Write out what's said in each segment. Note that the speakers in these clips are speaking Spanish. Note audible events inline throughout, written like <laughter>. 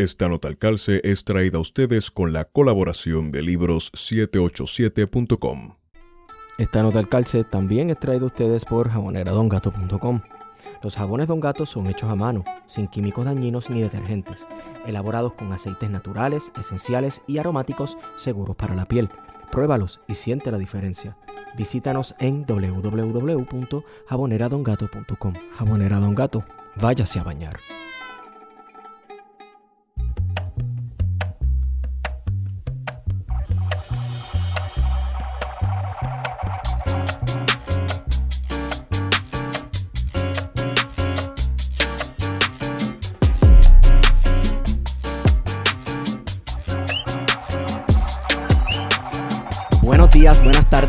Esta nota al calce es traída a ustedes con la colaboración de libros787.com. Esta nota al calce también es traída a ustedes por jaboneradongato.com. Los jabones Don Gato son hechos a mano, sin químicos dañinos ni detergentes, elaborados con aceites naturales, esenciales y aromáticos seguros para la piel. Pruébalos y siente la diferencia. Visítanos en www.jaboneradongato.com. Jabonera Don Gato, váyase a bañar.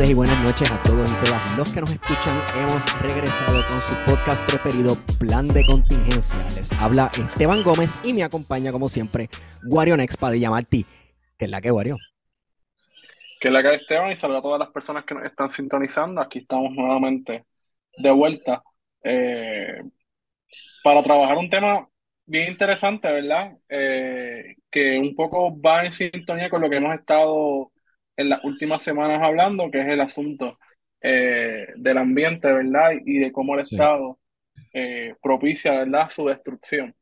Y buenas noches a todos y todas los que nos escuchan. Hemos regresado con su podcast preferido, Plan de Contingencia. Les habla Esteban Gómez y me acompaña, como siempre, Wario Next Padilla Martí. ¿Qué es la que, Wario? Que es la que Esteban y saludo a todas las personas que nos están sintonizando. Aquí estamos nuevamente de vuelta eh, para trabajar un tema bien interesante, ¿verdad? Eh, que un poco va en sintonía con lo que hemos estado en las últimas semanas hablando, que es el asunto eh, del ambiente, ¿verdad? Y de cómo el Sí. Estado eh, propicia, ¿verdad?, su destrucción.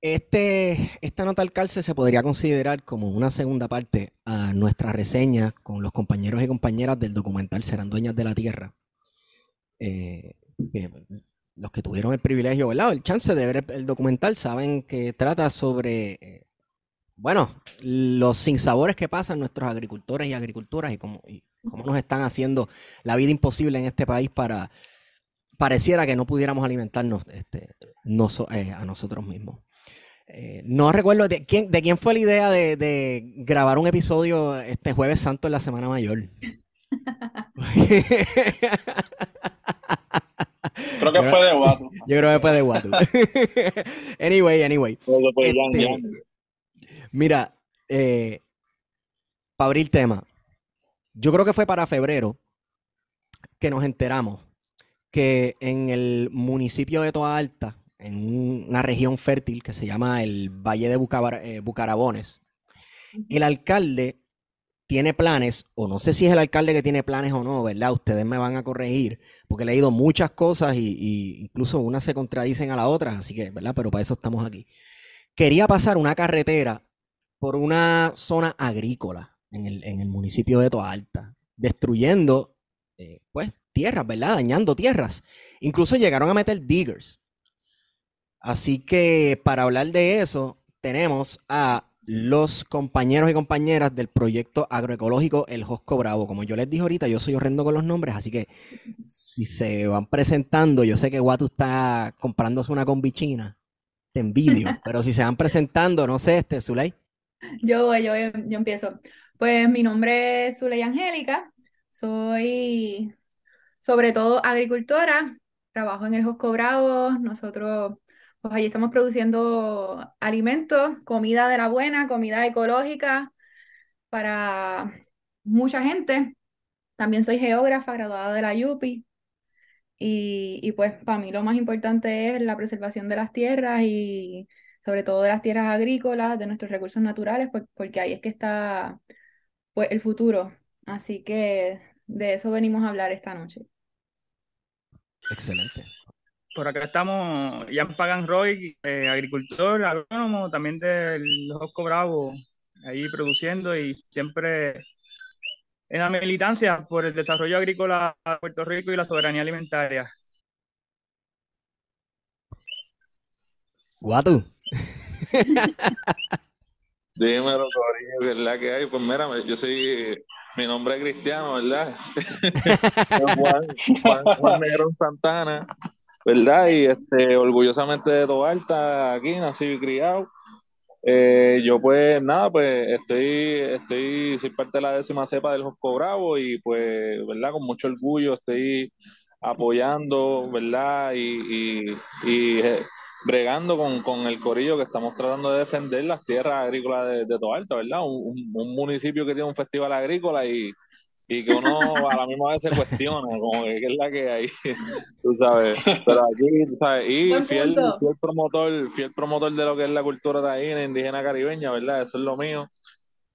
Este, esta nota al calce se podría considerar como una segunda parte a nuestra reseña con los compañeros y compañeras del documental Serán Dueñas de la Tierra. Eh, los que tuvieron el privilegio, ¿verdad? El chance de ver el, el documental saben que trata sobre, eh, bueno, los sinsabores que pasan nuestros agricultores y agricultoras y cómo, y cómo nos están haciendo la vida imposible en este país para, pareciera que no pudiéramos alimentarnos este, noso- eh, a nosotros mismos. Eh, no recuerdo de quién, de quién fue la idea de, de grabar un episodio este jueves santo en la Semana Mayor. Creo que fue de Guato. Yo creo que fue de Watu. <laughs> anyway, anyway. Este, Mira, eh, para abrir tema, yo creo que fue para febrero que nos enteramos que en el municipio de Toa Alta, en un- una región fértil que se llama el Valle de Bucabar- eh, Bucarabones, el alcalde tiene planes, o no sé si es el alcalde que tiene planes o no, ¿verdad? Ustedes me van a corregir, porque he leído muchas cosas y, y incluso unas se contradicen a las otras, así que, ¿verdad? Pero para eso estamos aquí. Quería pasar una carretera por una zona agrícola en el, en el municipio de Toa Alta, destruyendo, eh, pues, tierras, ¿verdad? Dañando tierras. Incluso llegaron a meter diggers. Así que para hablar de eso, tenemos a los compañeros y compañeras del proyecto agroecológico El Josco Bravo. Como yo les dije ahorita, yo soy horrendo con los nombres, así que si se van presentando, yo sé que Guatu está comprándose una combichina, te envidio, <laughs> pero si se van presentando, no sé, este, Zuley. Yo yo, yo empiezo. Pues mi nombre es Zuley Angélica, soy sobre todo agricultora, trabajo en el Josco Bravo, nosotros pues allí estamos produciendo alimentos, comida de la buena, comida ecológica para mucha gente. También soy geógrafa, graduada de la YUPI. Y, y pues para mí lo más importante es la preservación de las tierras y sobre todo de las tierras agrícolas, de nuestros recursos naturales, porque ahí es que está pues, el futuro. Así que de eso venimos a hablar esta noche. Excelente. Por acá estamos Ian Pagan Roy, eh, agricultor, agrónomo, también del Josco Bravo, ahí produciendo y siempre en la militancia por el desarrollo agrícola de Puerto Rico y la soberanía alimentaria. Guatu. Dímelo, Corillo, la que hay. Pues mira, yo soy, mi nombre es Cristiano, ¿verdad? <laughs> Juan, Juan, Juan Negrón Santana, ¿verdad? Y este, orgullosamente de Tobalta, aquí, nacido y criado. Eh, yo pues nada, pues estoy, estoy, soy parte de la décima cepa del Josco Bravo y pues, ¿verdad? Con mucho orgullo estoy apoyando, ¿verdad? Y, y, y eh, bregando con, con el corillo que estamos tratando de defender las tierras agrícolas de, de Toalta, ¿verdad? Un, un- un municipio que tiene un festival agrícola y, y que uno <laughs> a la misma vez se cuestiona, como que qué es la que hay, <laughs> tú sabes. Pero aquí, tú sabes, y fiel, fiel, promotor, fiel promotor de lo que es la cultura taína, indígena caribeña, ¿verdad? Eso es lo mío.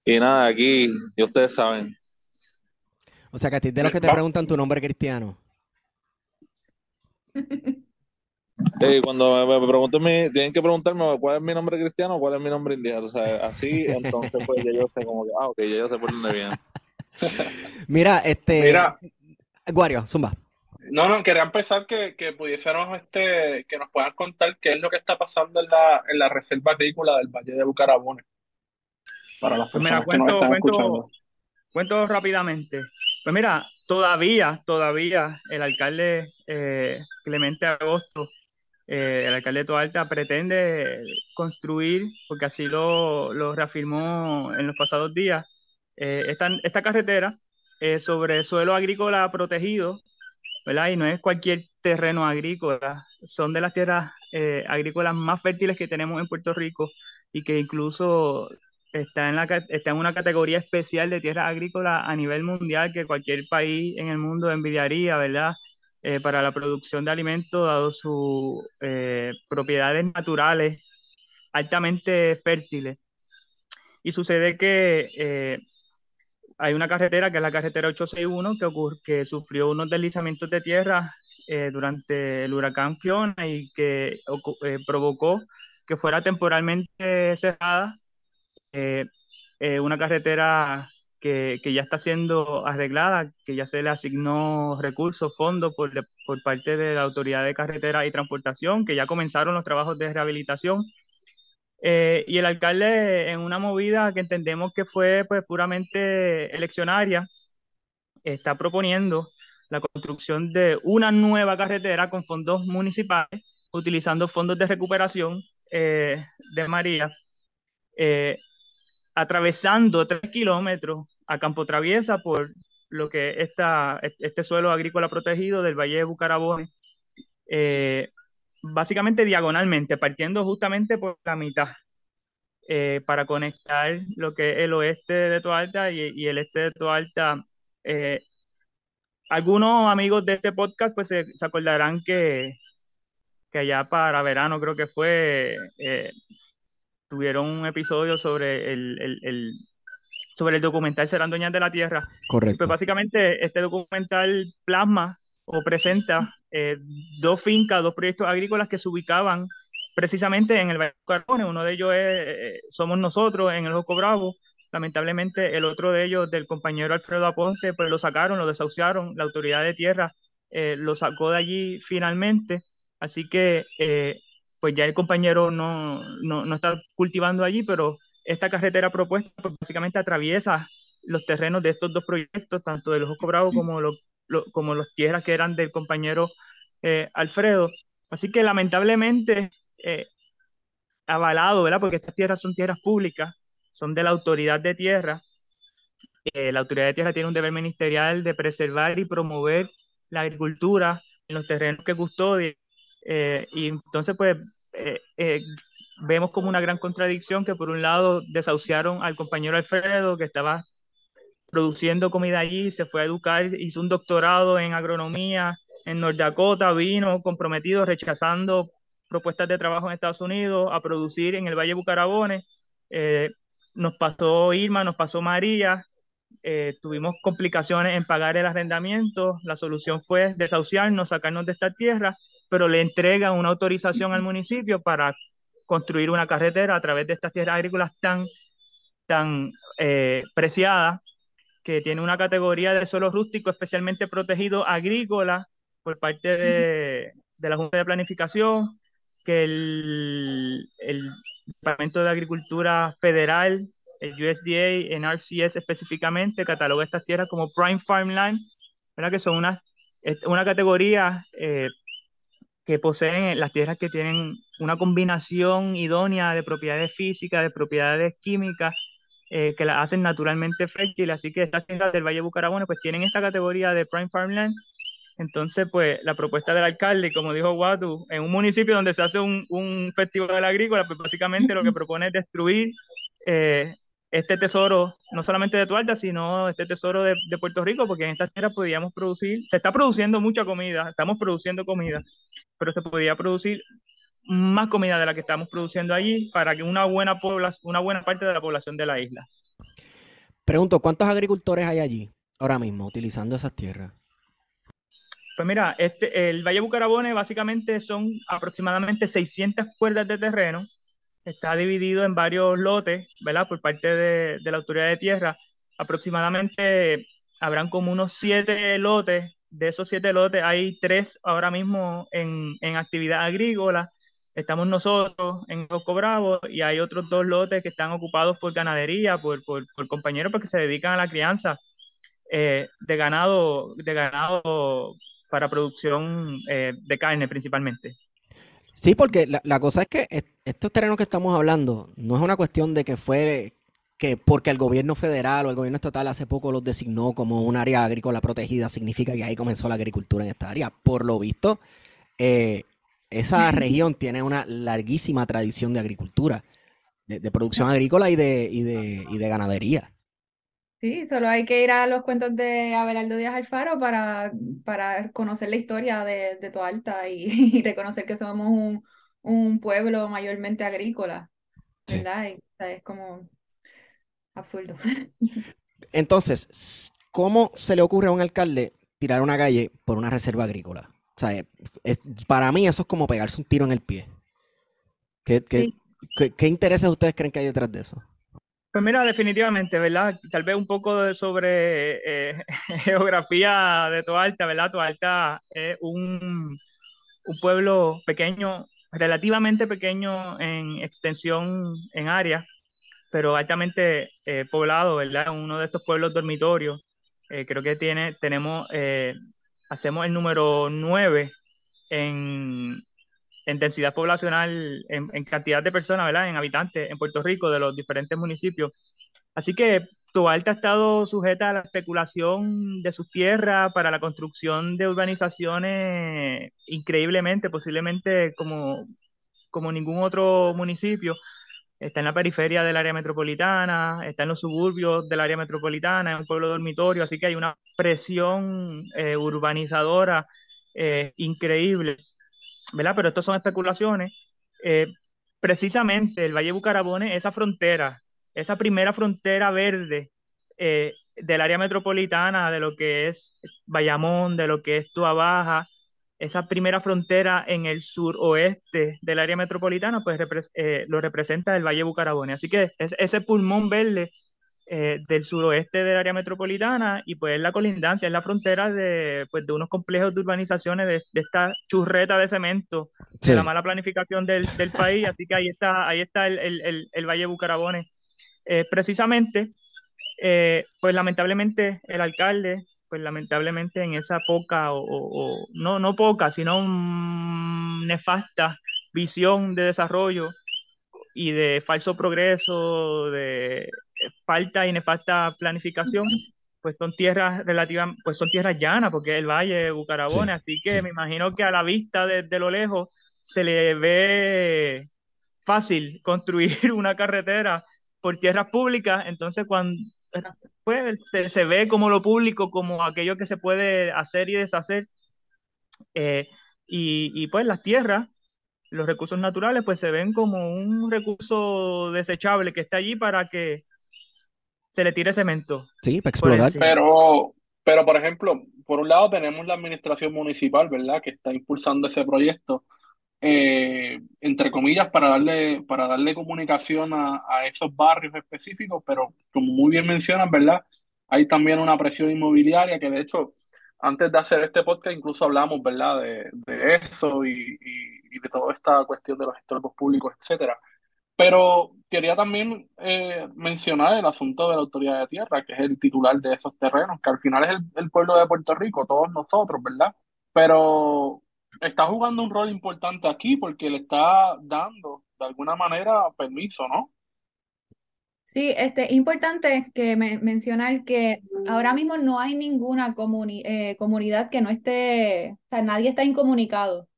Y nada, aquí, y ustedes saben. O sea, que a ti de los que te preguntan tu nombre cristiano. <laughs> Cuando me, pregunten, tienen que preguntarme cuál es mi nombre cristiano o cuál es mi nombre indígena. O sea, así, entonces, pues ya yo sé como que, ah, ok, ya yo sé por dónde viene. <laughs> Mira, este. Mira. Guario, zumba. No, no, quería empezar que, que pudiésemos, este, que nos puedan contar qué es lo que está pasando en la, en la reserva agrícola del Valle de Bucarabones. Para las pues personas que nos están escuchando. Cuento rápidamente. Pues mira, todavía, todavía el alcalde eh, Clemente Agosto, eh, el alcalde de Toalta, pretende construir, porque así lo, lo reafirmó en los pasados días, eh, esta, carretera sobre suelo agrícola protegido, ¿verdad? Y no es cualquier terreno agrícola, son de las tierras agrícolas más fértiles que tenemos en Puerto Rico y que incluso está en, la, está en una categoría especial de tierra agrícola a nivel mundial que cualquier país en el mundo envidiaría, ¿verdad? Eh, para la producción de alimentos, dado sus eh, propiedades naturales altamente fértiles. Y sucede que eh, hay una carretera, que es la carretera 861, que, que sufrió unos deslizamientos de tierra durante el huracán Fiona y que provocó que fuera temporalmente cerrada eh, eh, una carretera que, que, ya está siendo arreglada, que ya se le asignó recursos, fondos por, por parte de la Autoridad de Carretera y Transportación, que ya comenzaron los trabajos de rehabilitación. Eh, y el alcalde, en una movida que entendemos que fue pues, puramente eleccionaria, está proponiendo la construcción de una nueva carretera con fondos municipales, utilizando fondos de recuperación de María, atravesando tres kilómetros a campo traviesa por lo que está este suelo agrícola protegido del Valle de Bucarabón, eh, básicamente diagonalmente, partiendo justamente por la mitad, eh, para conectar lo que es el oeste de Toalta y, el este de Toalta. Eh, algunos amigos de este podcast pues se, acordarán que, que allá para verano creo que fue, tuvieron un episodio sobre el, el sobre el documental Serán Dueñas de la Tierra. Correcto. pues básicamente este documental plasma o presenta eh, dos fincas, dos proyectos agrícolas que se ubicaban precisamente en el Valle de Uno de ellos es, eh, somos nosotros en el Joco Bravo. Lamentablemente el otro de ellos, del compañero Alfredo Aponte, pues lo sacaron, lo desahuciaron. La autoridad de tierra eh, lo sacó de allí finalmente. Así que pues ya el compañero no, no, está cultivando allí, pero esta carretera propuesta pues básicamente atraviesa los terrenos de estos dos proyectos, tanto de los Ojo Bravo como los, como los tierras que eran del compañero eh, Alfredo. Así que lamentablemente, eh, avalado, ¿verdad? Porque estas tierras son tierras públicas, son de la autoridad de tierra. Eh, la autoridad de tierra tiene un deber ministerial de preservar y promover la agricultura en los terrenos que custodia eh, y entonces, pues, vemos como una gran contradicción que por un lado desahuciaron al compañero Alfredo, que estaba produciendo comida allí, se fue a educar, hizo un doctorado en agronomía en North Dakota, vino comprometido, rechazando propuestas de trabajo en Estados Unidos, a producir en el Valle Bucarabones. nos pasó Irma, nos pasó María, tuvimos complicaciones en pagar el arrendamiento, la solución fue desahuciarnos, sacarnos de esta tierra pero le entregan una autorización al municipio para construir una carretera a través de estas tierras agrícolas tan, tan eh, preciadas, que tiene una categoría de suelo rústico especialmente protegido agrícola por parte de, de la Junta de Planificación, que el, el, Departamento de Agricultura Federal, el USDA, en RCS específicamente, cataloga estas tierras como prime farmland, ¿verdad? que son una, una categoría eh, que poseen las tierras que tienen una combinación idónea de propiedades físicas, de propiedades químicas, eh, que las hacen naturalmente fértiles. Así que estas tierras del Valle de pues tienen esta categoría de prime farmland. Entonces, pues la propuesta del alcalde, como dijo Watu, en un municipio donde se hace un, un festival agrícola, pues básicamente lo que propone es destruir eh, este tesoro, no solamente de Tualta, sino este tesoro de, Puerto Rico, porque en estas tierras podíamos producir, se está produciendo mucha comida, estamos produciendo comida, pero se podía producir más comida de la que estamos produciendo allí para que una buena, una buena parte de la población de la isla. Pregunto, ¿cuántos agricultores hay allí ahora mismo utilizando esas tierras? Pues mira, este, el Valle Bucarabone básicamente son aproximadamente 600 cuerdas de terreno. Está dividido en varios lotes, ¿verdad? Por parte de, la autoridad de tierra. Aproximadamente habrán como unos siete lotes. De esos siete lotes hay tres ahora mismo en, actividad agrícola. Estamos nosotros en Coco Bravo y hay otros dos lotes que están ocupados por ganadería, por, por, compañeros porque se dedican a la crianza eh, de ganado, de ganado para producción eh, de carne principalmente. Sí, porque la, cosa es que estos terrenos que estamos hablando no es una cuestión de que fue que porque el gobierno federal o el gobierno estatal hace poco los designó como un área agrícola protegida, significa que ahí comenzó la agricultura en esta área. Por lo visto, eh, esa región tiene una larguísima tradición de agricultura, de, producción agrícola y de, y de, y de ganadería. Sí, solo hay que ir a los cuentos de Abelardo Díaz Alfaro para, para conocer la historia de, de Toalta y, <laughs> reconocer que somos un, un pueblo mayormente agrícola, ¿verdad? es como absurdo. Entonces, ¿cómo se le ocurre a un alcalde tirar una calle por una reserva agrícola? O sea, para mí eso es como pegarse un tiro en el pie. ¿Qué, qué, qué intereses ustedes creen que hay detrás de eso? Pues mira, definitivamente, ¿verdad? Tal vez un poco sobre eh, <laughs> geografía de Toalta, ¿verdad? Toalta es un, un, pueblo pequeño, relativamente pequeño en extensión en área, pero altamente eh, poblado, ¿verdad? Uno de estos pueblos dormitorios. Eh, creo que tiene, tenemos, hacemos el número 9 en, en densidad poblacional, en, cantidad de personas, ¿verdad? En habitantes en Puerto Rico de los diferentes municipios. Así que Toalta ha estado sujeta a la especulación de sus tierras para la construcción de urbanizaciones increíblemente, posiblemente como, como ningún otro municipio. Está en la periferia del área metropolitana, está en los suburbios del área metropolitana, es un pueblo dormitorio, así que hay una presión eh, urbanizadora eh, increíble ¿verdad? Pero estas son especulaciones. Eh, precisamente el Valle Bucarabone, esa frontera, esa primera frontera verde del área metropolitana, de lo que es Bayamón, de lo que es Tua Baja, esa primera frontera en el suroeste del área metropolitana, pues eh, lo representa el Valle Bucarabone. Así que es, ese pulmón verde eh, del suroeste del área metropolitana y pues la colindancia, es la frontera de, pues, de unos complejos de urbanizaciones de, esta churreta de cemento, de la mala planificación del, del, país, así que ahí está, ahí está el, el, el, Valle Bucarabone. Eh, precisamente, eh, pues lamentablemente el alcalde, pues lamentablemente en esa poca, o, o no, no poca, sino nefasta visión de desarrollo y de falso progreso, de falta y nefasta planificación, pues son tierras relativas, pues son tierras llanas, porque es el valle de Bucarabone, así que me imagino que a la vista desde lo lejos se le ve fácil construir <laughs> una carretera por tierras públicas, entonces cuando pues, se, ve como lo público, como aquello que se puede hacer y deshacer, eh, y, y pues las tierras los recursos naturales pues se ven como un recurso desechable que está allí para que se le tire cemento. Sí, para explotar. Pero, pero, por ejemplo, por un lado tenemos la administración municipal, ¿verdad? Que está impulsando ese proyecto, eh, entre comillas, para darle, para darle comunicación a, esos barrios específicos, pero como muy bien mencionan, ¿verdad? Hay también una presión inmobiliaria que de hecho, antes de hacer este podcast incluso hablamos, ¿verdad? De, de eso y, y, de toda esta cuestión de los estorbos públicos, etcétera. Pero quería también eh, mencionar el asunto de la autoridad de tierra, que es el titular de esos terrenos, que al final es el, pueblo de Puerto Rico, todos nosotros, ¿verdad? Pero está jugando un rol importante aquí porque le está dando de alguna manera permiso, ¿no? Sí, este, importante que mencionar que ahora mismo no hay ninguna eh, comunidad que no esté, o sea, nadie está incomunicado.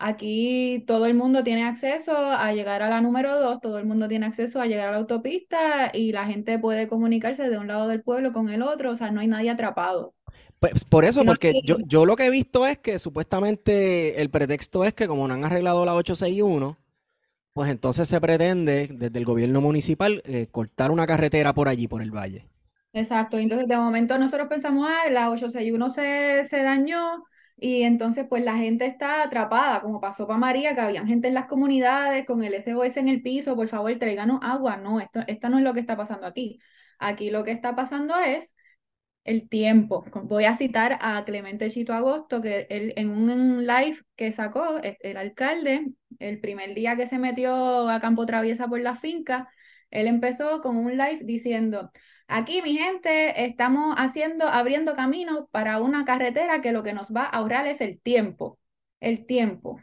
Aquí todo el mundo tiene acceso a llegar a la número 2, todo el mundo tiene acceso a llegar a la autopista y la gente puede comunicarse de un lado del pueblo con el otro, o sea, no hay nadie atrapado. Pues por eso, porque yo, yo lo que he visto es que supuestamente el pretexto es que como no han arreglado la 861, pues entonces se pretende desde el gobierno municipal eh, cortar una carretera por allí, por el valle. Exacto, entonces de momento nosotros pensamos, ah, la 861 se, se dañó y entonces pues la gente está atrapada, como pasó para María, que había gente en las comunidades con el SOS en el piso, por favor, tráiganos agua. No, esto, esto no es lo que está pasando aquí. Aquí lo que está pasando es el tiempo. Voy a citar a Clemente Chito Agosto, que él, en un live que sacó, e, el alcalde, el primer día que se metió a Campo Traviesa por la finca, él empezó con un live diciendo, aquí mi gente, estamos haciendo, abriendo camino para una carretera que lo que nos va a ahorrar es el tiempo, el tiempo.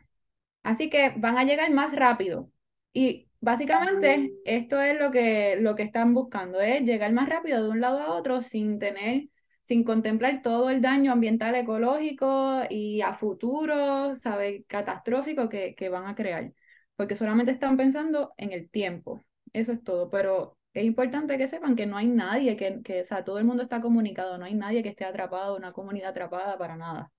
Así que van a llegar más rápido. Y básicamente esto es lo que, lo que están buscando, es llegar más rápido de un lado a otro sin tener sin contemplar todo el daño ambiental ecológico y a futuro, ¿sabe? Catastrófico que, que van a crear, porque solamente están pensando en el tiempo, eso es todo, pero es importante que sepan que no hay nadie, que, que o sea, todo el mundo está comunicado, no hay nadie que esté atrapado, una comunidad atrapada para nada.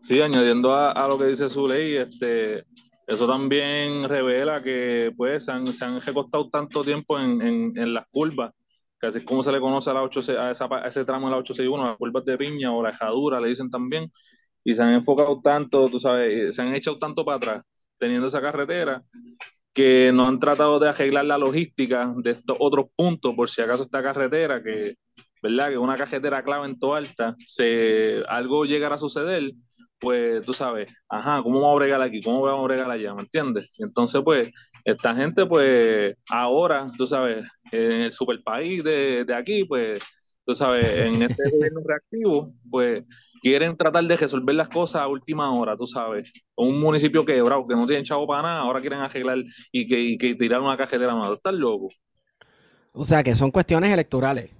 Sí, añadiendo a, lo que dice su ley, este, eso también revela que pues han, se han recostado tanto tiempo en, en, en las curvas es como se le conoce a, la 8, a, esa, a ese tramo de la 861, las curvas de piña o la ejadura, le dicen también, y se han enfocado tanto, tú sabes, se han echado tanto para atrás teniendo esa carretera que no han tratado de arreglar la logística de estos otros puntos, por si acaso esta carretera, que, ¿verdad? Que una carretera clave en alta, se, algo llegará a suceder, pues tú sabes, ajá, ¿cómo vamos a bregar aquí? ¿Cómo vamos a bregar allá? ¿Me entiendes? entonces, pues, esta gente, pues, ahora, tú sabes, en el super país de, de aquí, pues, tú sabes, en este <laughs> gobierno reactivo, pues, quieren tratar de resolver las cosas a última hora, tú sabes. Un municipio quebrado, que no tienen chavo para nada, ahora quieren arreglar y que, y que tirar una cajetera más. Estás loco. O sea, que son cuestiones electorales.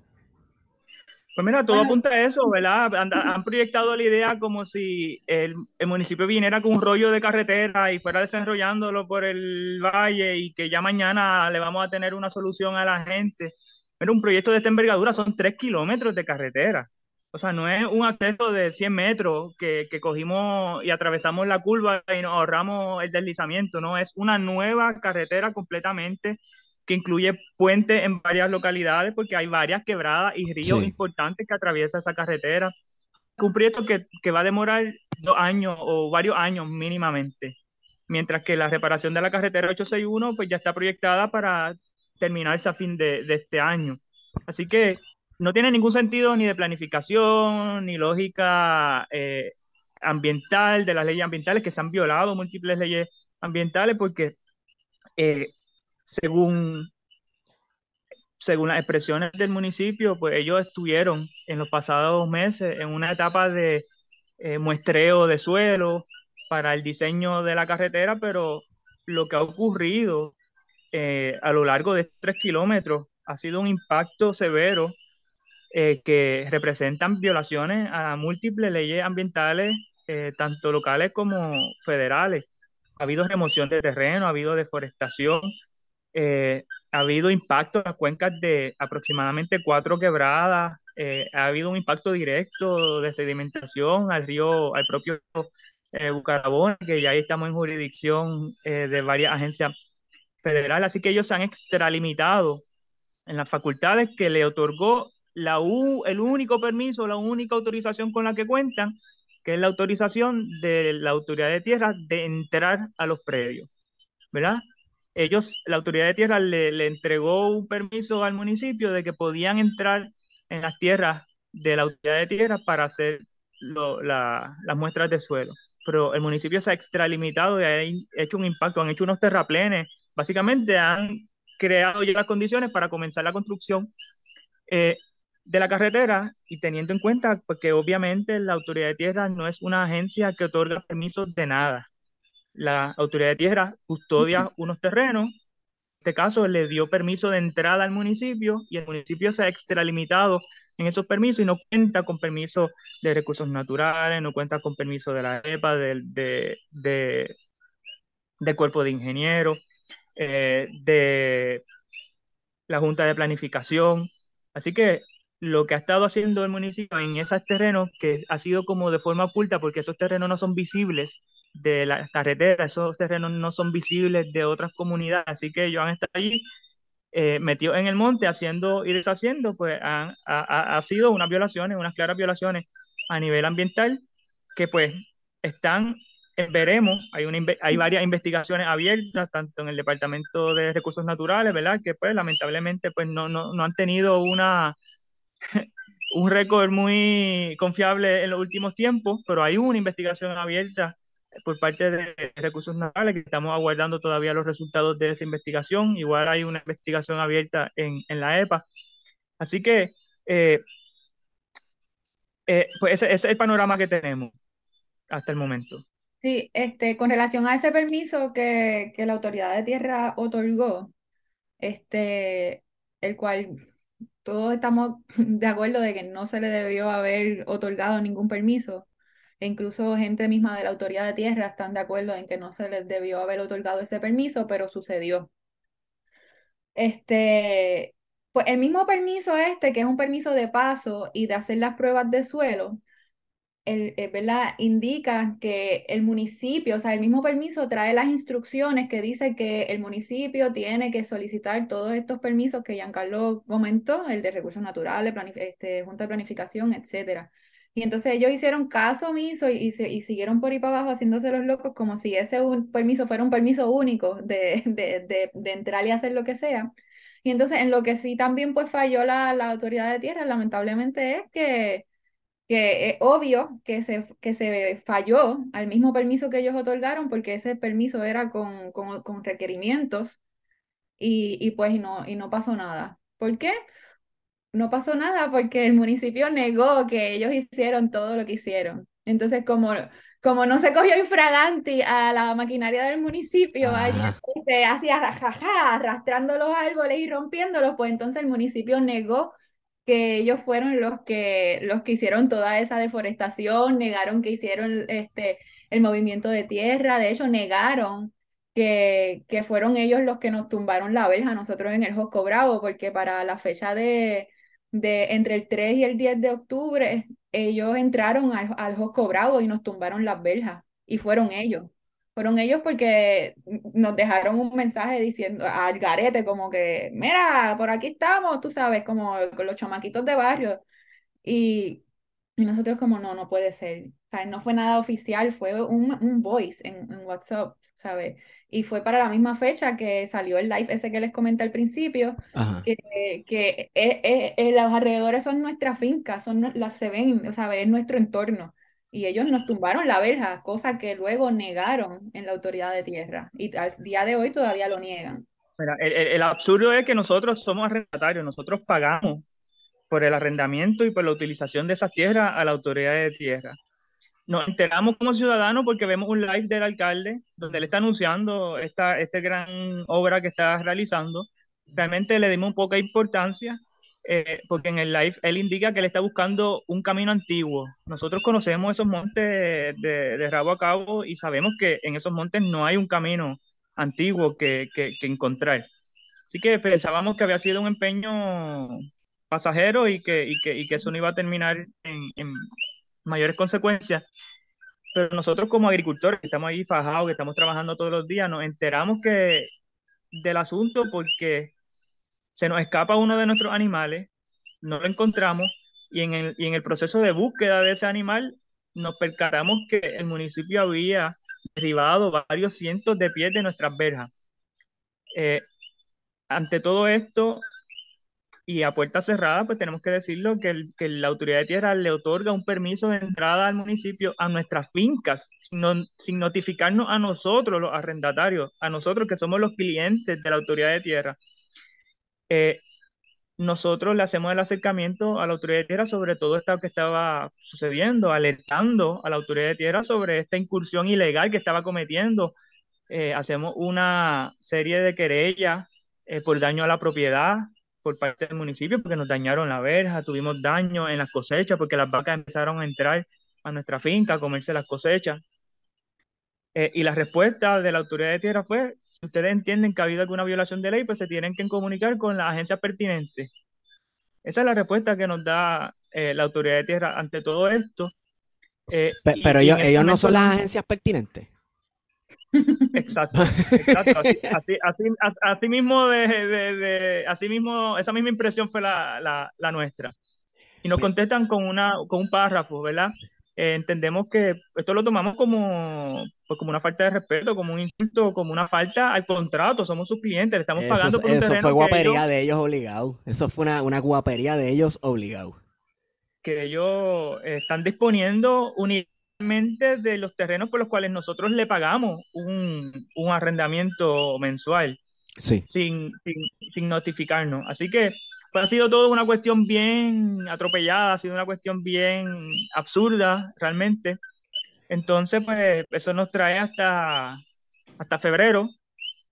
Pues mira, todo apunta a eso, ¿verdad? Han, proyectado la idea como si el, municipio viniera con un rollo de carretera y fuera desarrollándolo por el valle y que ya mañana le vamos a tener una solución a la gente. Pero un proyecto de esta envergadura son tres kilómetros de carretera. O sea, no es un acceso de 100 metros que, que cogimos y atravesamos la curva y nos ahorramos el deslizamiento, no, es una nueva carretera completamente que incluye puentes en varias localidades, porque hay varias quebradas y ríos importantes que atraviesa esa carretera. Un proyecto que, que, va a demorar dos años o varios años mínimamente, mientras que la reparación de la carretera 861 pues ya está proyectada para terminarse a fin de, de este año. Así que no tiene ningún sentido ni de planificación, ni lógica eh, ambiental, de las leyes ambientales, que se han violado múltiples leyes ambientales, porque eh, según, según las expresiones del municipio, pues ellos estuvieron en los pasados meses en una etapa de eh, muestreo de suelo para el diseño de la carretera, pero lo que ha ocurrido eh, a lo largo de tres kilómetros ha sido un impacto severo eh, que representan violaciones a múltiples leyes ambientales, tanto locales como federales. Ha habido remoción de terreno, ha habido deforestación, eh, ha habido impacto en las cuencas de aproximadamente cuatro quebradas, eh, ha habido un impacto directo de sedimentación al río, al propio eh, Bucarabón, que ya ahí estamos en jurisdicción eh, de varias agencias federales, así que ellos se han extralimitado en las facultades que le otorgó la el único permiso, la única autorización con la que cuentan, que es la autorización de la autoridad de tierra de entrar a los predios, ¿verdad? Ellos, la autoridad de tierra le, entregó un permiso al municipio de que podían entrar en las tierras de la autoridad de tierra para hacer las muestras de suelo. Pero el municipio se ha extralimitado y ha hecho un impacto, han hecho unos terraplenes, básicamente han creado ya las condiciones para comenzar la construcción eh, de la carretera y teniendo en cuenta pues, que obviamente la autoridad de tierra no es una agencia que otorga permisos de nada la autoridad de tierra custodia unos terrenos. En este caso le dio permiso de entrada al municipio y el municipio se ha extralimitado en esos permisos y no cuenta con permiso de recursos naturales, no cuenta con permiso de la EPA, del de, de, cuerpo de ingenieros, eh, de la Junta de Planificación. Así que lo que ha estado haciendo el municipio en esos terrenos, que ha sido como de forma oculta, porque esos terrenos no son visibles de la carretera, esos terrenos no son visibles de otras comunidades, así que ellos han estado allí eh, metidos en el monte haciendo y deshaciendo, pues han, ha, ha, sido unas violaciones, unas claras violaciones a nivel ambiental que pues están, eh, veremos, hay, una, hay varias investigaciones abiertas, tanto en el Departamento de Recursos Naturales, ¿verdad? Que pues lamentablemente pues no, no, no han tenido una <laughs> un récord muy confiable en los últimos tiempos, pero hay una investigación abierta por parte de Recursos Naturales que estamos aguardando todavía los resultados de esa investigación. Igual hay una investigación abierta en, la EPA. Así que, eh, eh, pues ese, es el panorama que tenemos hasta el momento. Sí, este, con relación a ese permiso que, que la autoridad de tierra otorgó, este, el cual todos estamos <laughs> de acuerdo de que no se le debió haber otorgado ningún permiso. E incluso gente misma de la autoridad de tierra están de acuerdo en que no se les debió haber otorgado ese permiso, pero sucedió. Este, pues el mismo permiso este, que es un permiso de paso y de hacer las pruebas de suelo, el, eh, ¿verdad? indica que el municipio, o sea, el mismo permiso trae las instrucciones que dice que el municipio tiene que solicitar todos estos permisos que Giancarlo comentó, el de recursos naturales, este, junta de planificación, etcétera. Y entonces ellos hicieron caso omiso y, y, siguieron por ahí para abajo haciéndose los locos como si ese un permiso fuera un permiso único de, de, de, de, entrar y hacer lo que sea. Y entonces en lo que sí también pues falló la, la autoridad de tierra, lamentablemente es que que es obvio que se, que se falló al mismo permiso que ellos otorgaron porque ese permiso era con, con, con requerimientos y, y, pues no, y no pasó nada. ¿Por qué? No pasó nada porque el municipio negó que ellos hicieron todo lo que hicieron. Entonces, como, como no se cogió infraganti a la maquinaria del municipio, allí se hacía jajaja, arrastrando los árboles y rompiéndolos, pues entonces el municipio negó que ellos fueron los que, los que hicieron toda esa deforestación, negaron que hicieron este, el movimiento de tierra, de hecho negaron que, que fueron ellos los que nos tumbaron la verja nosotros en el Josco Bravo, porque para la fecha de, de entre el 3 y el 10 de octubre, ellos entraron al, al Josco Bravo y nos tumbaron las verjas, y fueron ellos fueron ellos porque nos dejaron un mensaje diciendo al garete como que, mira, por aquí estamos, tú sabes, como con los chamaquitos de barrio. Y, y nosotros como, no, no puede ser. O sea, no fue nada oficial, fue un, un voice en, en, WhatsApp, ¿sabes? Y fue para la misma fecha que salió el live ese que les comenté al principio, que, que es, es, los alrededores son nuestras fincas, son las se ven, o sea, es nuestro entorno y ellos nos tumbaron la verja, cosa que luego negaron en la autoridad de tierra y al día de hoy todavía lo niegan. el, absurdo es que nosotros somos arrendatarios, nosotros pagamos por el arrendamiento y por la utilización de esas tierras a la autoridad de tierra. Nos enteramos como ciudadanos porque vemos un live del alcalde donde él está anunciando esta, esta gran obra que está realizando. Realmente le dimos poca importancia eh, porque en el live él indica que él está buscando un camino antiguo. Nosotros conocemos esos montes de, de rabo a cabo y sabemos que en esos montes no hay un camino antiguo que, que, encontrar. Así que pensábamos que había sido un empeño pasajero y que, y que, y que eso no iba a terminar en, en, mayores consecuencias. Pero nosotros como agricultores que estamos ahí fajados, que estamos trabajando todos los días, nos enteramos que del asunto porque se nos escapa uno de nuestros animales, no lo encontramos y en el, y en el proceso de búsqueda de ese animal nos percatamos que el municipio había derribado varios cientos de pies de nuestras verjas. Eh, ante todo esto, y a puerta cerrada, pues tenemos que decirlo que, que, la autoridad de tierra le otorga un permiso de entrada al municipio a nuestras fincas, sin, sin, notificarnos a nosotros, los arrendatarios, a nosotros que somos los clientes de la autoridad de tierra. Eh, nosotros le hacemos el acercamiento a la autoridad de tierra sobre todo esto que estaba sucediendo, alertando a la autoridad de tierra sobre esta incursión ilegal que estaba cometiendo. Eh, hacemos una serie de querellas eh, por daño a la propiedad, por parte del municipio porque nos dañaron la verja, tuvimos daño en las cosechas porque las vacas empezaron a entrar a nuestra finca a comerse las cosechas. Eh, y la respuesta de la autoridad de tierra fue, si ustedes entienden que ha habido alguna violación de ley, pues se tienen que comunicar con la agencia pertinente. Esa es la respuesta que nos da eh, la autoridad de tierra ante todo esto. Eh, pero ellos, ellos no son las agencias pertinentes. Exacto, exacto. Así, mismo, de, así mismo, esa misma impresión fue la, nuestra. Y nos contestan con, una, con un párrafo, ¿verdad? Eh, entendemos que esto lo tomamos como, pues, como una falta de respeto, como un insulto, como una falta al contrato. Somos sus clientes, le estamos pagando por un Eso fue guapería de ellos obligado. Eso fue una, una guapería de ellos obligado. Que ellos están disponiendo únicamente de los terrenos por los cuales nosotros le pagamos un, un arrendamiento mensual. Sí. Sin, sin, sin notificarnos. Así que pues ha sido todo una cuestión bien atropellada, ha sido una cuestión bien absurda realmente. Entonces, pues eso nos trae hasta, hasta febrero.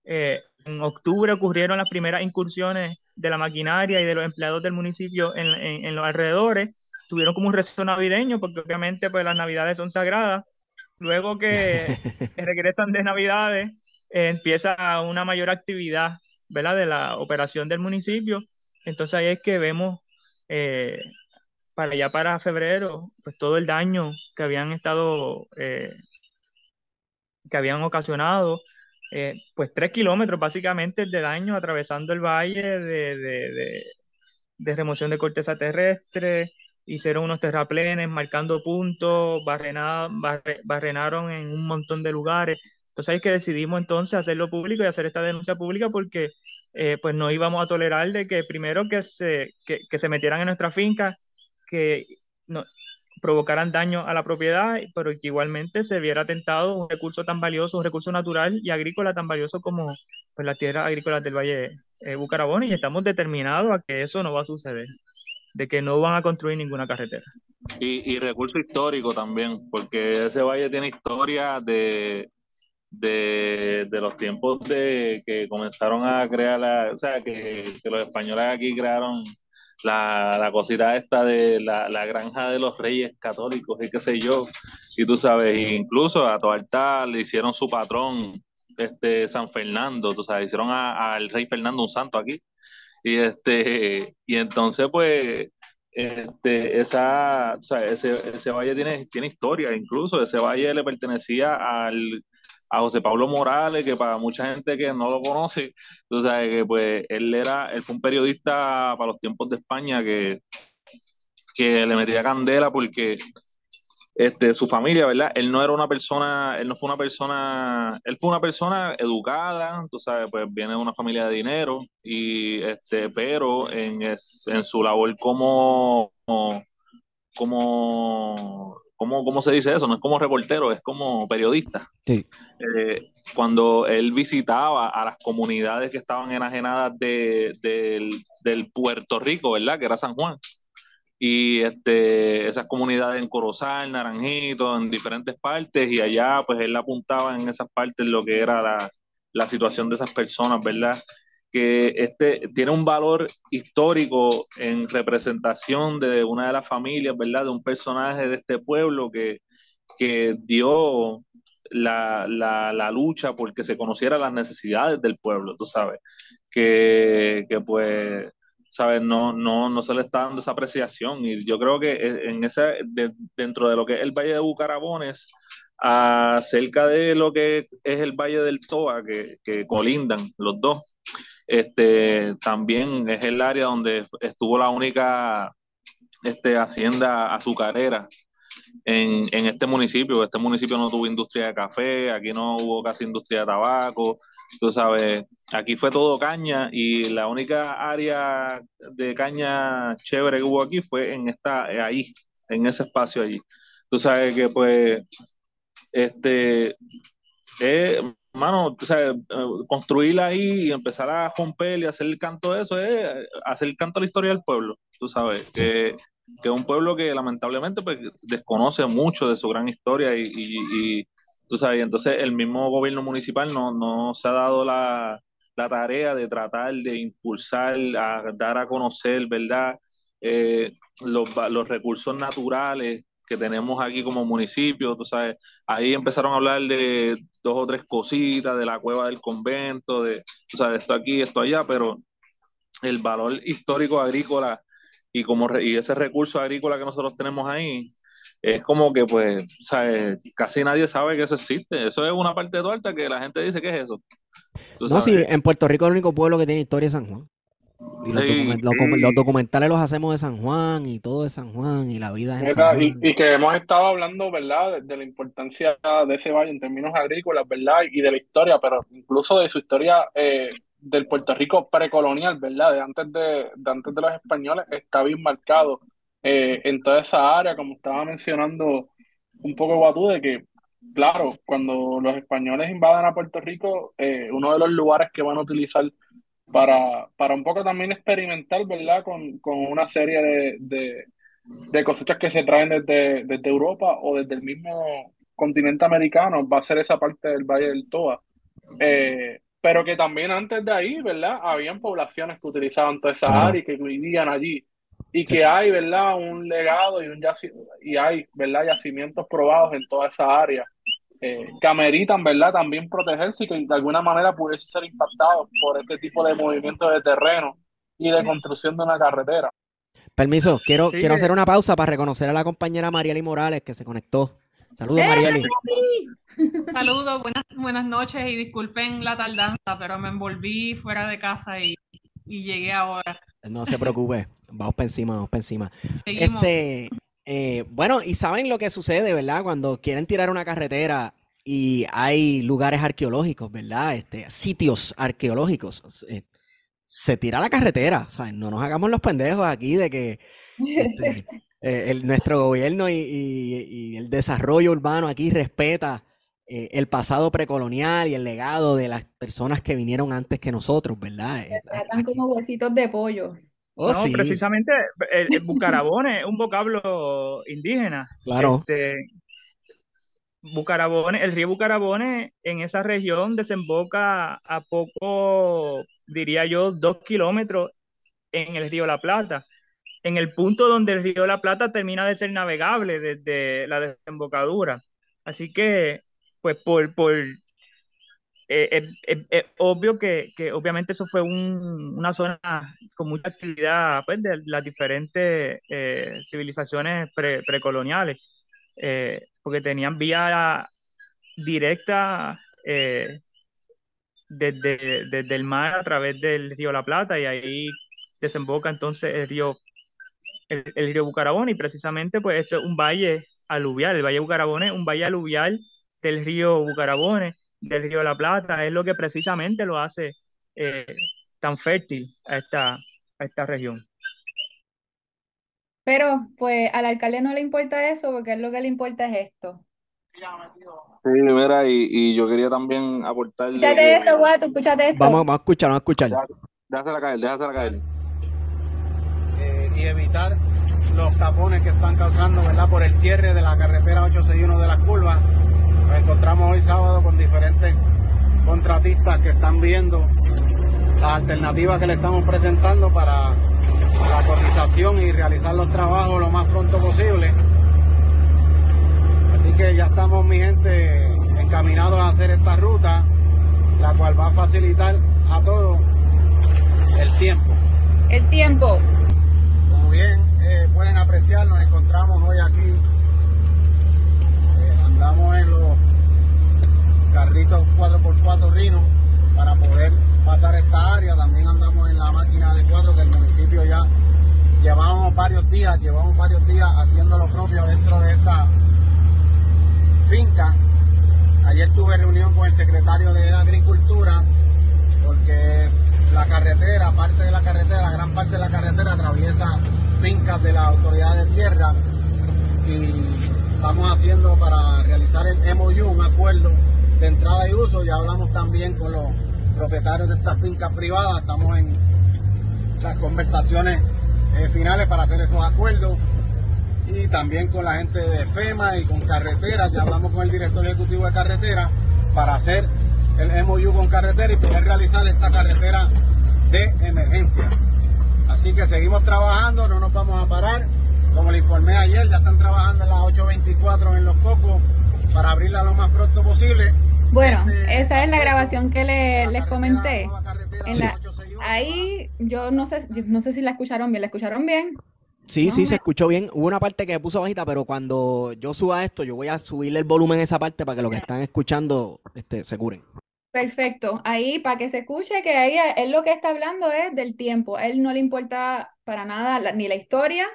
Eh, en octubre ocurrieron las primeras incursiones de la maquinaria y de los empleados del municipio en, en, los alrededores. Tuvieron como un rezo navideño, porque obviamente pues, las navidades son sagradas. Luego que <laughs> regresan de navidades, eh, empieza una mayor actividad ¿verdad? de la operación del municipio entonces ahí es que vemos eh, para allá para febrero, pues todo el daño que habían estado, eh, que habían ocasionado, eh, pues tres kilómetros básicamente de daño atravesando el valle de, remoción de corteza terrestre, hicieron unos terraplenes marcando puntos, barrenaron en un montón de lugares. Entonces es que decidimos entonces hacerlo público y hacer esta denuncia pública porque eh, pues no íbamos a tolerar de que primero que se, que, se metieran en nuestra finca, que no, provocaran daño a la propiedad, pero que igualmente se viera atentado un recurso tan valioso, un recurso natural y agrícola tan valioso como pues, las tierras agrícolas del Valle eh, Bucarabón y estamos determinados a que eso no va a suceder, de que no van a construir ninguna carretera. Y, y recurso histórico también, porque ese valle tiene historia de, de, los tiempos de que comenzaron a crear la, o sea, que, los españoles aquí crearon la, la cosita esta de la, granja de los reyes católicos y qué sé yo, y tú sabes, incluso a Toalta le hicieron su patrón, este San Fernando, tú sabes, hicieron al rey Fernando un santo aquí, y este, y entonces pues este, esa, o sea, ese, ese, valle tiene, tiene historia, incluso ese valle le pertenecía al, a José Pablo Morales, que para mucha gente que no lo conoce, tú sabes que pues él era, él fue un periodista para los tiempos de España que, que le metía candela porque este, su familia, ¿verdad? Él no era una persona, él no fue una persona, él fue una persona educada, tú sabes, pues viene de una familia de dinero, y este, pero en, en su labor como, como ¿cómo, ¿cómo, se dice eso? No es como reportero, es como periodista. Sí. Eh, cuando él visitaba a las comunidades que estaban enajenadas de, del, Puerto Rico, ¿verdad? Que era San Juan. Y este, esas comunidades en Corozal, Naranjito, en diferentes partes, y allá pues él apuntaba en esas partes lo que era la, la situación de esas personas, ¿verdad? que este tiene un valor histórico en representación de una de las familias, ¿verdad? De un personaje de este pueblo que, que dio la, la, la, lucha porque se conociera las necesidades del pueblo, tú sabes, que, que pues, sabes, no, no, no se le está dando esa apreciación y yo creo que en ese, dentro de lo que es el Valle de Bucarabones, acerca de lo que es el Valle del Toa, que, que colindan los dos, este, también es el área donde estuvo la única este, hacienda azucarera en, en, este municipio. Este municipio no tuvo industria de café, aquí no hubo casi industria de tabaco. Tú sabes, aquí fue todo caña y la única área de caña chévere que hubo aquí fue en esta, ahí, en ese espacio allí. Tú sabes que pues, este, eh, mano, o sea, construirla ahí y empezar a romper y hacer el canto de eso es hacer el canto a la historia del pueblo, tú sabes, que, que, es un pueblo que lamentablemente pues, desconoce mucho de su gran historia y, y, tú sabes, entonces el mismo gobierno municipal no, no se ha dado la, la tarea de tratar de impulsar, a dar a conocer, ¿verdad? Eh, los, los recursos naturales que tenemos aquí como municipio, tú sabes, ahí empezaron a hablar de dos o tres cositas, de la cueva del convento, de, tú sabes, esto aquí, esto allá, pero el valor histórico agrícola y como y ese recurso agrícola que nosotros tenemos ahí es como que pues ¿sabes? casi nadie sabe que eso existe eso es una parte de Duarte que la gente dice que es eso no sí en Puerto Rico es el único pueblo que tiene historia es San Juan y los, documentales los hacemos de San Juan y todo de San Juan y la vida en San Juan. Y, que hemos estado hablando, ¿verdad?, de, la importancia de ese valle en términos agrícolas, ¿verdad?, y de la historia, pero incluso de su historia eh, del Puerto Rico precolonial, ¿verdad? De antes de, antes de los españoles, está bien marcado eh, en toda esa área, como estaba mencionando un poco Guatú, de que, claro, cuando los españoles invadan a Puerto Rico, eh, uno de los lugares que van a utilizar para, para un poco también experimentar, ¿verdad? Con, una serie de, de, cosechas que se traen desde, desde Europa o desde el mismo continente americano, va a ser esa parte del Valle del Toa. Eh, pero que también antes de ahí, ¿verdad? Habían poblaciones que utilizaban toda esa área y que vivían allí. Y que hay, ¿verdad? Un legado y, un y hay, ¿verdad? Yacimientos probados en toda esa área eh, que ameritan, ¿verdad? También protegerse y que de alguna manera pudiese ser impactados por este tipo de movimiento de terreno y de construcción de una carretera. Permiso, quiero, quiero hacer una pausa para reconocer a la compañera Marieli Morales que se conectó. Saludos, ¡Eh, Marieli. Saludos, buenas, buenas noches y disculpen la tardanza, pero me envolví fuera de casa y, llegué ahora. No se preocupe, vamos para encima, vamos para encima. Este, eh, bueno, y saben lo que sucede, ¿verdad? Cuando quieren tirar una carretera y hay lugares arqueológicos, ¿verdad? Este, sitios arqueológicos. Eh, se tira la carretera, ¿sabes? No nos hagamos los pendejos aquí de que este, <laughs> eh, el, nuestro gobierno y, el desarrollo urbano aquí respeta eh, el pasado precolonial y el legado de las personas que vinieron antes que nosotros, ¿verdad? Se tratan como huesitos de pollo. Oh, no, precisamente el, <laughs> bucarabone es un vocablo indígena. Claro. Este, Bucarabone, el río Bucarabone en esa región desemboca a poco, diría yo, dos kilómetros en el río La Plata en el punto donde el río la Plata termina de ser navegable desde la desembocadura. Así que, pues por, por eh, obvio que, obviamente eso fue una zona con mucha actividad pues, de las diferentes eh, civilizaciones precoloniales, eh, porque tenían vía directa desde, desde el mar a través del río La Plata y ahí desemboca entonces el río el, río Bucarabón y precisamente pues esto es un valle aluvial, el valle Bucarabón es un valle aluvial del río Bucarabón, del río de la Plata, es lo que precisamente lo hace eh, tan fértil a esta, a esta región. Pero pues al alcalde no le importa eso porque es lo que le importa es esto. Sí, mira, y, y yo quería también aportar. Escúchate esto, guato, escúchate esto. Vamos, vamos a escuchar, vamos a escuchar. Déjasela caer, déjasela caer y evitar los tapones que están causando ¿verdad? por el cierre de la carretera 861 de las curvas. Nos encontramos hoy sábado con diferentes contratistas que están viendo las alternativas que le estamos presentando para la cotización y realizar los trabajos lo más pronto posible. Así que ya estamos, mi gente, encaminados a hacer esta ruta, la cual va a facilitar a todos el tiempo. El tiempo bien eh, pueden apreciar, nos encontramos hoy aquí. Andamos en los carritos 4x4 Rino para poder pasar esta área. También andamos en la máquina de cuatro que el municipio ya llevamos varios días, llevamos varios días haciendo lo propio dentro de esta finca. Ayer tuve reunión con el secretario de Agricultura porque la carretera, parte de la carretera, gran parte de la carretera atraviesa fincas de la autoridad de tierra y estamos haciendo para realizar el MOU, un acuerdo de entrada y uso. Ya hablamos también con los propietarios de estas fincas privadas, estamos en las conversaciones eh, finales para hacer esos acuerdos y también con la gente de FEMA y con carreteras, ya hablamos con el director ejecutivo de carretera para hacer el MOU con carretera y poder realizar esta carretera de emergencia. Así que seguimos trabajando, no nos vamos a parar. Como le informé ayer, ya están trabajando en las 8.24 en Los Cocos para abrirla lo más pronto posible. Bueno, este, esa es la grabación que les comenté. ahí yo no sé, no sé si la escucharon bien, ¿la escucharon bien? Sí, sí, se escuchó bien. Hubo una parte que puso bajita, pero cuando yo suba esto, yo voy a subirle el volumen a esa parte para que los que están escuchando este, se curen. Perfecto. Ahí, para que se escuche, que ahí él lo que está hablando es del tiempo. él no le importa para nada ni la historia,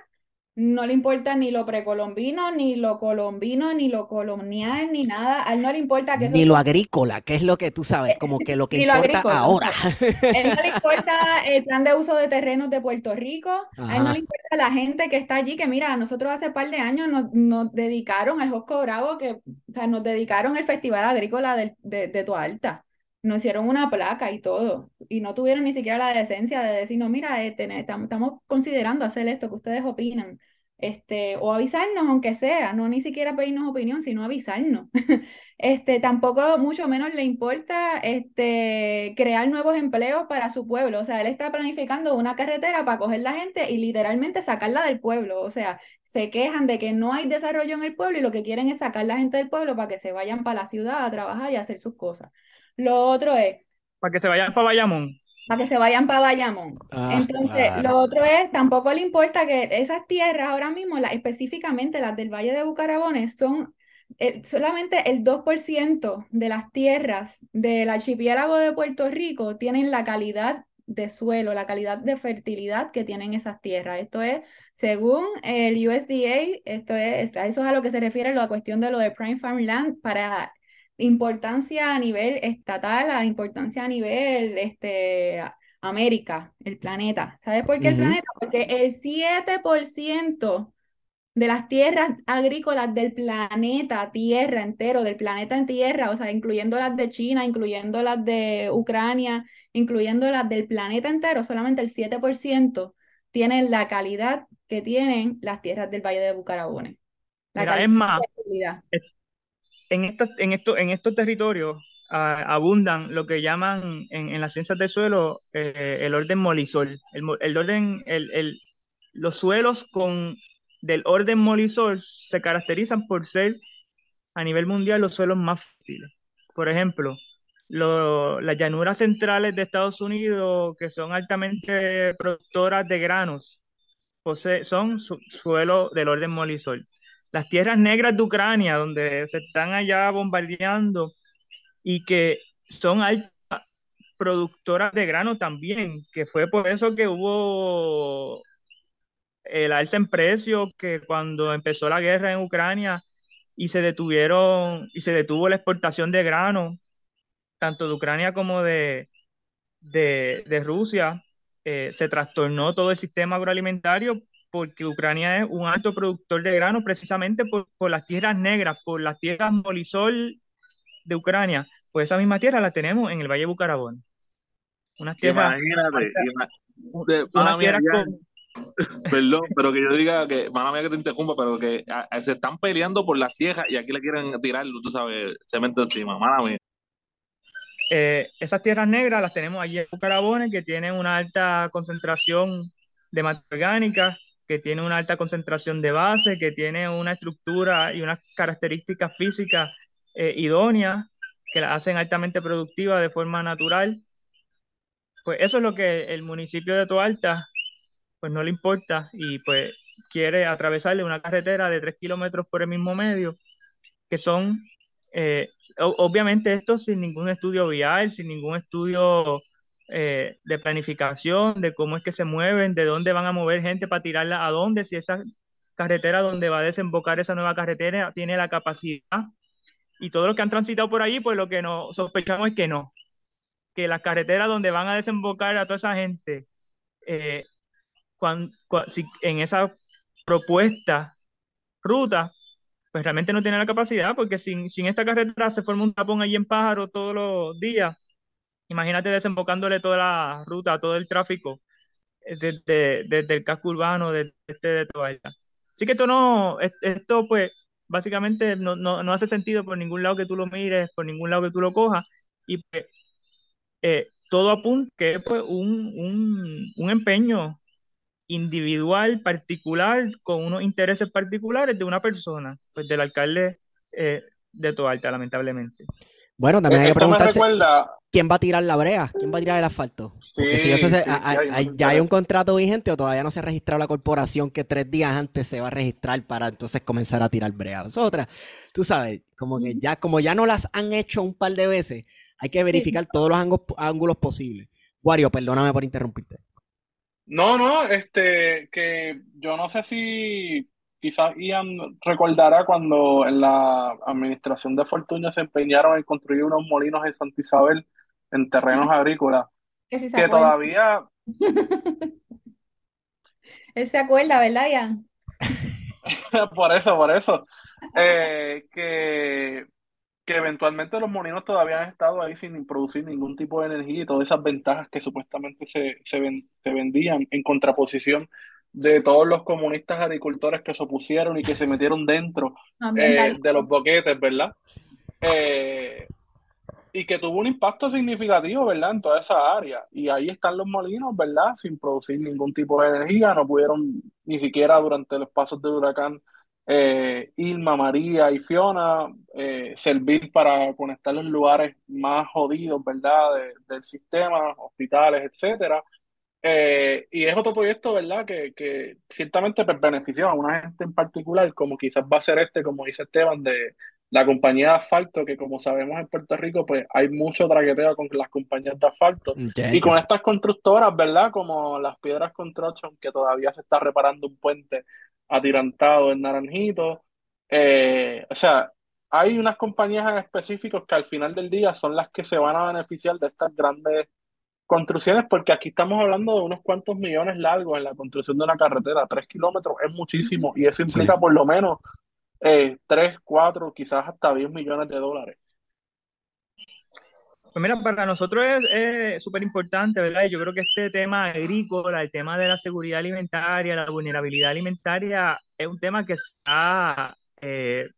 no le importa ni lo precolombino, ni lo colombino, ni lo colonial, ni nada. A él no le importa que Ni lo agrícola, que es lo que tú sabes, como que lo <laughs> que importa ahora. A él no le importa el plan de uso de terrenos de Puerto Rico. A él no le importa la gente que está allí, que mira, nosotros hace par de años nos, dedicaron al Josco Bravo, que o sea, nos dedicaron el Festival Agrícola de, de, de Alta nos hicieron una placa y todo, y no tuvieron ni siquiera la decencia de decir, no, mira, este, estamos considerando hacer esto, que ustedes opinan, este, o avisarnos, aunque sea, no ni siquiera pedirnos opinión, sino avisarnos. <laughs> este, tampoco, mucho menos le importa este, crear nuevos empleos para su pueblo, o sea, él está planificando una carretera para coger la gente y literalmente sacarla del pueblo, o sea, se quejan de que no hay desarrollo en el pueblo y lo que quieren es sacar la gente del pueblo para que se vayan para la ciudad a trabajar y hacer sus cosas. Lo otro es... Para que se vayan para Bayamón. Para que se vayan para Bayamón. Ah, Entonces, lo otro es, tampoco le importa que esas tierras ahora mismo, específicamente las del Valle de Bucarabones, son solamente el 2% de las tierras del archipiélago de Puerto Rico tienen la calidad de suelo, la calidad de fertilidad que tienen esas tierras. Esto es, según el USDA, esto es, eso es a lo que se refiere la cuestión de lo de Prime Farmland para importancia a nivel estatal, a importancia a nivel este, América, el planeta. ¿Sabes por qué el planeta? Porque el 7% de las tierras agrícolas del planeta Tierra entero, del planeta en Tierra, o sea, incluyendo las de China, incluyendo las de Ucrania, incluyendo las del planeta entero, solamente el 7% tienen la calidad que tienen las tierras del Valle de Bucarabones. La es más, en, esto, en estos territorios ah, abundan lo que llaman en, las ciencias del suelo eh, el orden molisol. El, orden, el, los suelos con, del orden molisol se caracterizan por ser a nivel mundial los suelos más fértiles. Por ejemplo, las llanuras centrales de Estados Unidos, que son altamente productoras de granos, son suelos del orden molisol las tierras negras de Ucrania, donde se están allá bombardeando y que son altas productoras de grano también, que fue por eso que hubo el alza en precio, que cuando empezó la guerra en Ucrania y se detuvieron y se detuvo la exportación de grano, tanto de Ucrania como de, de, Rusia, eh, se trastornó todo el sistema agroalimentario porque Ucrania es un alto productor de grano precisamente por, las tierras negras, por las tierras molisol de Ucrania. Pues esa misma tierra la tenemos en el Valle de Bucarabón. Unas tierras. Imagínate, <laughs> Perdón, pero que yo diga que, mala mía que te interrumpa, pero que se están peleando por las tierras y aquí le quieren tirar, tú sabes, cemento encima, mala mía. Eh, esas tierras negras las tenemos allí en Bucarabones, que tienen una alta concentración de materia orgánica, que tiene una alta concentración de base, que tiene una estructura y unas características físicas eh, idóneas que la hacen altamente productiva de forma natural. Pues eso es lo que el municipio de Toalta pues no le importa y pues quiere atravesarle una carretera de 3 kilómetros por el mismo medio, que son, eh, obviamente esto sin ningún estudio vial, sin ningún estudio eh, de planificación, de cómo es que se mueven, de dónde van a mover gente para tirarla a dónde, si esa carretera donde va a desembocar esa nueva carretera tiene la capacidad. Y todos los que han transitado por allí, pues lo que nos sospechamos es que no, que las carreteras donde van a desembocar a toda esa gente, eh, si en esa propuesta, ruta, pues realmente no tiene la capacidad, porque sin, sin esta carretera se forma un tapón allí en Pájaro todos los días Imagínate desembocándole toda la ruta, todo el tráfico eh, desde, el casco urbano, desde este de Toalla. Así que esto no, esto pues básicamente no, hace sentido por ningún lado que tú lo mires, por ningún lado que tú lo cojas. y pues, eh, todo apunta que es pues, un, un, empeño individual, particular, con unos intereses particulares de una persona, pues del alcalde eh, de Toalta, lamentablemente. Bueno, también hay que preguntarse quién va a tirar la brea, quién va a tirar el asfalto. Porque si eso ya hay un contrato vigente o todavía no se ha registrado la corporación que tres días antes se va a registrar para entonces comenzar a tirar brea. Es otra, tú sabes, como que ya, como ya no las han hecho un par de veces, hay que verificar todos los ángulos, posibles. Wario, perdóname por interrumpirte. No, no, este, que yo no sé si quizás Ian recordará cuando en la administración de Fortuna se empeñaron en construir unos molinos en Santa Isabel en terrenos agrícolas. Que, todavía... <laughs> Él se acuerda, ¿verdad, Ian? <laughs> por eso, por eso. Eh, que, que eventualmente los molinos todavía han estado ahí sin producir ningún tipo de energía y todas esas ventajas que supuestamente se, se, se vendían en contraposición de todos los comunistas agricultores que se opusieron y que se metieron dentro eh, de los boquetes, ¿verdad? Eh, y que tuvo un impacto significativo, ¿verdad? En toda esa área. Y ahí están los molinos, ¿verdad? Sin producir ningún tipo de energía, no pudieron ni siquiera durante los pasos del huracán eh, Irma, María y Fiona servir para conectar los lugares más jodidos, ¿verdad? del sistema, hospitales, etcétera. Eh, y es otro proyecto, ¿verdad? Que, que ciertamente pues, benefició a una gente en particular, como quizás va a ser este, como dice Esteban, de la compañía de asfalto, que como sabemos en Puerto Rico, pues hay mucho traqueteo con las compañías de asfalto. y con estas constructoras, ¿verdad? Como las Piedras Construction, que todavía se está reparando un puente atirantado en Naranjito. Eh, o sea, hay unas compañías en específicos que al final del día son las que se van a beneficiar de estas grandes construcciones, porque aquí estamos hablando de unos cuantos millones largos en la construcción de una carretera. Tres kilómetros es muchísimo y eso implica por lo menos eh, tres, cuatro, quizás hasta diez millones de dólares. Pues mira, para nosotros es súper importante, ¿verdad? Yo creo que este tema agrícola, el tema de la seguridad alimentaria, la vulnerabilidad alimentaria, es un tema que está eh,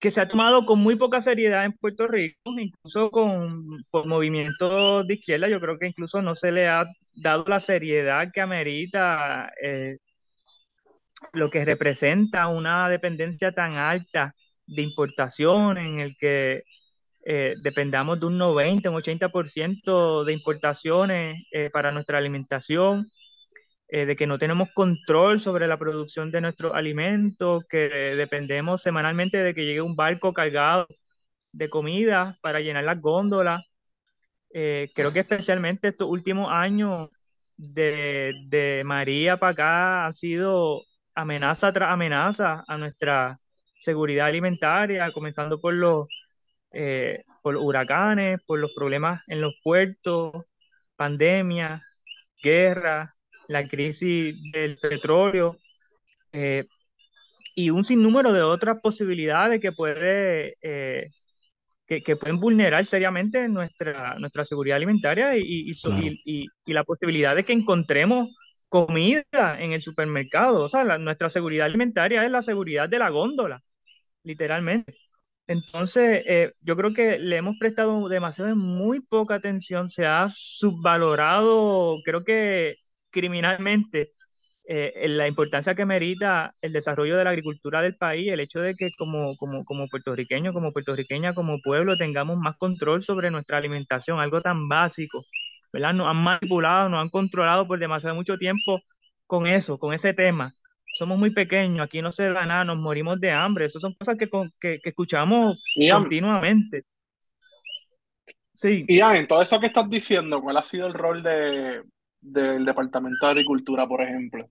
que se ha tomado con muy poca seriedad en Puerto Rico, incluso con por movimientos de izquierda, yo creo que incluso no se le ha dado la seriedad que amerita eh, lo que representa una dependencia tan alta de importación en el que eh, dependamos de un 90, un 80% de importaciones eh, para nuestra alimentación, eh, de que no tenemos control sobre la producción de nuestros alimentos, que dependemos semanalmente de que llegue un barco cargado de comida para llenar las góndolas. Eh, creo que especialmente estos últimos años de, de María para acá han sido amenaza tras amenaza a nuestra seguridad alimentaria, comenzando por los, eh, por los huracanes, por los problemas en los puertos, pandemia, guerra, la crisis del petróleo eh, y un sinnúmero de otras posibilidades que, puede, eh, que, pueden vulnerar seriamente nuestra, nuestra seguridad alimentaria y, y, y, la posibilidad de que encontremos comida en el supermercado. O sea, nuestra seguridad alimentaria es la seguridad de la góndola, literalmente. Entonces, eh, yo creo que le hemos prestado demasiado, muy poca atención, se ha subvalorado, creo que criminalmente eh, la importancia que merita el desarrollo de la agricultura del país, el hecho de que como, como, como puertorriqueños, como puertorriqueña, como pueblo, tengamos más control sobre nuestra alimentación, algo tan básico, ¿verdad? Nos han manipulado, nos han controlado por demasiado mucho tiempo con eso, con ese tema. Somos muy pequeños, aquí no se da nada, nos morimos de hambre. Esas son cosas que, que, escuchamos continuamente. Sí. Y en todo eso que estás diciendo, ¿cuál ha sido el rol de, del Departamento de Agricultura, por ejemplo?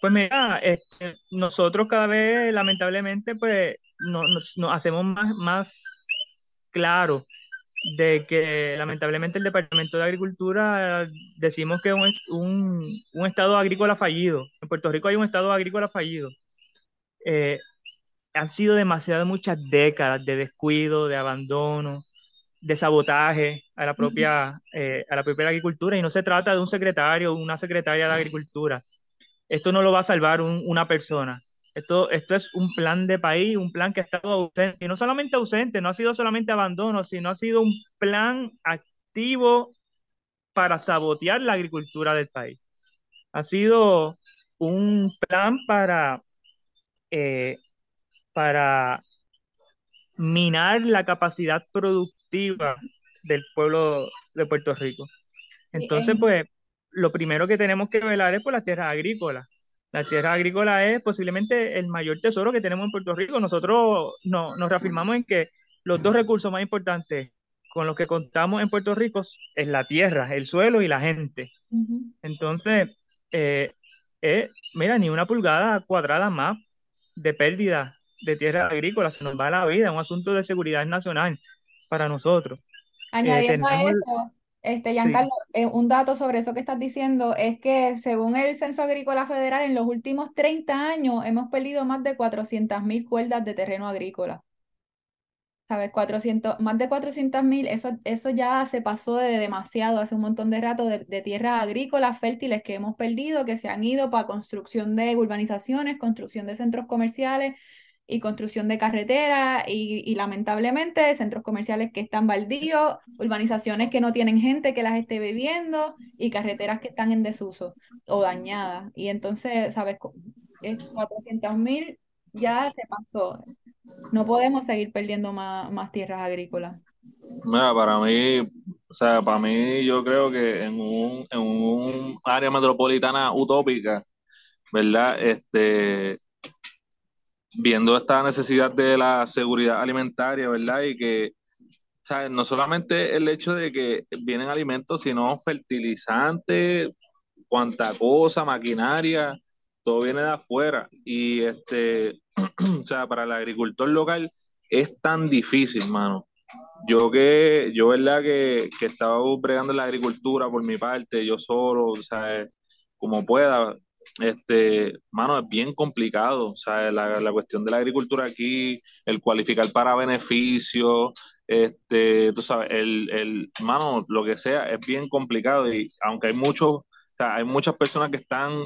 Pues mira, este, nosotros cada vez, lamentablemente, pues nos, hacemos más, claro de que lamentablemente el Departamento de Agricultura decimos que es un, un, estado agrícola fallido. En Puerto Rico hay un estado agrícola fallido. Eh, han sido demasiadas muchas décadas de descuido, de abandono, de sabotaje a la propia, eh, a la propia agricultura y no se trata de un secretario o una secretaria de agricultura. Esto no lo va a salvar una persona. Esto, esto es un plan de país, un plan que ha estado ausente, y no solamente ausente, no ha sido solamente abandono, sino ha sido un plan activo para sabotear la agricultura del país. Ha sido un plan para, eh, para minar la capacidad productiva del pueblo de Puerto Rico. Entonces, pues, lo primero que tenemos que velar es por las tierras agrícolas. La tierra agrícola es posiblemente el mayor tesoro que tenemos en Puerto Rico. Nosotros no, nos reafirmamos en que los dos recursos más importantes con los que contamos en Puerto Rico es la tierra, el suelo y la gente. Entonces, eh, eh, mira, ni una pulgada cuadrada más de pérdida de tierra agrícola, se nos va la vida, es un asunto de seguridad nacional para nosotros. Eh, Añadiendo a eso, este, Giancarlo, eh, un dato sobre eso que estás diciendo es que según el Censo Agrícola Federal, en los últimos 30 años hemos perdido más de 400.000 cuerdas de terreno agrícola. ¿Sabes? 400, más de 400.000, eso, eso ya se pasó de demasiado, hace un montón de rato, de, de tierras agrícolas fértiles que hemos perdido, que se han ido para construcción de urbanizaciones, construcción de centros comerciales, y construcción de carreteras y, lamentablemente centros comerciales que están baldíos, urbanizaciones que no tienen gente que las esté viviendo y carreteras que están en desuso o dañadas. Y entonces, ¿sabes? 400 mil ya se pasó. No podemos seguir perdiendo más, más tierras agrícolas. Mira, para mí, o sea, para mí yo creo que en un, en un área metropolitana utópica, ¿verdad? Este, viendo esta necesidad de la seguridad alimentaria, ¿verdad? Y que, ¿sabes? No solamente el hecho de que vienen alimentos, sino fertilizantes, cuanta cosa, maquinaria, todo viene de afuera. Y, este, <clears throat> o sea, para el agricultor local es tan difícil, mano. Yo que, yo verdad que, que estaba bregando la agricultura por mi parte, yo solo, o sea, como pueda, este, mano, es bien complicado, o sea, la, la, cuestión de la agricultura aquí, el cualificar para beneficio, este, tú sabes, el, el, mano, lo que sea, es bien complicado y aunque hay muchos, o sea, hay muchas personas que están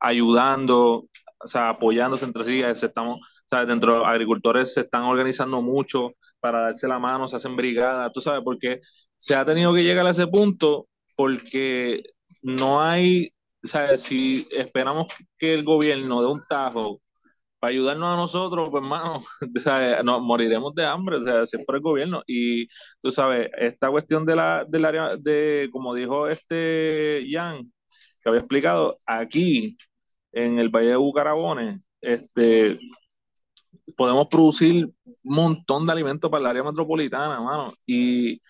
ayudando, o sea, apoyándose entre sí, estamos, o sea, dentro de los agricultores se están organizando mucho para darse la mano, se hacen brigadas, tú sabes, porque se ha tenido que llegar a ese punto porque no hay o sea, si esperamos que el gobierno dé un tajo para ayudarnos a nosotros, pues, <laughs> nos moriremos de hambre, o sea, si es el gobierno. Y tú sabes, esta cuestión de la, del área, de, como dijo este Jan, que había explicado, aquí, en el Valle de Bucarabones, este, podemos producir un montón de alimentos para el área metropolitana, hermano. Y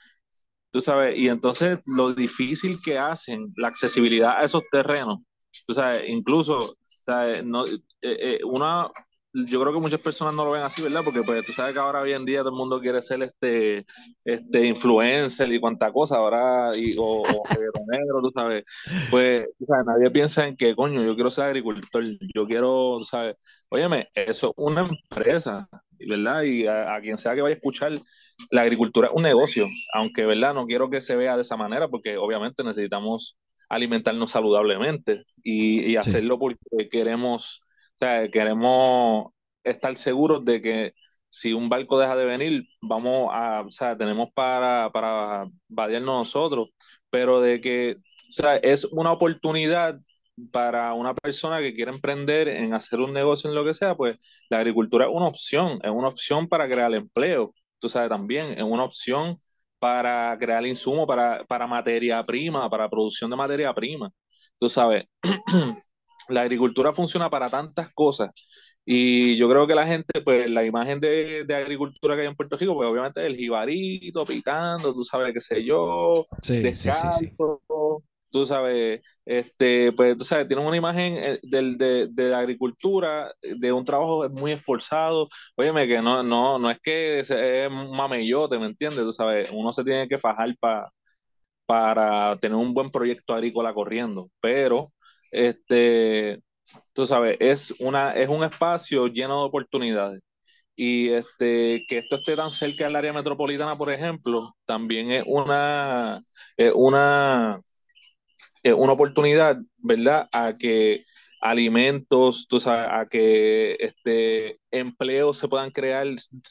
tú sabes, y entonces lo difícil que hacen la accesibilidad a esos terrenos, tú sabes, incluso, ¿sabes? No, eh, eh, una, yo creo que muchas personas no lo ven así, ¿verdad? Porque pues tú sabes que ahora hoy en día todo el mundo quiere ser este, este influencer y cuánta cosa, ahora, y, o, o <laughs> negro, tú sabes. Pues, tú sabes, nadie piensa en que, coño, yo quiero ser agricultor, yo quiero, ¿sabes? Óyeme, eso es una empresa, ¿verdad? Y a, quien sea que vaya a escuchar, la agricultura es un negocio, aunque, ¿verdad? No quiero que se vea de esa manera porque obviamente necesitamos alimentarnos saludablemente y, hacerlo porque queremos, o sea, queremos estar seguros de que si un barco deja de venir, vamos a, o sea, tenemos para, para vadearnos nosotros, pero de que, o sea, es una oportunidad para una persona que quiere emprender en hacer un negocio en lo que sea, pues la agricultura es una opción, es una opción para crear empleo, tú sabes también, es una opción para crear insumo, para, para materia prima, para producción de materia prima. Tú sabes, <clears throat> la agricultura funciona para tantas cosas y yo creo que la gente, pues la imagen de, de, agricultura que hay en Puerto Rico, pues obviamente el jibarito picando, tú sabes, qué sé yo, sí, descalzo, sí, sí, tú sabes, este, pues tú sabes, tienen una imagen eh, de, de, de, la agricultura, de un trabajo muy esforzado. Óyeme, que no, no, no es que es mamellote, ¿me entiendes? Tú sabes, uno se tiene que fajar pa, para tener un buen proyecto agrícola corriendo, pero este, tú sabes, es, una, es un espacio lleno de oportunidades. Y este, que esto esté tan cerca del área metropolitana, por ejemplo, también es una, es una una oportunidad, ¿verdad?, a que alimentos, tú sabes, a que este, empleos se puedan crear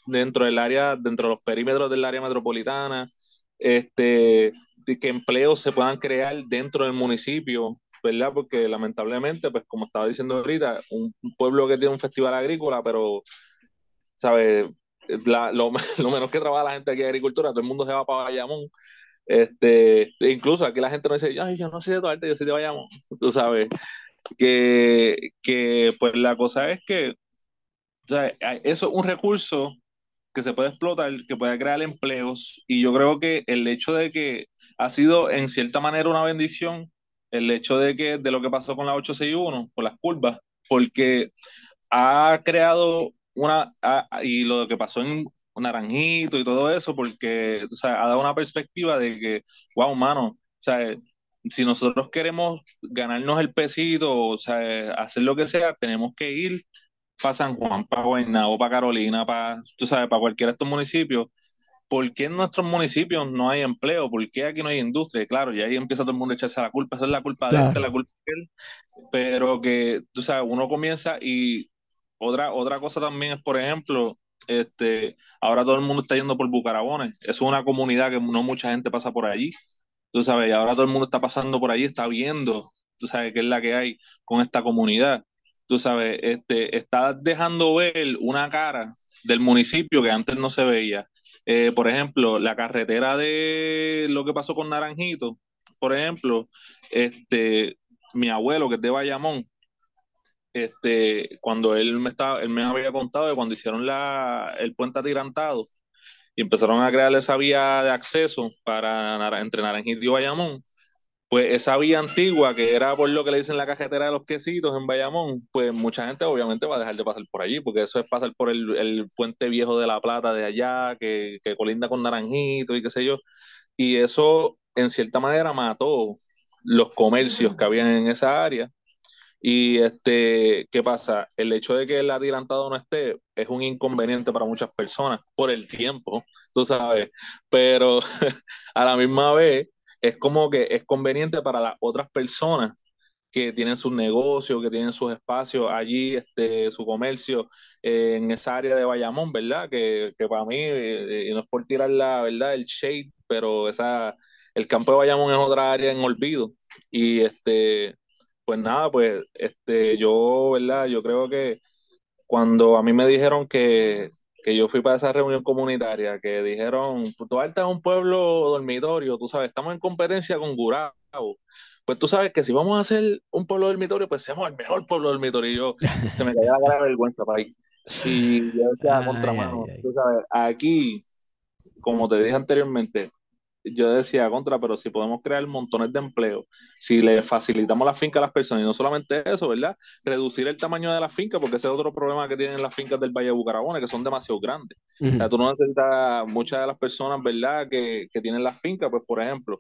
dentro del área, dentro de los perímetros del área metropolitana, este, que empleos se puedan crear dentro del municipio, ¿verdad? Porque lamentablemente, pues como estaba diciendo ahorita, un, pueblo que tiene un festival agrícola, pero, ¿sabes? <laughs> lo, menos que trabaja la gente aquí en agricultura, todo el mundo se va para Bayamón. Este, incluso aquí la gente no dice, ay, yo no soy de Duarte, yo soy de Bayamón, <laughs> tú sabes que, que pues la cosa es que o sea, eso es un recurso que se puede explotar, que puede crear empleos, y yo creo que el hecho de que ha sido en cierta manera una bendición, el hecho de que de lo que pasó con la 861, con las curvas, porque ha creado una, y lo que pasó en Naranjito y todo eso, porque o sea, ha dado una perspectiva de que, wow, mano, o sea, si nosotros queremos ganarnos el pesito, o sea, hacer lo que sea, tenemos que ir para San Juan, para Guaynabo, para Carolina, para, tú sabes, para cualquiera de estos municipios. ¿Por qué en nuestros municipios no hay empleo? ¿Por qué aquí no hay industria? Claro, y ahí empieza todo el mundo a echarse la culpa, eso es la culpa de este, la culpa de él. Pero que, tú sabes, uno comienza y otra, otra cosa también es, por ejemplo, este, ahora todo el mundo está yendo por Bucarabones. Es una comunidad que no mucha gente pasa por allí tú sabes, y ahora todo el mundo está pasando por ahí, está viendo, tú sabes, qué es la que hay con esta comunidad. Tú sabes, este, está dejando ver una cara del municipio que antes no se veía. Eh, por ejemplo, la carretera de lo que pasó con Naranjito, por ejemplo, este, mi abuelo que es de Bayamón, este, cuando él me estaba, él me había contado de cuando hicieron la, el puente atirantado, y empezaron a crear esa vía de acceso para entre Naranjito y Bayamón, pues esa vía antigua, que era por lo que le dicen la cajetera de los quesitos en Bayamón, pues mucha gente obviamente va a dejar de pasar por allí, porque eso es pasar por el, puente viejo de La Plata de allá, que, que colinda con Naranjito y qué sé yo. Y eso, en cierta manera, mató los comercios que habían en esa área y este, ¿qué pasa? El hecho de que el adelantado no esté es un inconveniente para muchas personas por el tiempo, tú sabes, pero <laughs> a la misma vez es como que es conveniente para las otras personas que tienen sus negocios, que tienen sus espacios allí, este, su comercio eh, en esa área de Bayamón, ¿verdad? Que, que para mí, eh, y no es por tirar la, ¿verdad? El shade, pero esa, el campo de Bayamón es otra área en olvido. Y este, pues nada, pues este, yo, ¿verdad? Yo creo que cuando a mí me dijeron que, yo fui para esa reunión comunitaria, que dijeron, tú es un pueblo dormitorio, tú sabes, estamos en competencia con Gurabo. Pues tú sabes que si vamos a hacer un pueblo dormitorio, pues seamos el mejor pueblo dormitorio. Y yo, <laughs> se me caía la cara de vergüenza para ahí. Y yo decía, contramano, tú sabes, aquí, como te dije anteriormente, yo decía contra, pero si podemos crear montones de empleo, si le facilitamos la finca a las personas, y no solamente eso, ¿verdad? Reducir el tamaño de la finca, porque ese es otro problema que tienen las fincas del Valle de Bucarabones, que son demasiado grandes. O sea, tú no necesitas muchas de las personas, ¿verdad?, que, que tienen las fincas, pues por ejemplo,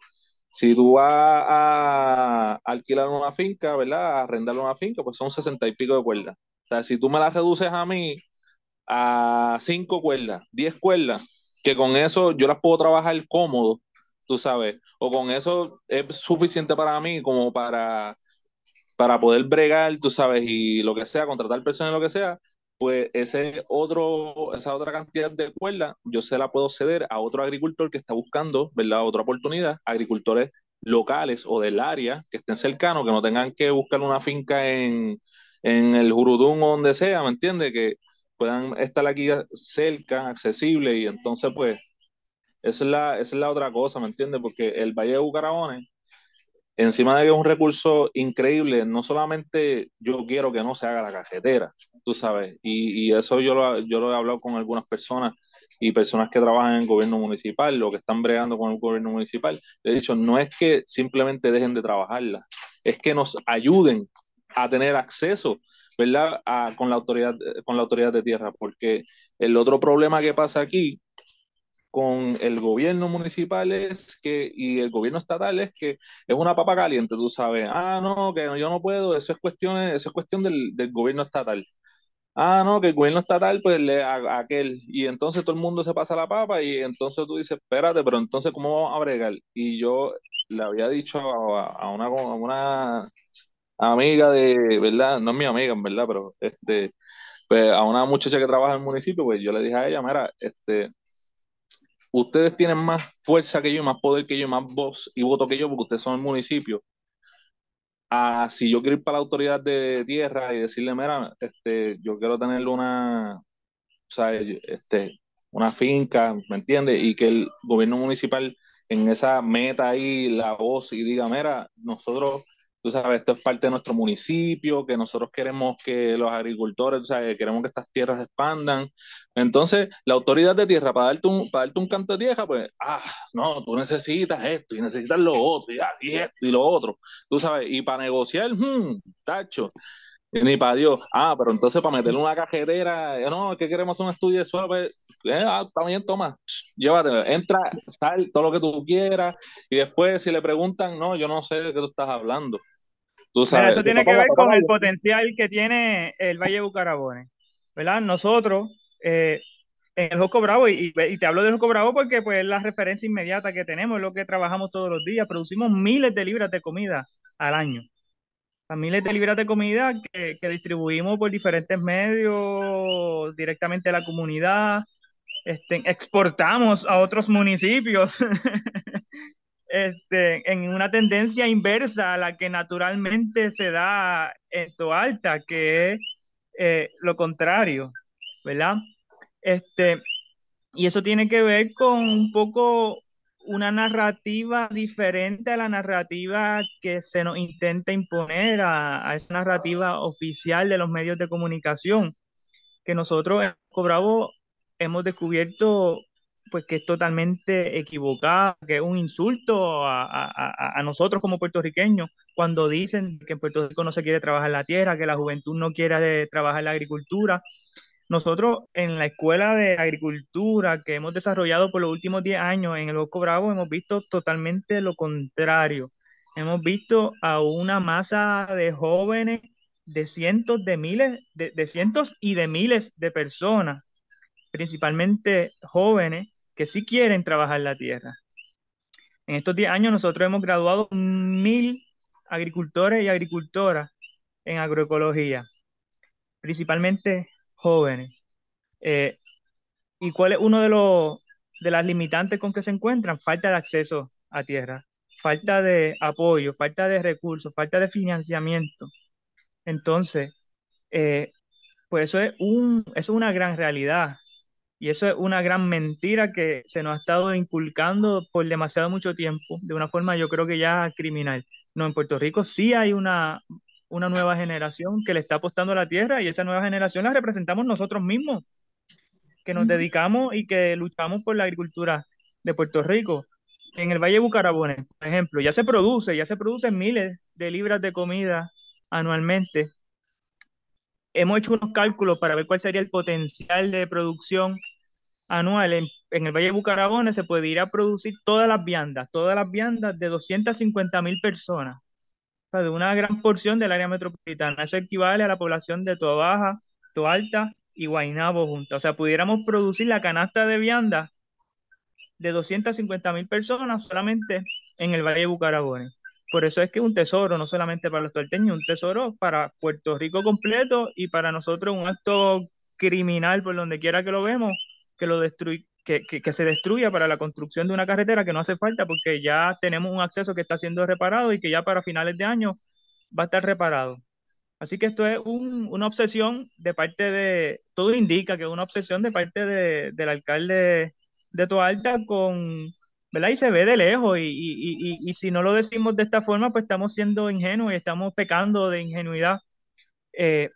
si tú vas a alquilar una finca, ¿verdad?, a arrendar una finca, pues son sesenta y pico de cuerdas. O sea, si tú me las reduces a mí a cinco cuerdas, diez cuerdas, que con eso yo las puedo trabajar cómodo tú sabes, o con eso es suficiente para mí como para, para poder bregar, tú sabes, y lo que sea, contratar personas, lo que sea, pues ese otro, esa otra cantidad de cuerda yo se la puedo ceder a otro agricultor que está buscando, ¿verdad? Otra oportunidad, agricultores locales o del área que estén cercanos, que no tengan que buscar una finca en, en el Jurudún o donde sea, ¿me entiendes? Que puedan estar aquí cerca, accesible, y entonces pues esa es la, es la otra cosa, ¿me entiendes? Porque el Valle de Bucarabones, encima de que es un recurso increíble, no solamente yo quiero que no se haga la cajetera, tú sabes, y, y eso yo lo, yo lo he hablado con algunas personas y personas que trabajan en el gobierno municipal o que están bregando con el gobierno municipal. he dicho, no es que simplemente dejen de trabajarla, es que nos ayuden a tener acceso, ¿verdad? A, con, la autoridad, con la autoridad de tierra, porque el otro problema que pasa aquí con el gobierno municipal es que, y el gobierno estatal es que es una papa caliente, tú sabes, ah, no, que yo no puedo, eso es cuestión, eso es cuestión del, del gobierno estatal. Ah, no, que el gobierno estatal, pues le a, aquel, y entonces todo el mundo se pasa la papa, y entonces tú dices, espérate, pero entonces, ¿cómo vamos a bregar? Y yo le había dicho a, una, a una amiga de, ¿verdad? No es mi amiga, en verdad, pero este, pues, a una muchacha que trabaja en el municipio, pues yo le dije a ella, mira, este, ustedes tienen más fuerza que yo, más poder que yo, más voz y voto que yo, porque ustedes son el municipio. Ah, si yo quiero ir para la autoridad de tierra y decirle, mira, este, yo quiero tener una, o sea, este, una finca, ¿me entiendes? Y que el gobierno municipal en esa meta ahí la voz y diga, mira, nosotros tú sabes, esto es parte de nuestro municipio, que nosotros queremos que los agricultores, tú sabes, queremos que estas tierras expandan. Entonces, la autoridad de tierra, para darte un, para darte un canto de tierra, pues, ah, no, tú necesitas esto y necesitas lo otro, y, ah, y esto y lo otro, tú sabes, y para negociar, hmm, tacho. Ni para Dios. Ah, pero entonces para meterle una cajetera, eh, no, que queremos un estudio de suelo, pues, eh, ah, también toma, llévatelo, entra, sal, todo lo que tú quieras, y después si le preguntan, no, yo no sé de qué tú estás hablando eso tiene que ver con el potencial que tiene el Valle de Bucarabone. ¿verdad? Nosotros, eh, en el Joco Bravo, y, te hablo del Joco Bravo porque pues, es la referencia inmediata que tenemos, es lo que trabajamos todos los días, producimos miles de libras de comida al año. miles de libras de comida que, que distribuimos por diferentes medios, directamente a la comunidad, este, exportamos a otros municipios. <laughs> este, en una tendencia inversa a la que naturalmente se da en Toalta, que es eh, lo contrario, ¿verdad? Este, y eso tiene que ver con un poco una narrativa diferente a la narrativa que se nos intenta imponer, a, a esa narrativa oficial de los medios de comunicación, que nosotros en Cobravo hemos descubierto pues que es totalmente equivocada, que es un insulto a, nosotros como puertorriqueños cuando dicen que en Puerto Rico no se quiere trabajar la tierra, que la juventud no quiere trabajar la agricultura. Nosotros en la escuela de agricultura que hemos desarrollado por los últimos 10 años en el Bosco Bravo hemos visto totalmente lo contrario. Hemos visto a una masa de jóvenes de cientos de miles, de cientos y de miles de personas, principalmente jóvenes, que sí quieren trabajar la tierra. En estos 10 años nosotros hemos graduado mil agricultores y agricultoras en agroecología, principalmente jóvenes. Eh, ¿Y cuál es uno de los de las limitantes con que se encuentran? Falta de acceso a tierra, falta de apoyo, falta de recursos, falta de financiamiento. Entonces, eh, pues eso es, un, eso es una gran realidad. Y eso es una gran mentira que se nos ha estado inculcando por demasiado mucho tiempo, de una forma yo creo que ya criminal. No, en Puerto Rico sí hay una, una nueva generación que le está apostando a la tierra y esa nueva generación la representamos nosotros mismos, que nos dedicamos y que luchamos por la agricultura de Puerto Rico. En el Valle de Bucarabones, por ejemplo, ya se produce, ya se producen miles de libras de comida anualmente. Hemos hecho unos cálculos para ver cuál sería el potencial de producción anual en, el Valle de Bucarabones se puede producir todas las viandas, todas las viandas de 250 mil personas, o sea, de una gran porción del área metropolitana. Eso equivale a la población de Toa Baja, Toa Alta y Guaynabo juntos. O sea, pudiéramos producir la canasta de viandas de 250 mil personas solamente en el Valle de Bucarabones. Por eso es que es un tesoro, no solamente para los tuarteños, un tesoro para Puerto Rico completo y para nosotros un acto criminal por donde quiera que lo vemos, que, lo que, que, se destruya para la construcción de una carretera que no hace falta porque ya tenemos un acceso que está siendo reparado y que ya para finales de año va a estar reparado. Así que esto es una obsesión de parte de, todo indica que es una obsesión de parte de, del alcalde de Toalta con, ¿verdad? Y se ve de lejos y, y, y, y, si no lo decimos de esta forma, pues estamos siendo ingenuos y estamos pecando de ingenuidad. Eh,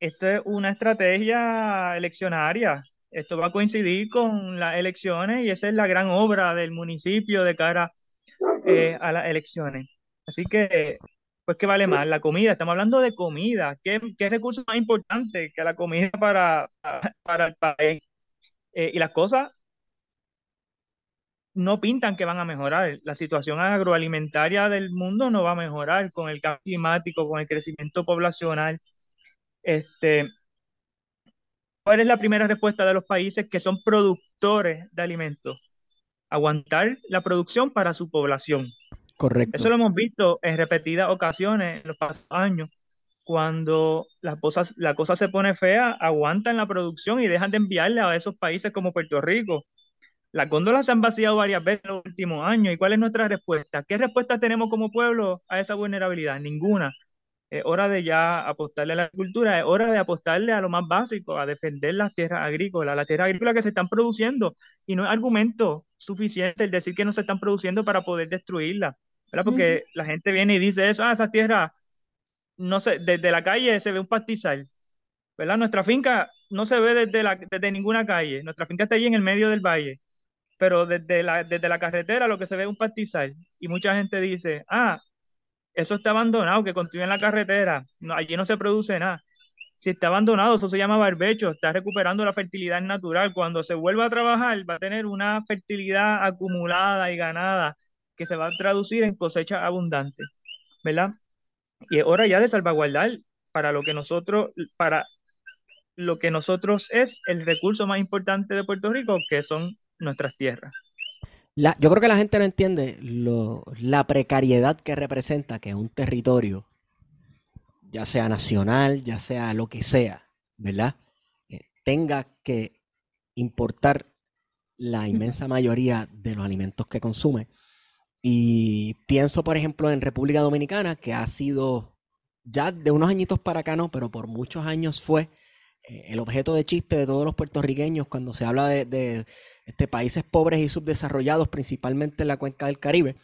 esto es una estrategia eleccionaria esto va a coincidir con las elecciones y esa es la gran obra del municipio de cara eh, a las elecciones. Así que, pues, ¿qué vale más? La comida, estamos hablando de comida. ¿Qué, qué recurso más importante que la comida para, para el país? Eh, y las cosas no pintan que van a mejorar. La situación agroalimentaria del mundo no va a mejorar con el cambio climático, con el crecimiento poblacional. Este, ¿Cuál es la primera respuesta de los países que son productores de alimentos? Aguantar la producción para su población. Correcto. Eso lo hemos visto en repetidas ocasiones en los pasados años. Cuando la cosa, la cosa se pone fea, aguantan la producción y dejan de enviarle a esos países como Puerto Rico. Las góndolas se han vaciado varias veces en los últimos años. ¿Y cuál es nuestra respuesta? ¿Qué respuesta tenemos como pueblo a esa vulnerabilidad? Ninguna. Es hora de ya apostarle a la agricultura, es hora de apostarle a lo más básico, a defender las tierras agrícolas, las tierras agrícolas que se están produciendo. Y no es argumento suficiente el decir que no se están produciendo para poder destruirlas, ¿verdad? Porque la gente viene y dice eso, ah, esas tierras, no sé, desde la calle se ve un pastizal, ¿verdad? Nuestra finca no se ve desde, la, desde ninguna calle, nuestra finca está allí en el medio del valle, pero desde la, desde la carretera lo que se ve es un pastizal. Y mucha gente dice, ah, eso está abandonado, que continúe en la carretera, allí no se produce nada. Si está abandonado, eso se llama barbecho, está recuperando la fertilidad natural. Cuando se vuelva a trabajar, va a tener una fertilidad acumulada y ganada que se va a traducir en cosecha abundante, ¿verdad? Y es hora ya de salvaguardar para lo que nosotros, para lo que nosotros es el recurso más importante de Puerto Rico, que son nuestras tierras yo creo que la gente no entiende la precariedad que representa que un territorio, ya sea nacional, ya sea lo que sea, ¿verdad? Eh, tenga que importar la inmensa mayoría de los alimentos que consume. Y pienso, por ejemplo, en República Dominicana, que ha sido ya de unos añitos para acá, no, pero por muchos años fue el objeto de chiste de todos los puertorriqueños cuando se habla de, este, países pobres y subdesarrollados, principalmente en la cuenca del Caribe.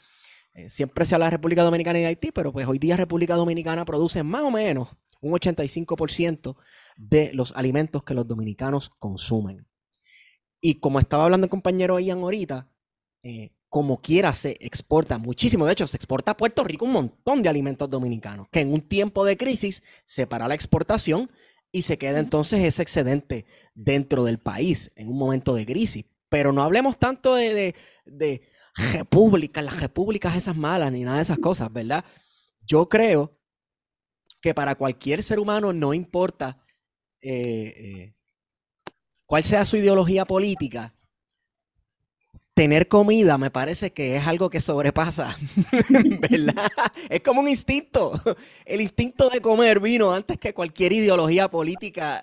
Eh, siempre se habla de República Dominicana y de Haití, pero pues hoy día República Dominicana produce más o menos un 85% de los alimentos que los dominicanos consumen. Y como estaba hablando el compañero Ian ahorita, eh, como quiera se exporta muchísimo. De hecho, se exporta a Puerto Rico un montón de alimentos dominicanos, que en un tiempo de crisis se para la exportación y se queda entonces ese excedente dentro del país en un momento de crisis. Pero no hablemos tanto de, de, repúblicas, las repúblicas esas malas, ni nada de esas cosas, ¿verdad? Yo creo que para cualquier ser humano no importa eh, eh, cuál sea su ideología política, tener comida me parece que es algo que sobrepasa, <laughs> ¿verdad? Es como un instinto. El instinto de comer vino antes que cualquier ideología política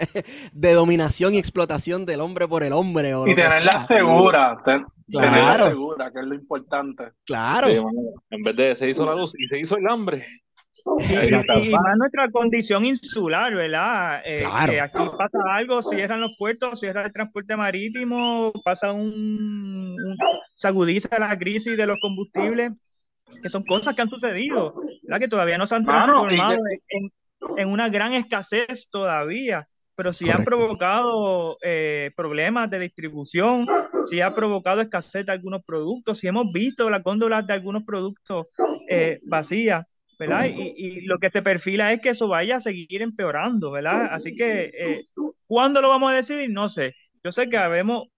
<laughs> de dominación y explotación del hombre por el hombre. y tenerla segura, tenerla segura, que es lo importante. Claro. en vez de se hizo la luz y se hizo el hambre. Y, más nuestra condición insular, ¿verdad? Eh, que aquí pasa algo, cierran los puertos, cierra el transporte marítimo, pasa un, se agudiza la crisis de los combustibles, que son cosas que han sucedido, ¿verdad? Que todavía no se han transformado en, una gran escasez todavía, pero sí han provocado eh, problemas de distribución, sí ha provocado escasez de algunos productos, sí hemos visto las góndolas de algunos productos eh, vacías. ¿Verdad? Y, lo que se perfila es que eso vaya a seguir empeorando, ¿verdad? Así que, eh, ¿cuándo lo vamos a decir? No sé. Yo sé que habemos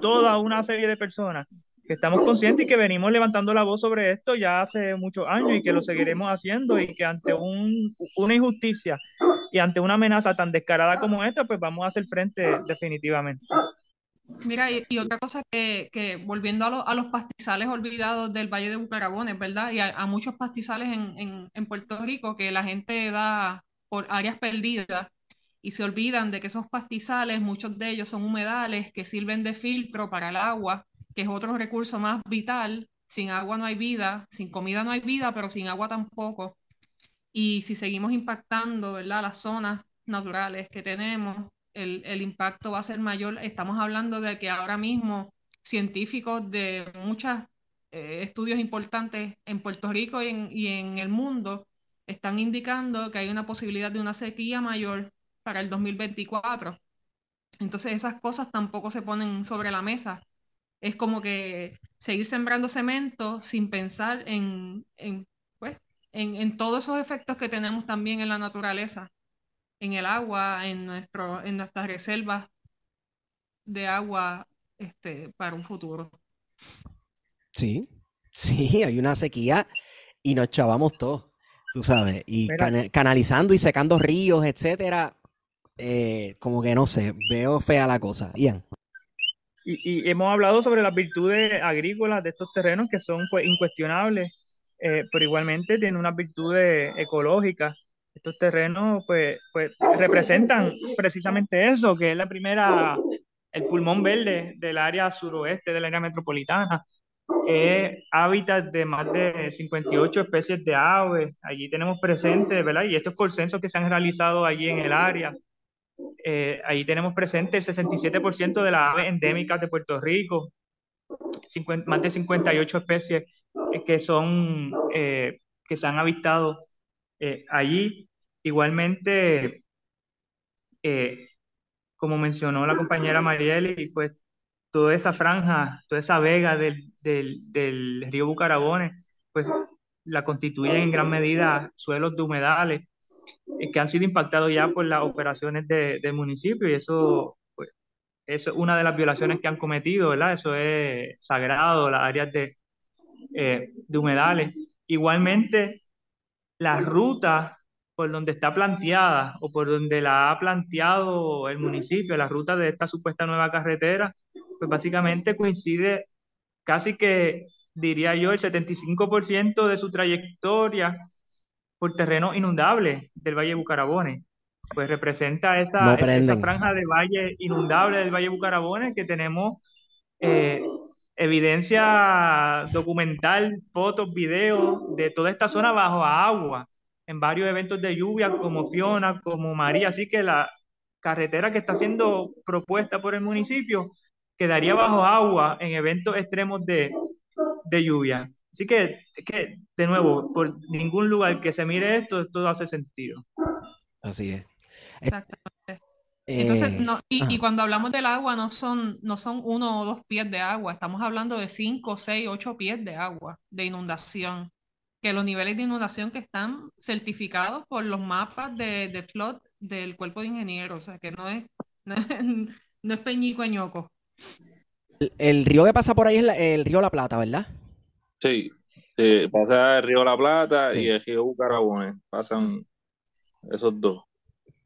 toda una serie de personas que estamos conscientes y que venimos levantando la voz sobre esto ya hace muchos años y que lo seguiremos haciendo y que ante un, una injusticia y ante una amenaza tan descarada como esta, pues vamos a hacer frente definitivamente. Mira, y, otra cosa que, que volviendo a, a, los pastizales olvidados del Valle de Bucarabones, ¿verdad? Y a, muchos pastizales en, en, en, Puerto Rico que la gente da por áreas perdidas y se olvidan de que esos pastizales, muchos de ellos son humedales que sirven de filtro para el agua, que es otro recurso más vital. Sin agua no hay vida, sin comida no hay vida, pero sin agua tampoco. Y si seguimos impactando, ¿verdad? Las zonas naturales que tenemos, el, impacto va a ser mayor. Estamos hablando de que ahora mismo científicos de muchos eh, estudios importantes en Puerto Rico y en, el mundo están indicando que hay una posibilidad de una sequía mayor para el 2024. Entonces esas cosas tampoco se ponen sobre la mesa. Es como que seguir sembrando cemento sin pensar en, en, pues, en, en todos esos efectos que tenemos también en la naturaleza en el agua, en, nuestro, en nuestras reservas de agua este, para un futuro. Sí, sí, hay una sequía y nos chavamos todos, tú sabes, y canalizando y secando ríos, etcétera. Eh, como que no sé, veo fea la cosa. Ian. y, hemos hablado sobre las virtudes agrícolas de estos terrenos que son pues, incuestionables, eh, pero igualmente tienen unas virtudes ecológicas. Estos terrenos pues, pues representan precisamente eso, que es la primera, el pulmón verde del área suroeste del área metropolitana. Es hábitat de más de 58 especies de aves. Allí tenemos presentes, ¿verdad? Y estos consensos que se han realizado allí en el área eh, ahí tenemos presente el 67% de las aves endémicas de Puerto Rico, más de 58 especies eh, que son eh, que se han avistado allí. Igualmente, como mencionó la compañera Marieli, pues toda esa franja, toda esa vega del, del, río Bucarabones, pues la constituyen en gran medida suelos de humedales eh, que han sido impactados ya por las operaciones de, del municipio y eso, pues, es una de las violaciones que han cometido, ¿verdad? Eso es sagrado, las áreas de, eh, de humedales. Igualmente, la ruta por donde está planteada o por donde la ha planteado el municipio, la ruta de esta supuesta nueva carretera, pues básicamente coincide casi que, diría yo, el 75% de su trayectoria por terreno inundable del Valle Bucarabones. Pues representa esa, esa franja de valle inundable del Valle Bucarabones que tenemos eh, evidencia documental, fotos, videos de toda esta zona bajo agua en varios eventos de lluvia como Fiona, como María. Así que la carretera que está siendo propuesta por el municipio quedaría bajo agua en eventos extremos de, de lluvia. Así que, que, de nuevo, por ningún lugar que se mire esto, todo hace sentido. Así es. Exactamente. Entonces, eh, no, y, cuando hablamos del agua, no son, no son uno o dos pies de agua, estamos hablando de cinco, seis, ocho pies de agua, de inundación. Que los niveles de inundación que están certificados por los mapas de, de flood del cuerpo de ingenieros, o sea, que no es, <laughs> no es, peñico ñoco. El, río que pasa por ahí es el río La Plata, ¿verdad? Sí, pasa el río La Plata y el río Bucarabones, pasan esos dos.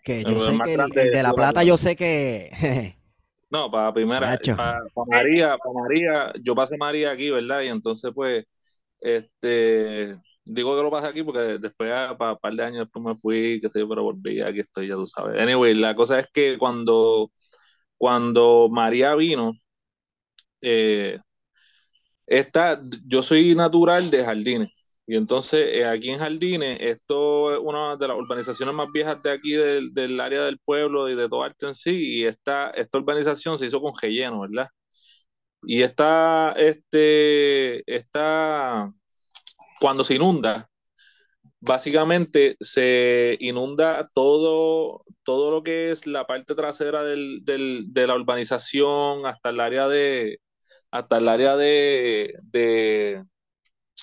Que yo sé que el, de La Plata yo sé que... no, para primera, para, María, para María, yo pasé María aquí, ¿verdad? Y entonces pues, este, digo que lo pasé aquí porque después, para un par de años después me fui, que sé yo, pero volví, aquí estoy, ya tú sabes. Anyway, la cosa es que cuando, cuando María vino, eh, esta, yo soy natural de Jardines. Y entonces eh, aquí en Jardines, esto es una de las urbanizaciones más viejas de aquí del, área del pueblo y de todo arte en sí. Y esta, esta urbanización se hizo con relleno, ¿verdad? Y esta, este, esta, cuando se inunda, básicamente se inunda todo, todo lo que es la parte trasera del, de la urbanización hasta el área de, hasta el área de, de,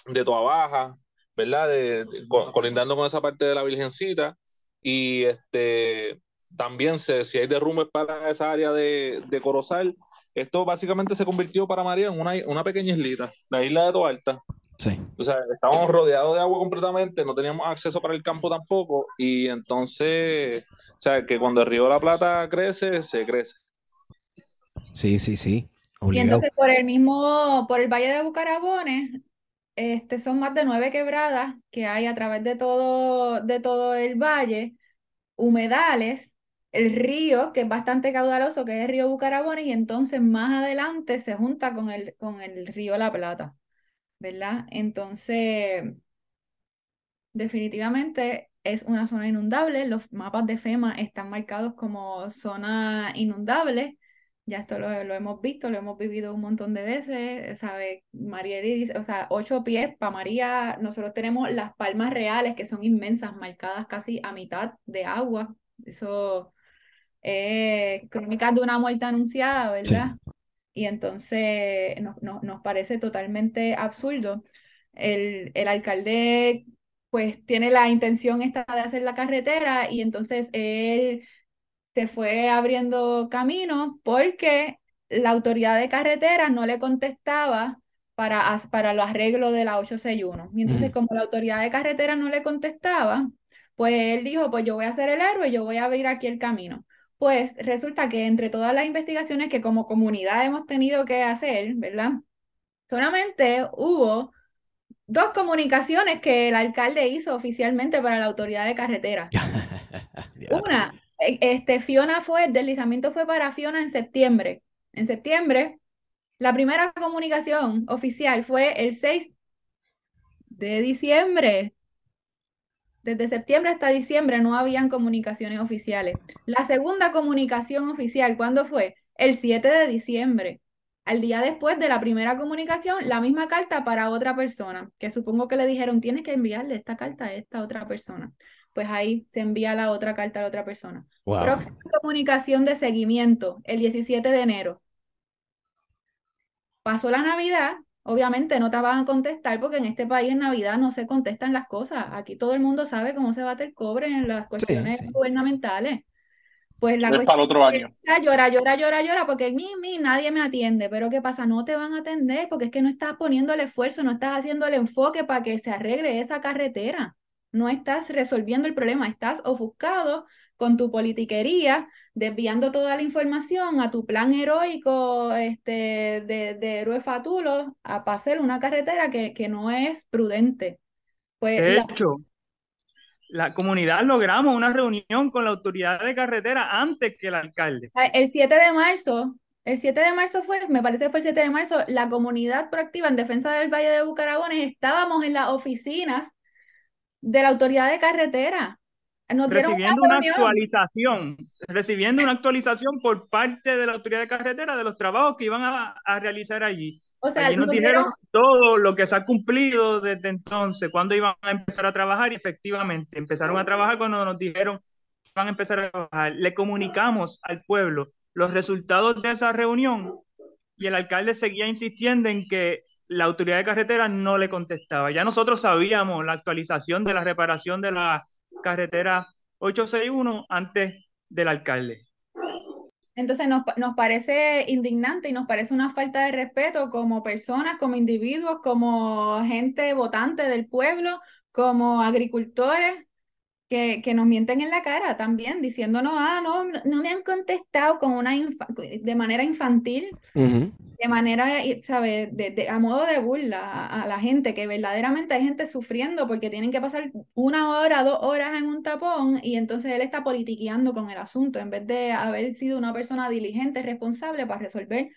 de Toa Baja, ¿verdad? De, colindando con esa parte de la Virgencita. Y este también se, si hay derrumbes para esa área de, de Corozal, esto básicamente se convirtió para María en una, una pequeña islita, la isla de Toalta. Sí. O sea, estábamos rodeados de agua completamente, no teníamos acceso para el campo tampoco, y entonces, o sea, que cuando el río de la Plata crece, se crece. Sí, sí, sí. Y entonces por el mismo, por el Valle de Bucarabones, este, son más de nueve quebradas que hay a través de todo, de todo el valle, humedales, el río, que es bastante caudaloso, que es el río Bucarabones, y entonces más adelante se junta con el, con el río La Plata, ¿verdad? Entonces, definitivamente es una zona inundable, los mapas de FEMA están marcados como zona inundable, ya esto lo, hemos visto, lo hemos vivido un montón de veces, ¿sabe? María dice, o sea, ocho pies para María, nosotros tenemos las palmas reales que son inmensas, marcadas casi a mitad de agua. Eso es crónicas de una muerte anunciada, ¿verdad? Y entonces nos parece totalmente absurdo. El, el alcalde pues tiene la intención esta de hacer la carretera y entonces él se fue abriendo camino porque la autoridad de carretera no le contestaba para, para los arreglos de la 861. Y entonces, como la autoridad de carretera no le contestaba, pues él dijo, pues yo voy a ser el héroe, yo voy a abrir aquí el camino. pues resulta que entre todas las investigaciones que como comunidad hemos tenido que hacer, ¿verdad? Solamente hubo dos comunicaciones que el alcalde hizo oficialmente para la autoridad de carretera. <laughs> Una, este, Fiona fue, el deslizamiento fue para Fiona en septiembre. En septiembre, la primera comunicación oficial fue el 6 de diciembre. Desde septiembre hasta diciembre no habían comunicaciones oficiales. La segunda comunicación oficial, ¿cuándo fue? El 7 de diciembre. Al día después de la primera comunicación, la misma carta para otra persona, que supongo que le dijeron, tienes que enviarle esta carta a esta otra persona. Pues ahí se envía la otra carta a la otra persona. Próxima comunicación de seguimiento, el 17 de enero. Pasó la Navidad, obviamente no te van a contestar porque en este país en Navidad no se contestan las cosas. Aquí todo el mundo sabe cómo se bate el cobre en las cuestiones gubernamentales. Pues la es para otro año. llora, llora, llora, llora, porque mi, mi, nadie me atiende. Pero ¿qué pasa? No te van a atender porque es que no estás poniendo el esfuerzo, no estás haciendo el enfoque para que se arregle esa carretera. No estás resolviendo el problema, estás ofuscado con tu politiquería, desviando toda la información a tu plan heroico este, de, de héroe fatulo a hacer una carretera que, que no es prudente. Pues de hecho, la comunidad logramos una reunión con la autoridad de carretera antes que el alcalde. Ah, el 7 de marzo, el 7 de marzo fue, me parece que fue el 7 de marzo, la comunidad proactiva en defensa del Valle de Bucarabones, estábamos en las oficinas de la autoridad de carretera. recibiendo una, actualización, recibiendo una actualización por parte de la autoridad de carretera de los trabajos que iban a, a realizar allí. O sea, Allí nos dijeron todo lo que se ha cumplido desde entonces, cuándo iban a empezar a trabajar y efectivamente empezaron a trabajar cuando nos dijeron que iban a empezar a trabajar. Le comunicamos al pueblo los resultados de esa reunión y el alcalde seguía insistiendo en que la autoridad de carretera no le contestaba. Ya nosotros sabíamos la actualización de la reparación de la carretera 861 antes del alcalde. Entonces nos, nos, parece indignante y nos parece una falta de respeto como personas, como individuos, como gente votante del pueblo, como agricultores, que, que nos mienten en la cara también, diciéndonos, ah, no, no me han contestado con una de manera infantil de manera, ¿sabes? De, a modo de burla a, la gente, que verdaderamente hay gente sufriendo porque tienen que pasar una hora, dos horas en un tapón y entonces él está politiqueando con el asunto en vez de haber sido una persona diligente, responsable para resolver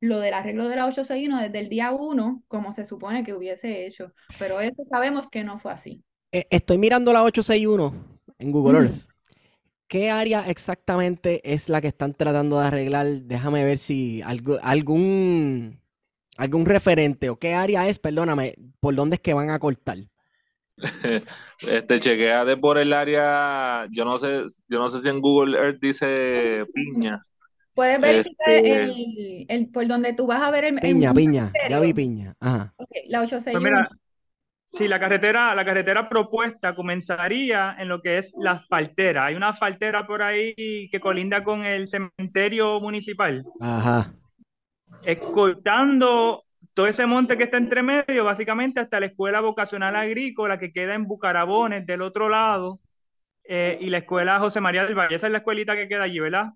lo del arreglo de la 861 desde el día uno, como se supone que hubiese hecho. Pero eso sabemos que no fue así. Eh, estoy mirando la 861 en Google Earth ¿Qué área exactamente es la que están tratando de arreglar? Déjame ver si algún, algún referente o qué área es, perdóname, por dónde es que van a cortar. <laughs> Este, chequeate por el área, yo no sé, yo no sé si en Google Earth dice piña. Puedes verificar este, el, por donde tú vas a ver el piña, piña, ya vi piña. Ajá. la 861. Sí, la carretera, la carretera propuesta comenzaría en lo que es la asfaltera. Hay una asfaltera por ahí que colinda con el cementerio municipal. Ajá. Escoltando todo ese monte que está entre medio, básicamente hasta la escuela vocacional agrícola que queda en Bucarabones del otro lado, eh, y la escuela José María del Valle. Esa es la escuelita que queda allí, ¿verdad?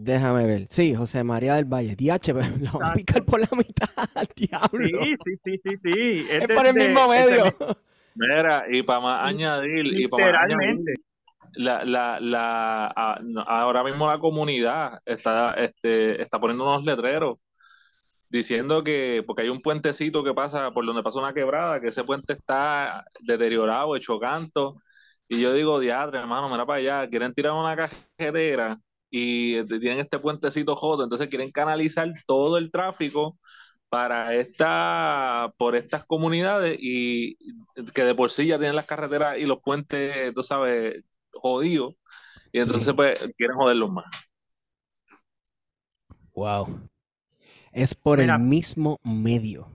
Déjame ver. Sí, José María del Valle. DH, la <laughs> vamos a picar por la mitad, <laughs> diablo. Sí, sí, sí, sí, sí. Es, por el mismo medio. Mira, y para más añadir, y para la, la, la, ahora mismo la comunidad está, este, está poniendo unos letreros diciendo que, porque hay un puentecito que pasa por donde pasa una quebrada, que ese puente está deteriorado, hecho canto. Y yo digo, diadre, hermano, mira para allá, quieren tirar una cajetera y tienen este puentecito joto, entonces quieren canalizar todo el tráfico para esta, por estas comunidades y que de por sí ya tienen las carreteras y los puentes, tú sabes, jodidos, y entonces pues quieren joderlos más. Wow. Es por el mismo medio.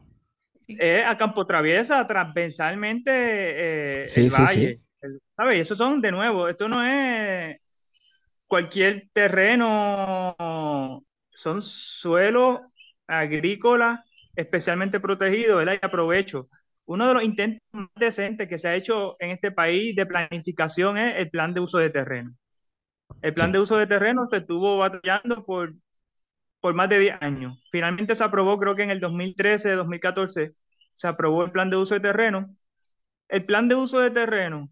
Es a campo traviesa, transversalmente eh, el valle. ¿Sabes? Eso son, de nuevo, esto no es cualquier terreno, son suelos agrícolas especialmente protegidos, ¿verdad? Y aprovecho. Uno de los intentos más decentes que se ha hecho en este país de planificación es el plan de uso de terreno. El plan de uso de terreno se estuvo batallando por, por más de 10 años. Finalmente se aprobó, creo que en el 2013, 2014, se aprobó el plan de uso de terreno. El plan de uso de terreno,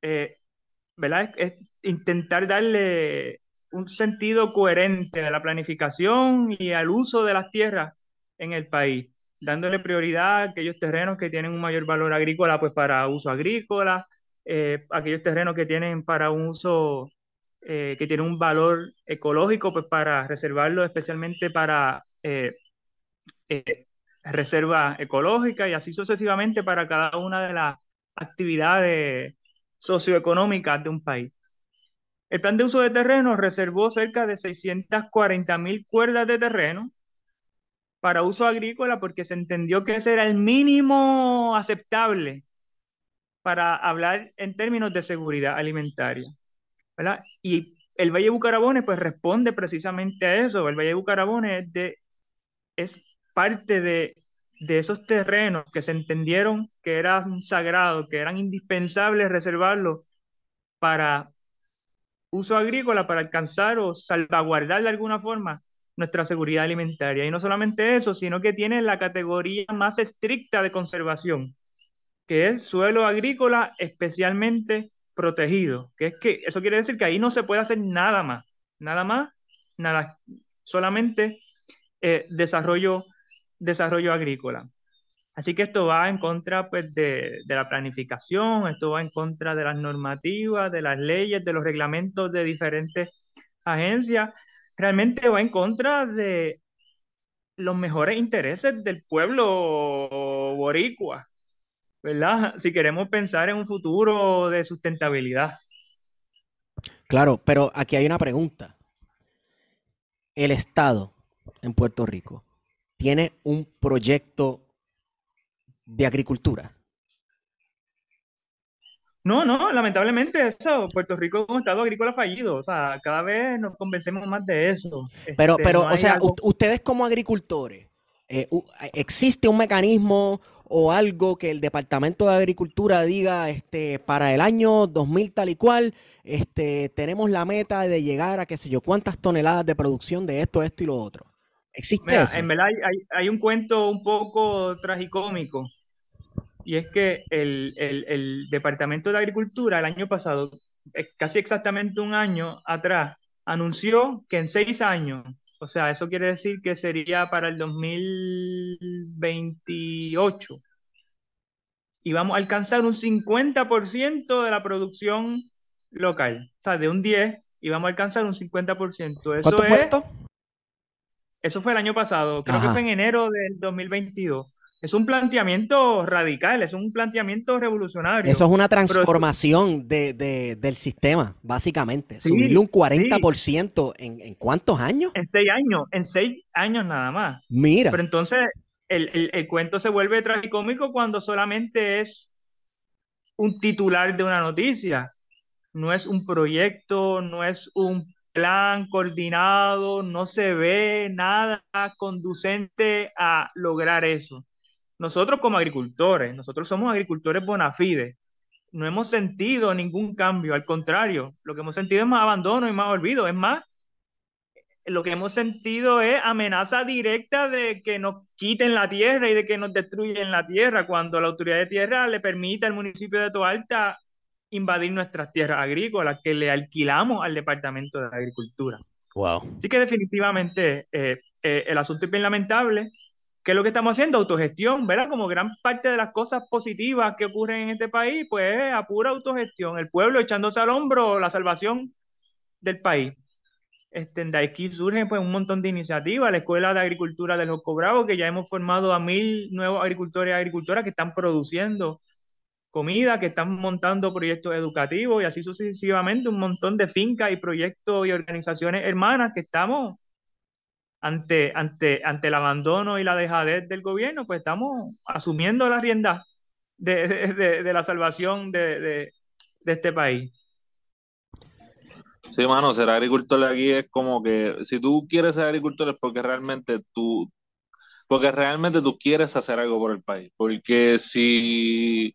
eh, ¿verdad? Es, intentar darle un sentido coherente a la planificación y al uso de las tierras en el país, dándole prioridad a aquellos terrenos que tienen un mayor valor agrícola, pues para uso agrícola, eh, aquellos terrenos que tienen para un uso eh, que tienen un valor ecológico, pues para reservarlo especialmente para eh, reserva ecológica y así sucesivamente para cada una de las actividades socioeconómicas de un país. El plan de uso de terreno reservó cerca de 640 mil cuerdas de terreno para uso agrícola porque se entendió que ese era el mínimo aceptable para hablar en términos de seguridad alimentaria. Y el Valle de Bucarabones pues responde precisamente a eso. El Valle de Bucarabones es, de, es parte de, de esos terrenos que se entendieron que eran sagrados, que eran indispensables reservarlos para uso agrícola para alcanzar o salvaguardar de alguna forma nuestra seguridad alimentaria. Y no solamente eso, sino que tiene la categoría más estricta de conservación, que es suelo agrícola especialmente protegido, que es que eso quiere decir que ahí no se puede hacer nada más, nada más, nada, solamente eh, desarrollo, desarrollo agrícola. Así que esto va en contra pues, de, la planificación, esto va en contra de las normativas, de las leyes, de los reglamentos de diferentes agencias. Realmente va en contra de los mejores intereses del pueblo boricua, ¿verdad? Si queremos pensar en un futuro de sustentabilidad. Claro, pero aquí hay una pregunta. El Estado en Puerto Rico tiene un proyecto de agricultura. No, no, lamentablemente eso, Puerto Rico es un estado agrícola fallido, o sea, cada vez nos convencemos más de eso. Pero, este, pero, o sea, ustedes como agricultores, eh, ¿existe un mecanismo o algo que el Departamento de Agricultura diga, este, para el año 2000 tal y cual, este, tenemos la meta de llegar a qué sé yo, cuántas toneladas de producción de esto, esto y lo otro? ¿Existe eso? En verdad hay, hay un cuento un poco tragicómico y es que el, el, Departamento de Agricultura el año pasado, eh, casi exactamente un año atrás, anunció que en seis años, o sea, eso quiere decir que sería para el 2028, íbamos a alcanzar un 50% de la producción local. O sea, de un 10 íbamos a alcanzar un 50%. Eso esto? Eso fue el año pasado, creo que fue en enero del 2022 es un planteamiento radical, es un planteamiento revolucionario. Eso es una transformación de, del sistema, básicamente. Subirle un 40% en, en cuántos años? En seis años, en seis años nada más. Mira. Pero entonces el, el cuento se vuelve tragicómico cuando solamente es un titular de una noticia. No es un proyecto, no es un plan coordinado, no se ve nada conducente a lograr eso. Nosotros como agricultores, nosotros somos agricultores bona fide, no hemos sentido ningún cambio, al contrario, lo que hemos sentido es más abandono y más olvido, es más, lo que hemos sentido es amenaza directa de que nos quiten la tierra y de que nos destruyen la tierra cuando la autoridad de tierra le permite al municipio de Toalta invadir nuestras tierras agrícolas que le alquilamos al Departamento de Agricultura. Wow. Así que definitivamente eh, eh, el asunto es bien lamentable. ¿Qué es lo que estamos haciendo? Autogestión, ¿verdad? Como gran parte de las cosas positivas que ocurren en este país, pues a pura autogestión. El pueblo echándose al hombro la salvación del país. Este, de aquí surgen pues un montón de iniciativas, la Escuela de Agricultura del Josco Bravo, que ya hemos formado a mil nuevos agricultores y agricultoras que están produciendo comida, que están montando proyectos educativos y así sucesivamente, un montón de fincas y proyectos y organizaciones hermanas que estamos ante, ante, ante el abandono y la dejadez del gobierno, pues estamos asumiendo la rienda de, la salvación de, este país. Sí, mano, ser agricultor aquí es como que si tú quieres ser agricultor es porque realmente tú, porque realmente tú quieres hacer algo por el país. Porque si,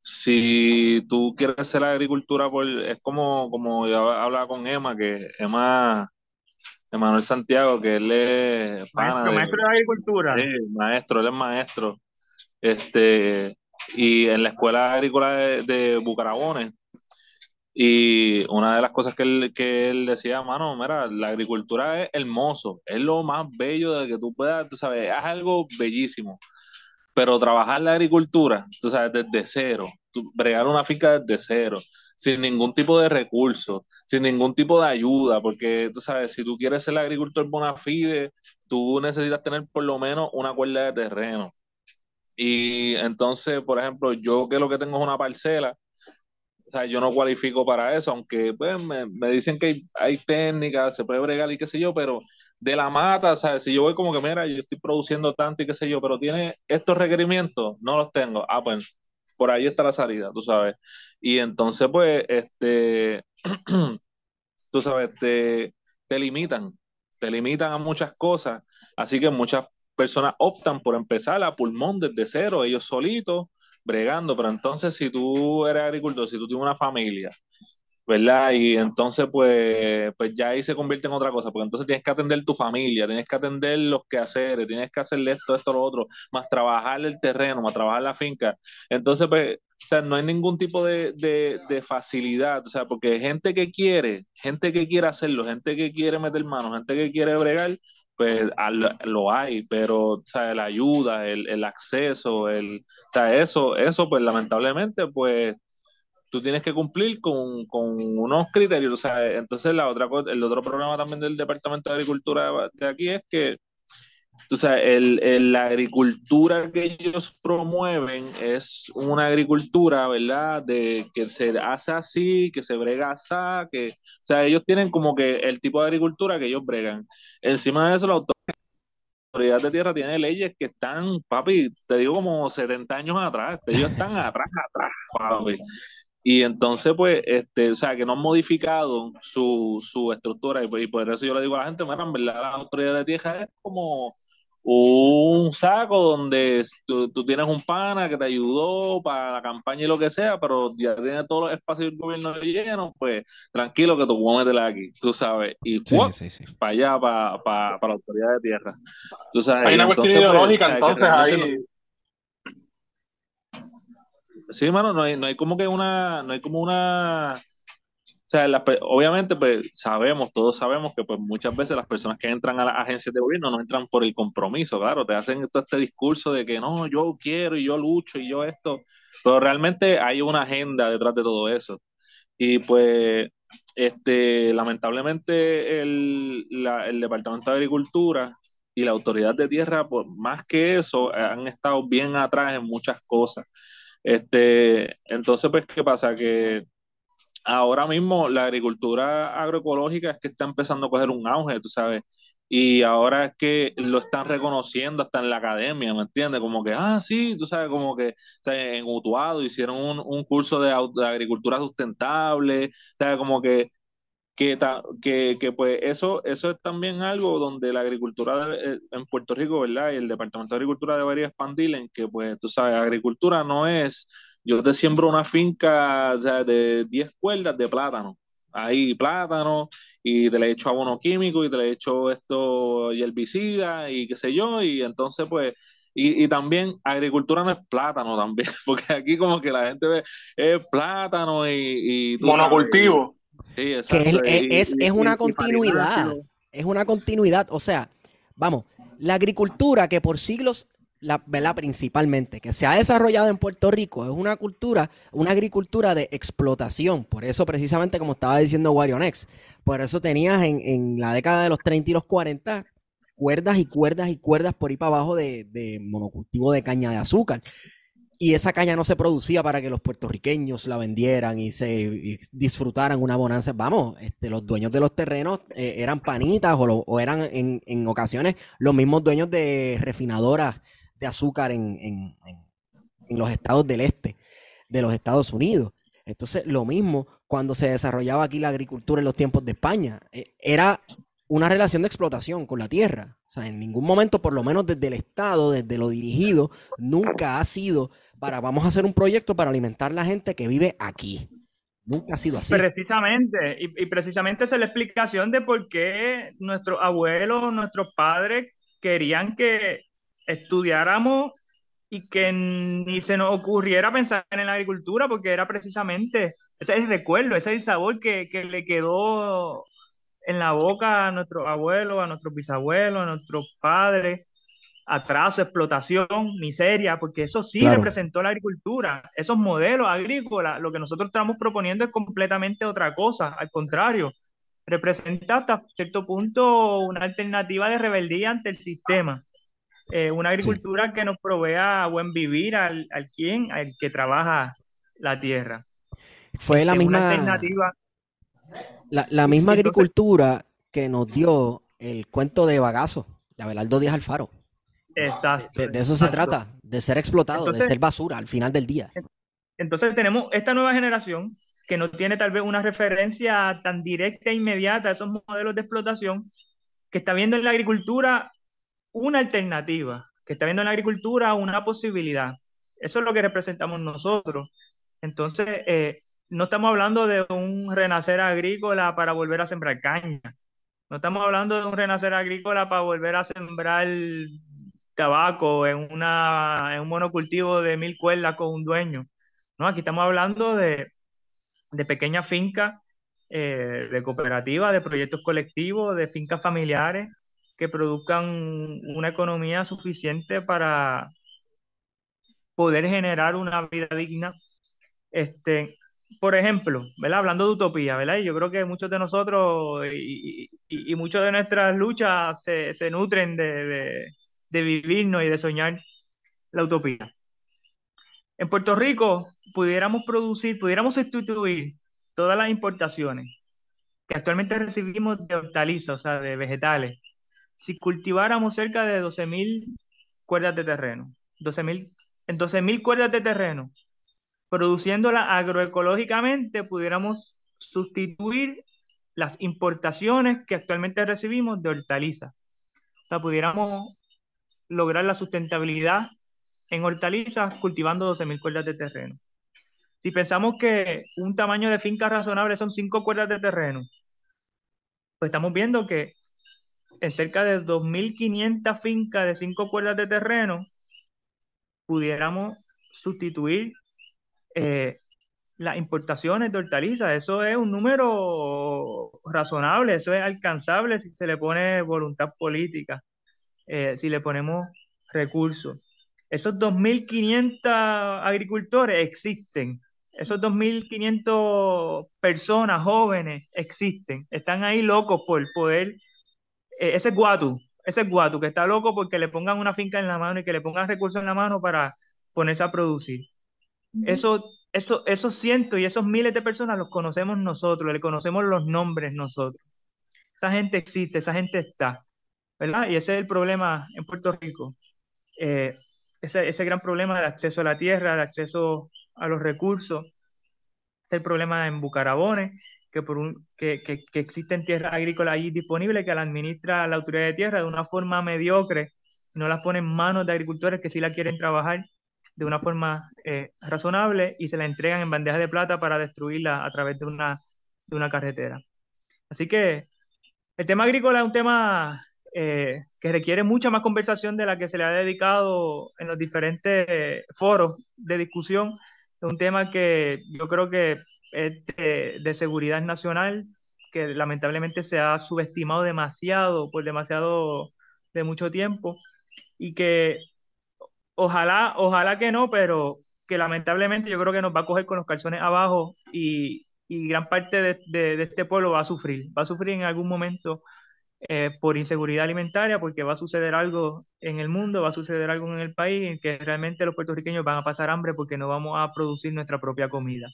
si tú quieres hacer la agricultura, por, es como, como yo hablaba con Emma, que Emma, Emanuel Santiago, que él es maestro, de, maestro de agricultura. Sí, maestro, él es maestro. Este, y en la escuela agrícola de, de Bucarabones, y una de las cosas que él, que él decía, mano, mira, la agricultura es hermoso, es lo más bello de que tú puedas, tú sabes, es algo bellísimo. Pero trabajar la agricultura, tú sabes, desde cero, bregar una finca desde cero, sin ningún tipo de recursos, sin ningún tipo de ayuda, porque tú sabes, si tú quieres ser agricultor bona fide, tú necesitas tener por lo menos una cuerda de terreno. Y entonces, por ejemplo, yo que lo que tengo es una parcela, o sea, yo no cualifico para eso, aunque pues, me, dicen que hay, técnicas, se puede bregar y qué sé yo, pero de la mata, ¿sabes? Si yo voy como que, mira, yo estoy produciendo tanto y qué sé yo, pero tiene estos requerimientos, no los tengo. Ah, pues por ahí está la salida, tú sabes. Y entonces, pues, este, <clears throat> tú sabes, te, te limitan, te limitan a muchas cosas, así que muchas personas optan por empezar a pulmón desde cero, ellos solitos, bregando, pero entonces si tú eres agricultor, si tú tienes una familia, ¿verdad? Y entonces pues, pues ya ahí se convierte en otra cosa, porque entonces tienes que atender tu familia, tienes que atender los quehaceres, tienes que hacerle esto, esto, lo otro, más trabajar el terreno, más trabajar la finca. Entonces, pues, o sea, no hay ningún tipo de, de, de facilidad, o sea, porque gente que quiere, gente que quiere hacerlo, gente que quiere meter manos, gente que quiere bregar, pues lo hay, pero sea, la ayuda, el, el acceso, el, o sea, eso, eso pues lamentablemente pues tú tienes que cumplir con, con unos criterios, o sea, entonces la otra el otro problema también del Departamento de Agricultura de aquí es que o sea, el, la agricultura que ellos promueven es una agricultura, ¿verdad? De que se hace así, que se brega así, que, o sea, ellos tienen como que el tipo de agricultura que ellos bregan. Encima de eso, la autoridad de tierra tiene leyes que están, papi, te digo como 70 años atrás, ellos están atrás, atrás, papi. Y entonces, pues, este, o sea, que no han modificado su, su estructura, y, y por eso yo le digo a la gente, bueno, en verdad la autoridad de tierra es como un saco donde tú, tienes un pana que te ayudó para la campaña y lo que sea, pero ya tiene todos los espacios del gobierno llenos, pues tranquilo que tú puedes meterla aquí, tú sabes, y para allá, para, para, la autoridad de tierra. Tú sabes, hay una cuestión pues, ideológica, entonces ahí. Sí, mano, no hay, no hay como que una, no hay como una o sea, obviamente, pues sabemos, todos sabemos que pues muchas veces las personas que entran a las agencias de gobierno no entran por el compromiso, claro, te hacen todo este discurso de que no, yo quiero y yo lucho y yo esto, pero realmente hay una agenda detrás de todo eso. Y pues, este, lamentablemente el, el Departamento de Agricultura y la Autoridad de Tierra, pues más que eso, han estado bien atrás en muchas cosas. Este, entonces, pues, ¿qué pasa? Que ahora mismo la agricultura agroecológica es que está empezando a coger un auge, tú sabes, y ahora es que lo están reconociendo hasta en la academia, ¿me entiendes? Como que, ah, sí, tú sabes, como que en Utuado hicieron un, curso de, agricultura sustentable, ¿sabes? Como que que, que, pues eso, eso es también algo donde la agricultura eh, en Puerto Rico, ¿verdad? Y el Departamento de Agricultura debería expandir en que, pues, tú sabes, agricultura no es yo te siembro una finca de 10 cuerdas de plátano. Ahí plátano y te le echo abono químico y te le echo esto y herbicida y qué sé yo. Y entonces, pues, y, también agricultura no es plátano también, <laughs> porque aquí como que la gente ve es plátano y... y Monocultivo. Sí, exacto. Que es, es, una continuidad, es una continuidad, o sea, vamos, la agricultura que por siglos la, ¿verdad? principalmente, que se ha desarrollado en Puerto Rico, es una cultura, una agricultura de explotación. Por eso, precisamente, como estaba diciendo Warionex, por eso tenías en, en, la década de los 30 y los 40 cuerdas y cuerdas y cuerdas por ahí para abajo de, de monocultivo de caña de azúcar. Y esa caña no se producía para que los puertorriqueños la vendieran y se disfrutaran una bonanza. Vamos, este, los dueños de los terrenos eh, eran panitas o, o eran en, en, ocasiones los mismos dueños de refinadoras de azúcar en, los estados del este de los Estados Unidos. Entonces, lo mismo cuando se desarrollaba aquí la agricultura en los tiempos de España. E, era una relación de explotación con la tierra. O sea, en ningún momento, por lo menos desde el Estado, desde lo dirigido, nunca ha sido para vamos a hacer un proyecto para alimentar la gente que vive aquí. Nunca ha sido así. Precisamente, y, precisamente esa es la explicación de por qué nuestros abuelos, nuestros padres querían que estudiáramos y que ni se nos ocurriera pensar en la agricultura, porque era precisamente, ese recuerdo, ese es el sabor que, que le quedó en la boca a nuestros abuelos, a nuestros bisabuelos, a nuestros padres, atraso, explotación, miseria, porque eso sí representó la agricultura. Esos modelos agrícolas, lo que nosotros estamos proponiendo es completamente otra cosa, al contrario, representa hasta cierto punto una alternativa de rebeldía ante el sistema. Eh, una agricultura que nos provea buen vivir al, al quien, al que trabaja la tierra. Fue la misma alternativa la, misma agricultura que nos dio el cuento de Bagazo, de Abelardo Díaz Alfaro. Exacto. De, eso se trata, de ser explotado, de ser basura al final del día. Entonces tenemos esta nueva generación que no tiene tal vez una referencia tan directa e inmediata a esos modelos de explotación, que está viendo en la agricultura una alternativa, que está viendo en la agricultura una posibilidad. Eso es lo que representamos nosotros. Entonces, eh, no estamos hablando de un renacer agrícola para volver a sembrar caña. No estamos hablando de un renacer agrícola para volver a sembrar tabaco en, una, en un monocultivo de mil cuerdas con un dueño. No, aquí estamos hablando de, de pequeñas fincas, eh, de cooperativas, de proyectos colectivos, de fincas familiares que produzcan una economía suficiente para poder generar una vida digna este, por ejemplo, ¿verdad? Hablando de utopía, ¿verdad? Yo creo que muchos de nosotros y, y, muchas de nuestras luchas se, se nutren de, de, vivirnos y de soñar la utopía. En Puerto Rico pudiéramos producir, pudiéramos sustituir todas las importaciones que actualmente recibimos de hortalizas, o sea, de vegetales, si cultiváramos cerca de 12.000 cuerdas de terreno. 12.000, en 12.000 cuerdas de terreno produciéndola agroecológicamente, pudiéramos sustituir las importaciones que actualmente recibimos de hortalizas. O sea, pudiéramos lograr la sustentabilidad en hortalizas cultivando 12.000 cuerdas de terreno. Si pensamos que un tamaño de finca razonable son 5 cuerdas de terreno, pues estamos viendo que en cerca de 2.500 fincas de 5 cuerdas de terreno, pudiéramos sustituir eh, las importaciones de hortalizas. Eso es un número razonable, eso es alcanzable si se le pone voluntad política, eh, si le ponemos recursos. Esos 2.500 agricultores existen. Esos 2.500 personas jóvenes existen. Están ahí locos por poder. Eh, ese guatu, ese guatu que está loco porque le pongan una finca en la mano y que le pongan recursos en la mano para ponerse a producir. Eso, eso, esos cientos y esos miles de personas los conocemos nosotros, le conocemos los nombres nosotros. Esa gente existe, esa gente está, ¿verdad? Y ese es el problema en Puerto Rico. Eh, ese, ese, gran problema de acceso a la tierra, de acceso a los recursos. Es el problema en Bucarabones, que, por un, que, que, que existen tierras agrícolas allí disponibles que la administra la autoridad de tierra de una forma mediocre, no las pone en manos de agricultores que sí la quieren trabajar de una forma eh, razonable y se la entregan en bandeja de plata para destruirla a través de una, de una carretera. Así que el tema agrícola es un tema eh, que requiere mucha más conversación de la que se le ha dedicado en los diferentes foros de discusión. Es un tema que yo creo que es de, de seguridad nacional, que lamentablemente se ha subestimado demasiado por demasiado de mucho tiempo y que ojalá, ojalá que no, pero que lamentablemente yo creo que nos va a coger con los calzones abajo y, gran parte de, este pueblo va a sufrir, va a sufrir en algún momento eh, por inseguridad alimentaria, porque va a suceder algo en el mundo, va a suceder algo en el país, en que realmente los puertorriqueños van a pasar hambre porque no vamos a producir nuestra propia comida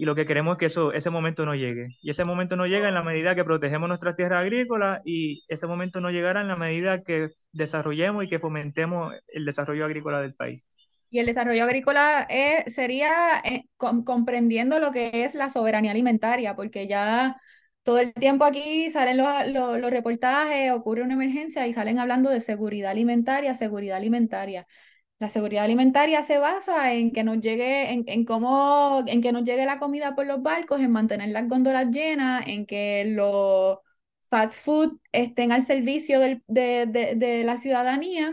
y lo que queremos es que eso, ese momento no llegue. Y ese momento no llega en la medida que protegemos nuestras tierras agrícolas y ese momento no llegará en la medida que desarrollemos y que fomentemos el desarrollo agrícola del país. Y el desarrollo agrícola sería eh, comprendiendo lo que es la soberanía alimentaria, porque ya todo el tiempo aquí salen los, los, reportajes, ocurre una emergencia y salen hablando de seguridad alimentaria, seguridad alimentaria. La seguridad alimentaria se basa en que nos llegue, en, en, cómo, en que nos llegue la comida por los barcos, en mantener las góndolas llenas, en que los fast food estén al servicio de, de, de, la ciudadanía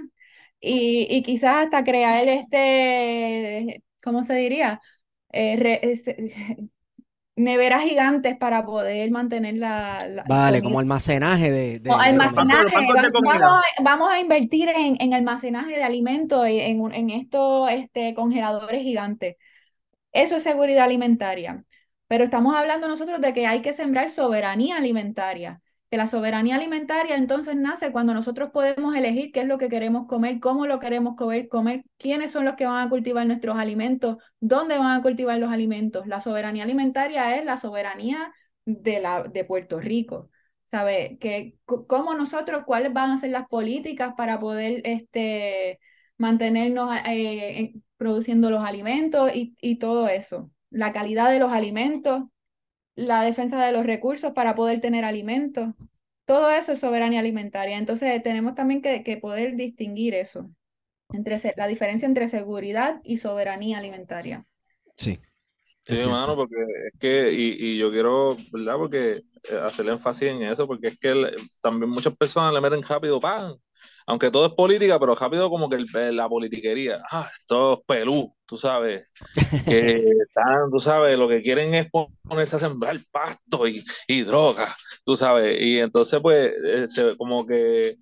y, y, quizás hasta crear este, ¿cómo se diría? Eh, este, neveras gigantes para poder mantener la... vale, como almacenaje de... almacenaje, vamos, a, invertir en, en, almacenaje de alimentos, en, en estos este, congeladores gigantes. Eso es seguridad alimentaria. Pero estamos hablando nosotros de que hay que sembrar soberanía alimentaria que la soberanía alimentaria entonces nace cuando nosotros podemos elegir qué es lo que queremos comer, cómo lo queremos comer, comer, quiénes son los que van a cultivar nuestros alimentos, dónde van a cultivar los alimentos. La soberanía alimentaria es la soberanía de, la, de Puerto Rico. ¿Sabe? Que, cómo nosotros, cuáles van a ser las políticas para poder este, mantenernos eh, produciendo los alimentos y, y todo eso. La calidad de los alimentos, la defensa de los recursos para poder tener alimentos. Todo eso es soberanía alimentaria. Entonces tenemos también que, poder distinguir eso, entre la diferencia entre seguridad y soberanía alimentaria. Sí. Sí, hermano, porque es que, y, yo quiero, ¿verdad? Porque eh, hacer énfasis en eso, porque es que también muchas personas le meten rápido pan aunque todo es política, pero rápido como que la politiquería, ah, esto es pelú, tú sabes, <laughs> que están, tú sabes, lo que quieren es ponerse a sembrar pasto y, y droga, tú sabes, y entonces pues eh, como que,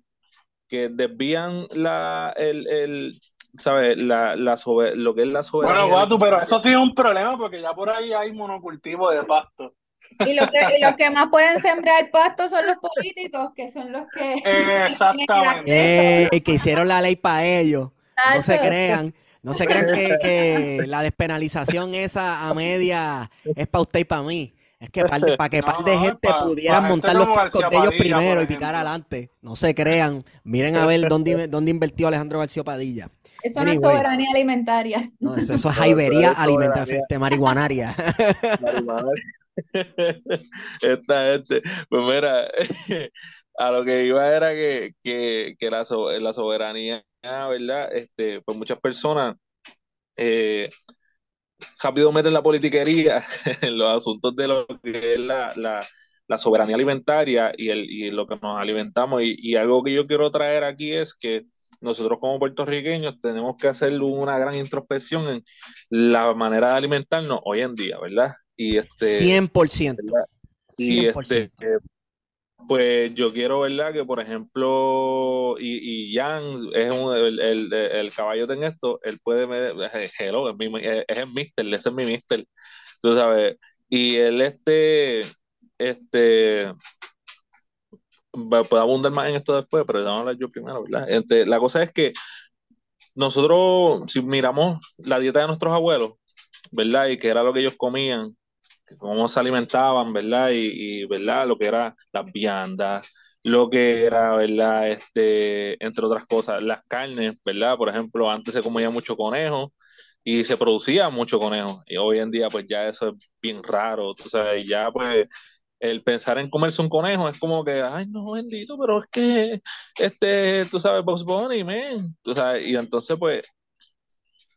que desvían la, el, el ¿sabes? La, la lo que es la soberanía. Bueno, Guatu, pero eso sí es un problema porque ya por ahí hay monocultivo de pasto. Y los que, los que más pueden sembrar pasto son los políticos, que son los que... <laughs> Exactamente. Eh, que hicieron la ley para ellos. No se crean. No se crean que, la despenalización esa a media es para usted y para mí. Es que para, que par de gente pudieran montar los cascos de ellos primero y picar adelante. No se crean. Miren a ver dónde, dónde invirtió Alejandro García Padilla. Eso no es soberanía alimentaria. No, eso, es jaibería alimentaria, marihuanaria. <laughs> Esta gente, pues mira, <laughs> a lo que iba era que, que, que la, la, soberanía, ¿verdad? Este, pues muchas personas eh, rápido meten la politiquería <laughs> en los asuntos de lo que es la, la, la soberanía alimentaria y, el, y lo que nos alimentamos. Y, y, algo que yo quiero traer aquí es que nosotros como puertorriqueños tenemos que hacer una gran introspección en la manera de alimentarnos hoy en día, ¿verdad? Y este, 100%. Y este, pues yo quiero, ¿verdad? Que por ejemplo, y, y Jan es un, el, el, el, caballote en esto, él puede, hello, es, mi, es, el mister, ese es mi mister, tú sabes, y él este, este, puedo abundar más en esto después, pero vamos a hablar yo primero, ¿verdad? Este, la cosa es que nosotros, si miramos la dieta de nuestros abuelos, ¿verdad? Y que era lo que ellos comían, cómo se alimentaban, ¿verdad? Y, ¿verdad? Lo que era las viandas, lo que era, ¿verdad? Este, entre otras cosas, las carnes, ¿verdad? Por ejemplo, antes se comía mucho conejo y se producía mucho conejo. Y hoy en día, pues ya eso es bien raro, tú sabes, ya pues el pensar en comerse un conejo es como que, ay, no, bendito, pero es que, este, tú sabes, Box Bunny, man. Tú sabes, y entonces, pues,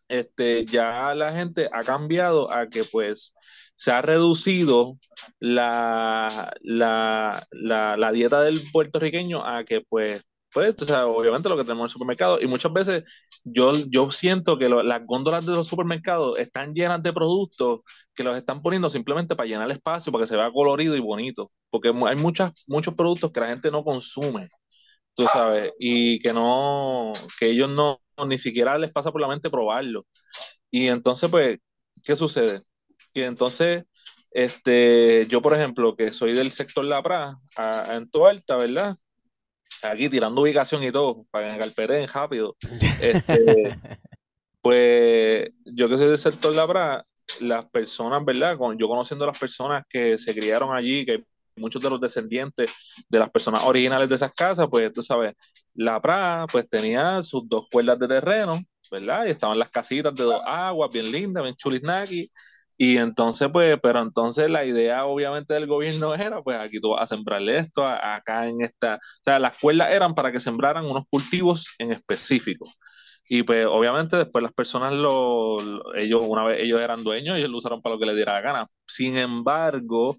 este, ya la gente ha cambiado a que, pues, se ha reducido la, la, la, dieta del puertorriqueño a que pues, pues o sea, obviamente lo que tenemos en el supermercado y muchas veces yo, yo siento que las góndolas de los supermercados están llenas de productos que los están poniendo simplemente para llenar el espacio, para que se vea colorido y bonito, porque hay muchas, muchos productos que la gente no consume, tú sabes, y que no, que ellos no, ni siquiera les pasa por la mente probarlo. Y entonces, pues, ¿qué sucede? entonces, este, yo por ejemplo, que soy del sector La Pra, en Alta, ¿verdad? Aquí tirando ubicación y todo, para que Galperen rápido. Este, <laughs> pues yo que soy del sector La Pra, las personas, ¿verdad? Yo conociendo a las personas que se criaron allí, que muchos de los descendientes de las personas originales de esas casas, pues tú sabes, La Pra pues tenía sus dos cuerdas de terreno, ¿verdad? Y estaban las casitas de dos aguas, bien lindas, bien chulisnaki, Y entonces, pues, pero entonces la idea obviamente del gobierno era, pues aquí tú vas a sembrarle esto, acá en esta, o sea, las cuerdas eran para que sembraran unos cultivos en específico. Y pues obviamente después las personas, lo, ellos una vez ellos eran dueños, ellos lo usaron para lo que les diera la gana. Sin embargo,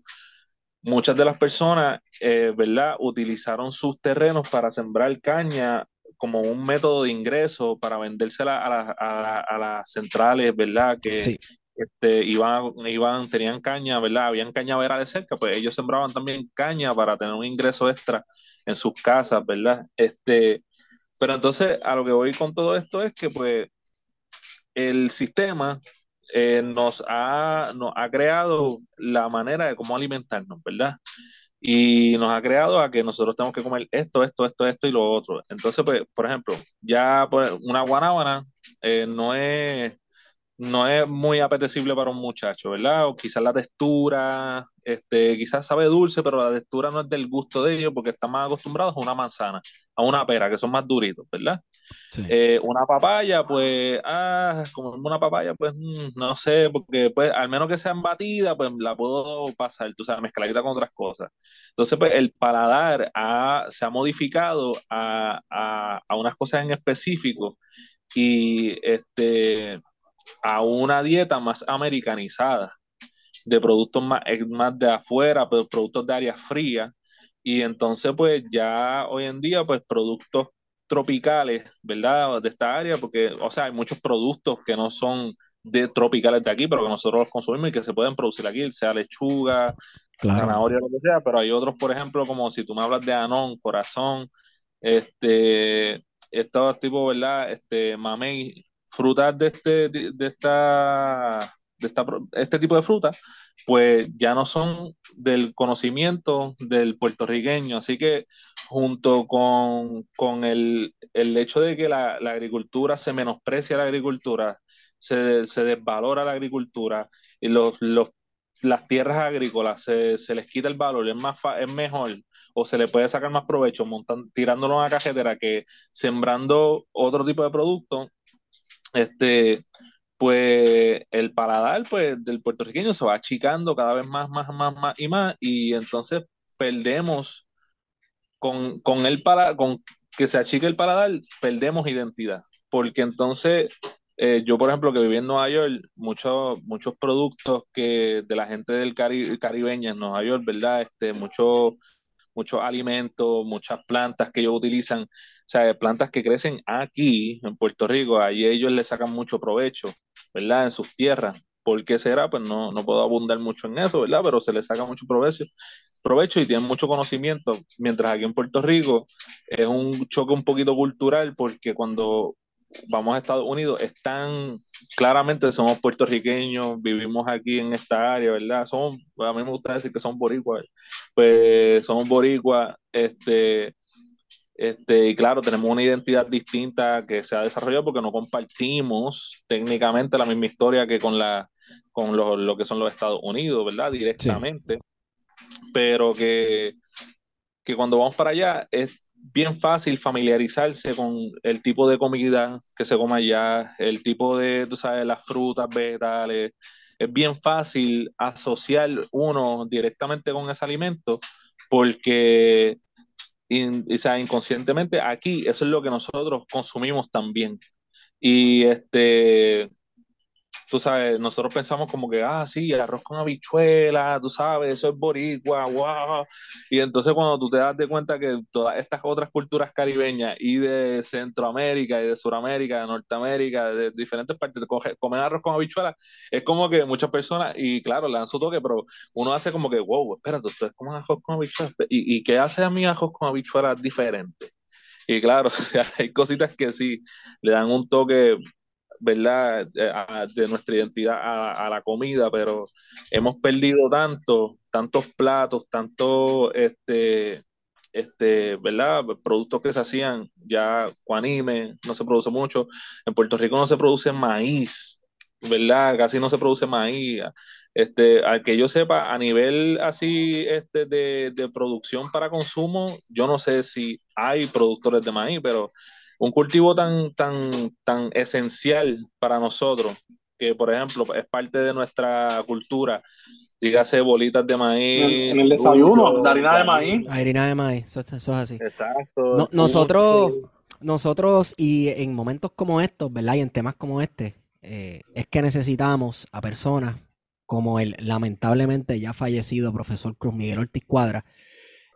muchas de las personas, eh, ¿verdad?, utilizaron sus terrenos para sembrar caña como un método de ingreso para vendérsela a, las centrales, ¿verdad? Que este, iban, iban, tenían caña, ¿verdad? Habían cañavera de cerca, pues ellos sembraban también caña para tener un ingreso extra en sus casas, ¿verdad? Este, pero entonces, a lo que voy con todo esto es que, pues, el sistema eh, nos, ha, nos ha creado la manera de cómo alimentarnos, ¿verdad? Y nos ha creado a que nosotros tenemos que comer esto, esto, esto, esto y lo otro. Entonces, pues, por ejemplo, ya pues, una guanábana eh, no es no es muy apetecible para un muchacho, ¿verdad? O quizás la textura, este, quizás sabe dulce, pero la textura no es del gusto de ellos porque están más acostumbrados a una manzana, a una pera, que son más duritos, ¿verdad? Eh, una papaya, pues, ah, como una papaya, pues, mm, no sé, porque pues, al menos que sea batida, pues la puedo pasar, tú sabes, mezcladita con otras cosas. Entonces, pues, el paladar se ha modificado a, a, a unas cosas en específico y este a una dieta más americanizada, de productos más, más de afuera, pero productos de área fría. Y entonces, pues ya hoy en día, pues productos tropicales, ¿verdad? De esta área, porque, o sea, hay muchos productos que no son de tropicales de aquí, pero que nosotros los consumimos y que se pueden producir aquí, sea lechuga, zanahoria, lo que sea, pero hay otros, por ejemplo, como si tú me hablas de anón, corazón, este, estos tipos, ¿verdad? Este, mamey, frutas de este, de esta, de esta, este tipo de frutas, pues ya no son del conocimiento del puertorriqueño. Así que junto con, con el, el, hecho de que la, la, agricultura se menosprecia la agricultura, se, se desvalora la agricultura y los, los, las tierras agrícolas se, se, les quita el valor, es, más es mejor o se le puede sacar más provecho montan, tirándolo a una cajetera que sembrando otro tipo de producto este, pues el paladar pues, del puertorriqueño se va achicando cada vez más, más, más, más y más, y entonces perdemos con, con el para, con que se achique el paladar, perdemos identidad. Porque entonces, eh, yo por ejemplo que viví en Nueva York, muchos, muchos productos que de la gente del Cari caribeña en Nueva York, ¿verdad? Este, muchos muchos alimentos, muchas plantas que ellos utilizan, sea, plantas que crecen aquí en Puerto Rico, ahí ellos le sacan mucho provecho, ¿verdad? En sus tierras. ¿Por qué será? Pues no, no puedo abundar mucho en eso, ¿verdad? Pero se les saca mucho provecho, provecho y tienen mucho conocimiento, mientras aquí en Puerto Rico es un choque un poquito cultural porque cuando vamos a Estados Unidos, están, claramente somos puertorriqueños, vivimos aquí en esta área, ¿verdad? Somos, a mí me gusta decir que son boricuas, pues somos boricuas, este, este, y claro, tenemos una identidad distinta que se ha desarrollado porque no compartimos técnicamente la misma historia que con, la, con lo, lo que son los Estados Unidos, ¿verdad? Directamente, pero que, que cuando vamos para allá es bien fácil familiarizarse con el tipo de comida que se come allá, el tipo de, tú sabes, las frutas, vegetales. Es bien fácil asociar uno directamente con ese alimento porque inconscientemente aquí eso es lo que nosotros consumimos también. Y este, tú sabes, nosotros pensamos como que, ah, sí, arroz con habichuela, tú sabes, eso es boricua, wow. Y entonces cuando tú te das de cuenta que todas estas otras culturas caribeñas y de Centroamérica y de Sudamérica, de Norteamérica, de diferentes partes, comen arroz con habichuela, es como que muchas personas, y claro, le dan su toque, pero uno hace como que, wow, espérate, ustedes comen arroz con habichuela. ¿Y, y qué hace a mí arroz con habichuela diferente? Y claro, <laughs> hay cositas que sí le dan un toque ¿verdad? De, nuestra identidad a, la comida, pero hemos perdido tanto, tantos platos, tantos, este, este. Productos que se hacían ya, cuanime, no se produce mucho. En Puerto Rico no se produce maíz, ¿verdad? Casi no se produce maíz. Este, al que yo sepa, a nivel así este, de, de producción para consumo, yo no sé si hay productores de maíz, pero un cultivo tan, tan, tan esencial para nosotros, que por ejemplo es parte de nuestra cultura, dígase bolitas de maíz. En, el desayuno, la harina de maíz. Harina de maíz, eso, es así. Exacto. nosotros, nosotros, y en momentos como estos, ¿verdad? Y en temas como este, eh, es que necesitamos a personas como el lamentablemente ya fallecido profesor Cruz Miguel Ortiz Cuadra,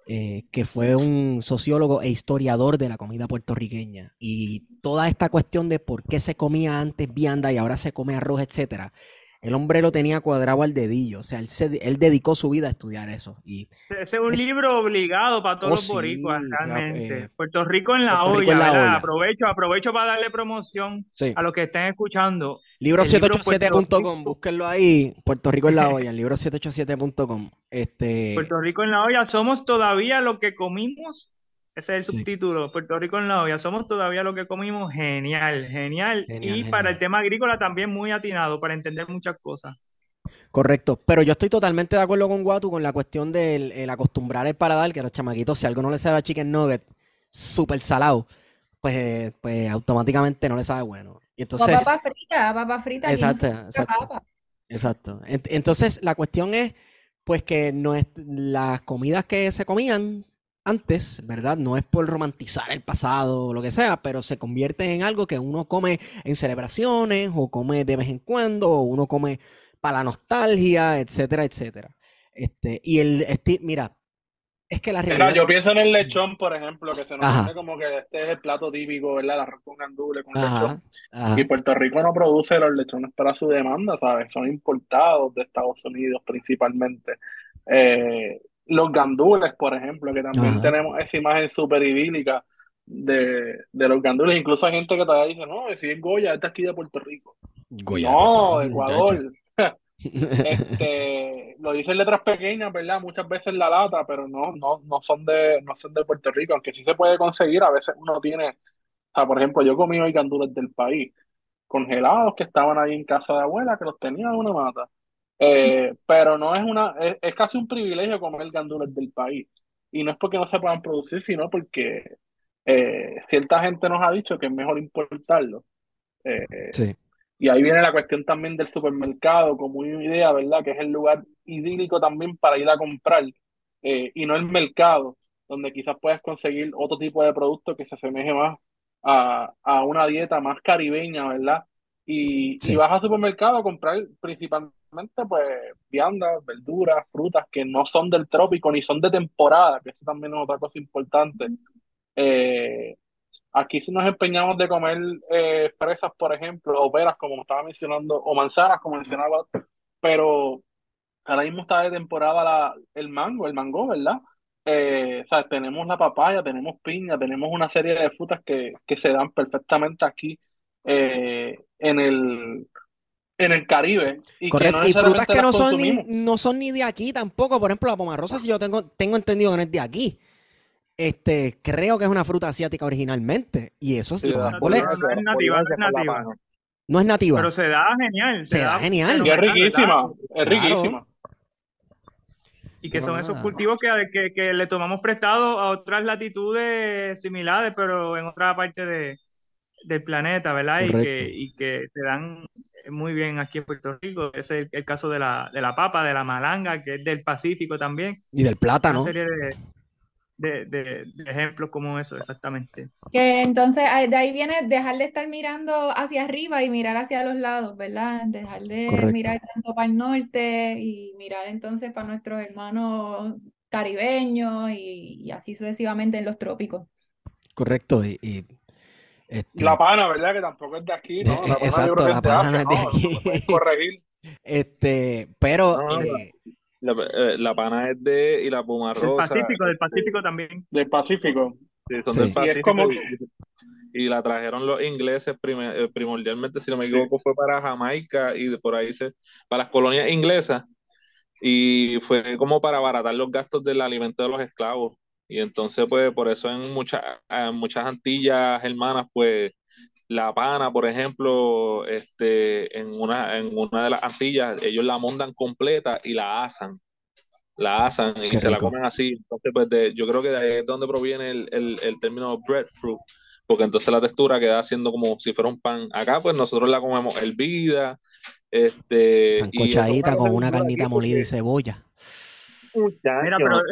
eh, que fue un sociólogo e historiador de la comida puertorriqueña. Y toda esta cuestión de por qué se comía antes vianda y ahora se come arroz, etcétera, el hombre lo tenía cuadrado al dedillo, o sea, él, él dedicó su vida a estudiar eso. Y Ese es un libro obligado para todos oh, los boricuas, realmente. Eh, Puerto Rico en la, olla, Aprovecho, aprovecho para darle promoción a los que estén escuchando. Libro787.com, búsquenlo ahí, Puerto Rico en la <laughs> olla, libro787.com. Este... Puerto Rico en la olla, somos todavía lo que comimos ese es el subtítulo, Puerto Rico en la olla. Somos todavía lo que comimos, genial, genial. y para el tema agrícola también muy atinado para entender muchas cosas. Correcto, pero yo estoy totalmente de acuerdo con Guatu con la cuestión del acostumbrar el paladar, que a los chamaquitos, si algo no le sabe a chicken nugget súper salado, pues, pues automáticamente no le sabe bueno. Y entonces, papa frita, papa frita. Exacto, exacto. Exacto. Entonces, la cuestión es, pues que no es, las comidas que se comían antes, ¿verdad? No es por romantizar el pasado o lo que sea, pero se convierte en algo que uno come en celebraciones o come de vez en cuando o uno come para la nostalgia, etcétera, etcétera. Este, y el, mira, es que la realidad... yo pienso en el lechón, por ejemplo, que se nos dice como que este es el plato típico, ¿verdad? El arroz con gandules, con lechón. Y Puerto Rico no produce los lechones para su demanda, ¿sabes? Son importados de Estados Unidos principalmente. Eh, los gandules, por ejemplo, que también tenemos esa imagen súper idílica de, los gandules. Incluso hay gente que todavía dice, no, si es Goya, este aquí de Puerto Rico. Goya, no, Ecuador. <laughs> <laughs> este, lo dicen letras pequeñas, ¿verdad? Muchas veces la lata, pero no, no, no son de, no son de Puerto Rico, aunque sí se puede conseguir, a veces uno tiene, o sea, por ejemplo, yo comí hoy gandules del país, congelados que estaban ahí en casa de abuela, que los tenía en una mata. Eh, pero no es una, es, casi un privilegio comer gandules del país. Y no es porque no se puedan producir, sino porque eh, cierta gente nos ha dicho que es mejor importarlo. Eh, y ahí viene la cuestión también del supermercado como una idea, ¿verdad? Que es el lugar idílico también para ir a comprar y no el mercado, donde quizás puedes conseguir otro tipo de producto que se asemeje más a, a una dieta más caribeña, ¿verdad? Y, y vas al supermercado a comprar principalmente pues viandas, verduras, frutas que no son del trópico ni son de temporada, que eso también es otra cosa importante. Eh, aquí si nos empeñamos de comer eh, fresas, por ejemplo, o peras, como estaba mencionando, o manzanas, como mencionaba, pero ahora mismo está de temporada la, el mango, el mango, ¿verdad? Eh, o sea, tenemos la papaya, tenemos piña, tenemos una serie de frutas que, que se dan perfectamente aquí en el en el Caribe. Y Correcto, y frutas que no son, ni, no son ni de aquí tampoco. Por ejemplo, la pomarrosa, si yo tengo, tengo entendido que no es de aquí. Este, creo que es una fruta asiática originalmente. Y eso es lo no, es nativa, no es nativa. No es nativa. Pero se da genial. Se, da, genial. Y es riquísima. Es riquísima. Y que son esos cultivos que, que, le tomamos prestado a otras latitudes similares, pero en otra parte de, del planeta, ¿verdad? Y que, y que se dan muy bien aquí en Puerto Rico. Ese es el, caso de la, de la papa, de la malanga, que es del Pacífico también. Y del plátano. Una serie de, de, ejemplos como eso, exactamente. Que entonces de ahí viene dejar de estar mirando hacia arriba y mirar hacia los lados, ¿verdad? Dejar de mirar tanto para el norte y mirar entonces para nuestros hermanos caribeños y, así sucesivamente en los trópicos. Correcto, y este, la pana, ¿verdad? Que tampoco es de aquí, ¿no? La exacto, la pana no es de aquí. corregir. Este, pero... Eh, eh, la, pana es de... y la pumarrosa. Del Pacífico, del Pacífico también. Del Pacífico. Sí, son del Pacífico. Y, la trajeron los ingleses eh, primordialmente, si no me equivoco, fue para Jamaica y por ahí se... para las colonias inglesas. Y fue como para abaratar los gastos del alimento de los esclavos. Y entonces, pues, por eso en muchas, muchas Antillas hermanas, pues, la pana, por ejemplo, este, en una, en una de las Antillas, ellos la montan completa y la asan. La asan y se la comen así. Entonces, pues, yo creo que de ahí es donde proviene el, el, el término breadfruit, porque entonces la textura queda haciendo como si fuera un pan. Acá, pues nosotros la comemos hervida, este. Sancochadita con una carnita molida y cebolla. Mira, pero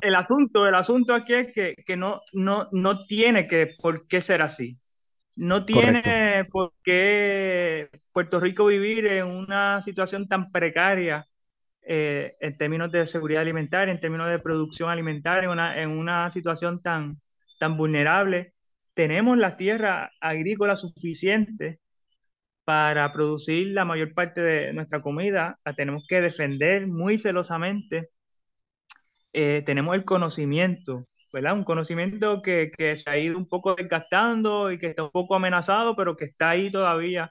el, asunto, el asunto aquí es que, no, no, no tiene que por qué ser así. No tiene por qué Puerto Rico vivir en una situación tan precaria eh, en términos de seguridad alimentaria, en términos de producción alimentaria, una, en una situación tan, tan vulnerable. Tenemos la tierra agrícola suficiente para producir la mayor parte de nuestra comida, la tenemos que defender muy celosamente. Eh, tenemos el conocimiento, ¿verdad? Un conocimiento que, que, se ha ido un poco desgastando y que está un poco amenazado, pero que está ahí todavía.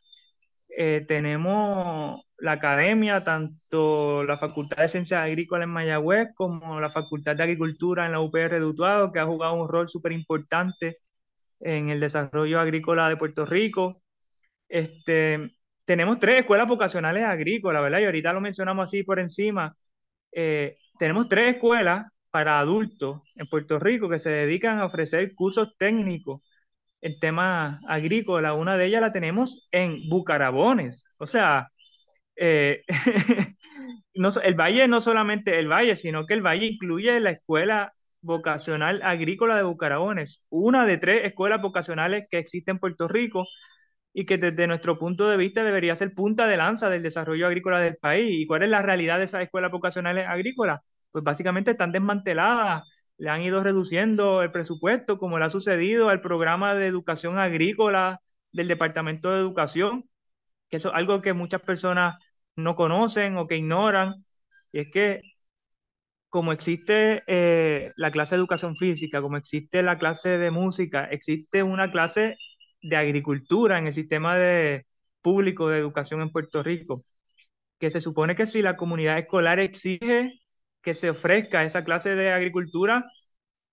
Eh, tenemos la academia, tanto la Facultad de Ciencias Agrícolas en Mayagüez como la Facultad de Agricultura en la UPR de Utuado, que ha jugado un rol súper importante en el desarrollo agrícola de Puerto Rico. Este, tenemos tres escuelas vocacionales agrícolas, ¿verdad? Y ahorita lo mencionamos así por encima. Eh, tenemos tres escuelas para adultos en Puerto Rico que se dedican a ofrecer cursos técnicos en temas agrícolas. Una de ellas la tenemos en Bucarabones. O sea, eh, <laughs> el valle no solamente el valle, sino que el valle incluye la escuela vocacional agrícola de Bucarabones, una de tres escuelas vocacionales que existen en Puerto Rico y que desde nuestro punto de vista debería ser punta de lanza del desarrollo agrícola del país. ¿Y cuál es la realidad de esas escuelas vocacionales agrícolas? Pues básicamente están desmanteladas, le han ido reduciendo el presupuesto, como le ha sucedido al programa de educación agrícola del Departamento de Educación, que eso es algo que muchas personas no conocen o que ignoran, y es que como existe eh, la clase de educación física, como existe la clase de música, existe una clase de agricultura en el sistema de, público de educación en Puerto Rico, que se supone que si la comunidad escolar exige que se ofrezca esa clase de agricultura,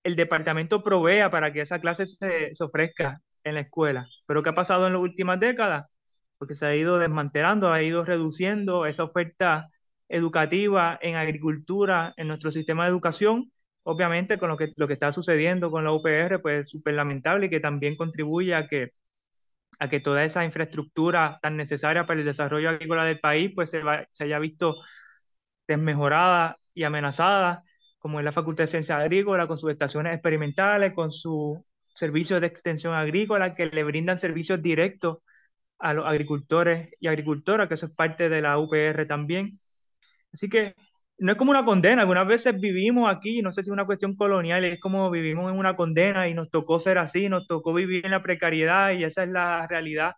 el departamento provea para que esa clase se, se ofrezca en la escuela. Pero ¿qué ha pasado en las últimas décadas? Porque se ha ido desmantelando, ha ido reduciendo esa oferta educativa en agricultura en nuestro sistema de educación obviamente con lo que, lo que está sucediendo con la UPR, pues es súper lamentable y que también contribuye a que, a que toda esa infraestructura tan necesaria para el desarrollo agrícola del país, pues se, se haya visto desmejorada y amenazada, como es la Facultad de Ciencias Agrícolas, con sus estaciones experimentales, con sus servicios de extensión agrícola que le brindan servicios directos a los agricultores y agricultoras, que eso es parte de la UPR también. Así que no es como una condena, algunas veces vivimos aquí, no sé si es una cuestión colonial, es como vivimos en una condena y nos tocó ser así, nos tocó vivir en la precariedad y esa es la realidad.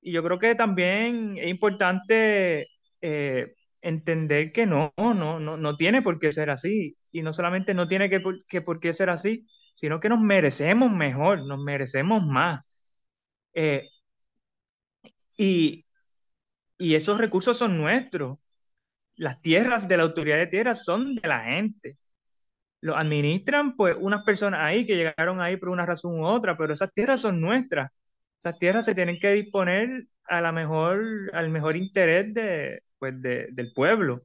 Y yo creo que también es importante eh, entender que no, no, no, no tiene por qué ser así. Y no solamente no tiene que, por qué ser así, sino que nos merecemos mejor, nos merecemos más. Eh, y, y esos recursos son nuestros las tierras de la autoridad de tierras son de la gente. Lo administran pues unas personas ahí que llegaron ahí por una razón u otra, pero esas tierras son nuestras. Esas tierras se tienen que disponer a la mejor, al mejor interés de, pues, del pueblo.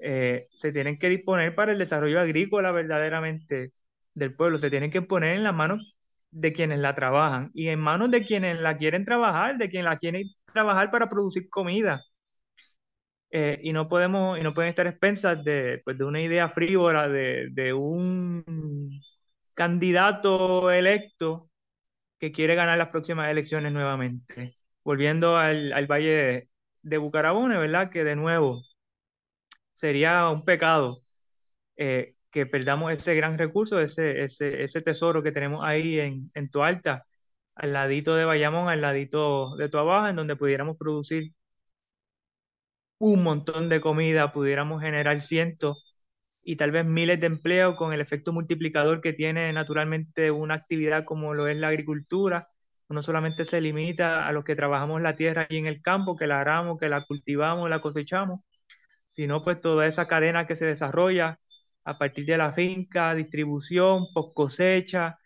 Eh, se tienen que disponer para el desarrollo agrícola verdaderamente del pueblo. Se tienen que poner en las manos de quienes la trabajan y en manos de quienes la quieren trabajar, de quienes la quieren trabajar para producir comida. Eh, y no podemos y no pueden estar expensas de, pues, de una idea frívola de, de, un candidato electo que quiere ganar las próximas elecciones nuevamente. Volviendo al, al Valle de, de ¿verdad? Que de nuevo sería un pecado eh, que perdamos ese gran recurso, ese, ese, ese tesoro que tenemos ahí en, en Toalta, al ladito de Bayamón, al ladito de Tuabaja, en donde pudiéramos producir un montón de comida, pudiéramos generar cientos y tal vez miles de empleos con el efecto multiplicador que tiene naturalmente una actividad como lo es la agricultura. No solamente se limita a los que trabajamos la tierra y en el campo, que la aramos, que la cultivamos, la cosechamos, sino pues toda esa cadena que se desarrolla a partir de la finca, distribución, post cosecha,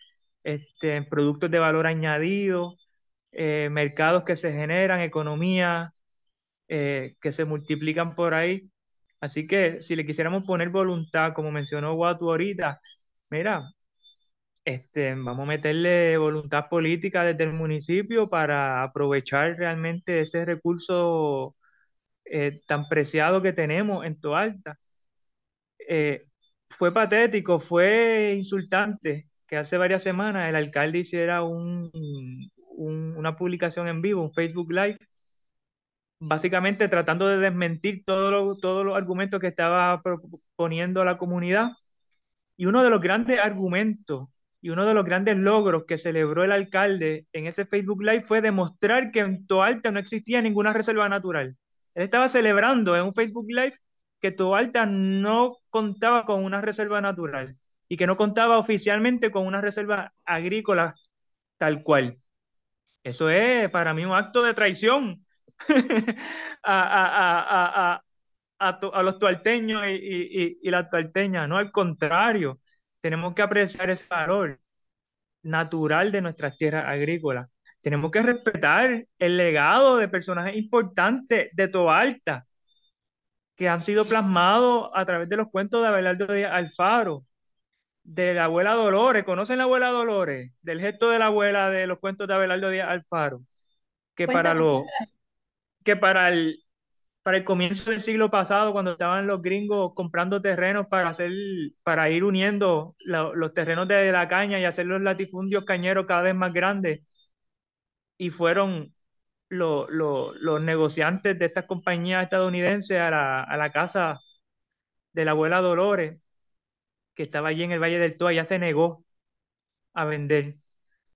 este, productos de valor añadido, eh, mercados que se generan, economía, eh, que se multiplican por ahí. Así que si le quisiéramos poner voluntad, como mencionó Watu ahorita, mira, este, vamos a meterle voluntad política desde el municipio para aprovechar realmente ese recurso eh, tan preciado que tenemos en Toalta. Eh, fue patético, fue insultante que hace varias semanas el alcalde hiciera un, una publicación en vivo, un Facebook Live, básicamente tratando de desmentir todos los argumentos que estaba proponiendo la comunidad. Y uno de los grandes argumentos y uno de los grandes logros que celebró el alcalde en ese Facebook Live fue demostrar que en Toalta no existía ninguna reserva natural. Él estaba celebrando en un Facebook Live que Toalta no contaba con una reserva natural y que no contaba oficialmente con una reserva agrícola tal cual. Eso es para mí un acto de traición <laughs> a, los tualteños y, y las tualteñas. No, al contrario, tenemos que apreciar ese valor natural de nuestras tierras agrícolas. Tenemos que respetar el legado de personajes importantes de Toalta que han sido plasmados a través de los cuentos de Abelardo Díaz Alfaro, de la abuela Dolores. ¿Conocen la abuela Dolores? Del gesto de la abuela de los cuentos de Abelardo Díaz Alfaro. Que para, lo, que para el, para el comienzo del siglo pasado, cuando estaban los gringos comprando terrenos para hacer, para ir uniendo los terrenos de la caña y hacer los latifundios cañeros cada vez más grandes, y fueron los negociantes de estas compañías estadounidenses a la, a la casa de la abuela Dolores, que estaba allí en el Valle del Toa, ya se negó a vender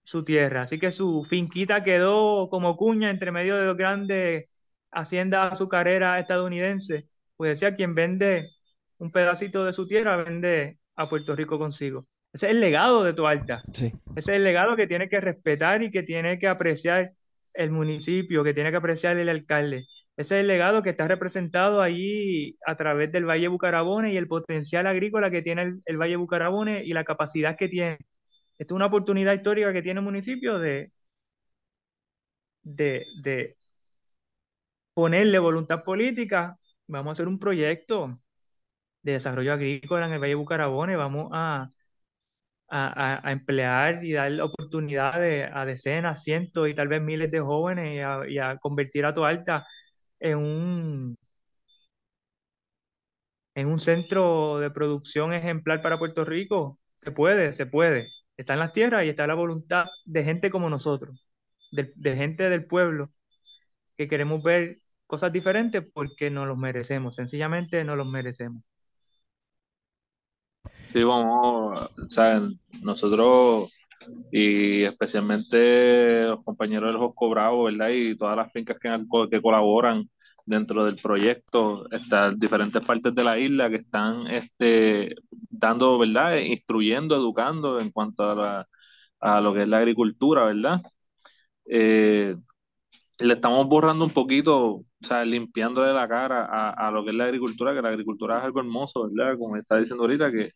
su tierra. Así que su finquita quedó como cuña entre medio de los grandes hacienda azucarera estadounidense, pues decía, quien vende un pedacito de su tierra, vende a Puerto Rico consigo. Ese es el legado de Toalta. Sí. Ese es el legado que tiene que respetar y que tiene que apreciar el municipio, que tiene que apreciar el alcalde. Ese es el legado que está representado allí a través del Valle Bucarabone y el potencial agrícola que tiene el, el Valle Bucarabone y la capacidad que tiene. Esta es una oportunidad histórica que tiene el municipio de, de, de ponerle voluntad política, vamos a hacer un proyecto de desarrollo agrícola en el Valle Bucarabone, vamos a, a, emplear y dar oportunidades a decenas, cientos y tal vez miles de jóvenes y a, convertir a Toalta en un, en un centro de producción ejemplar para Puerto Rico. Se puede, se puede. Está en las tierras y está la voluntad de gente como nosotros, de, de gente del pueblo, que queremos ver cosas diferentes porque no los merecemos, sencillamente no los merecemos. Sí, vamos, sea, nosotros y especialmente los compañeros del Josco Bravo, ¿verdad? Y todas las fincas que, que colaboran dentro del proyecto, estas diferentes partes de la isla que están este, dando, ¿verdad? Instruyendo, educando en cuanto a, a lo que es la agricultura, ¿verdad? Eh, le estamos borrando un poquito, o sea, limpiándole la cara a, lo que es la agricultura, que la agricultura es algo hermoso, ¿verdad? Como está diciendo ahorita, que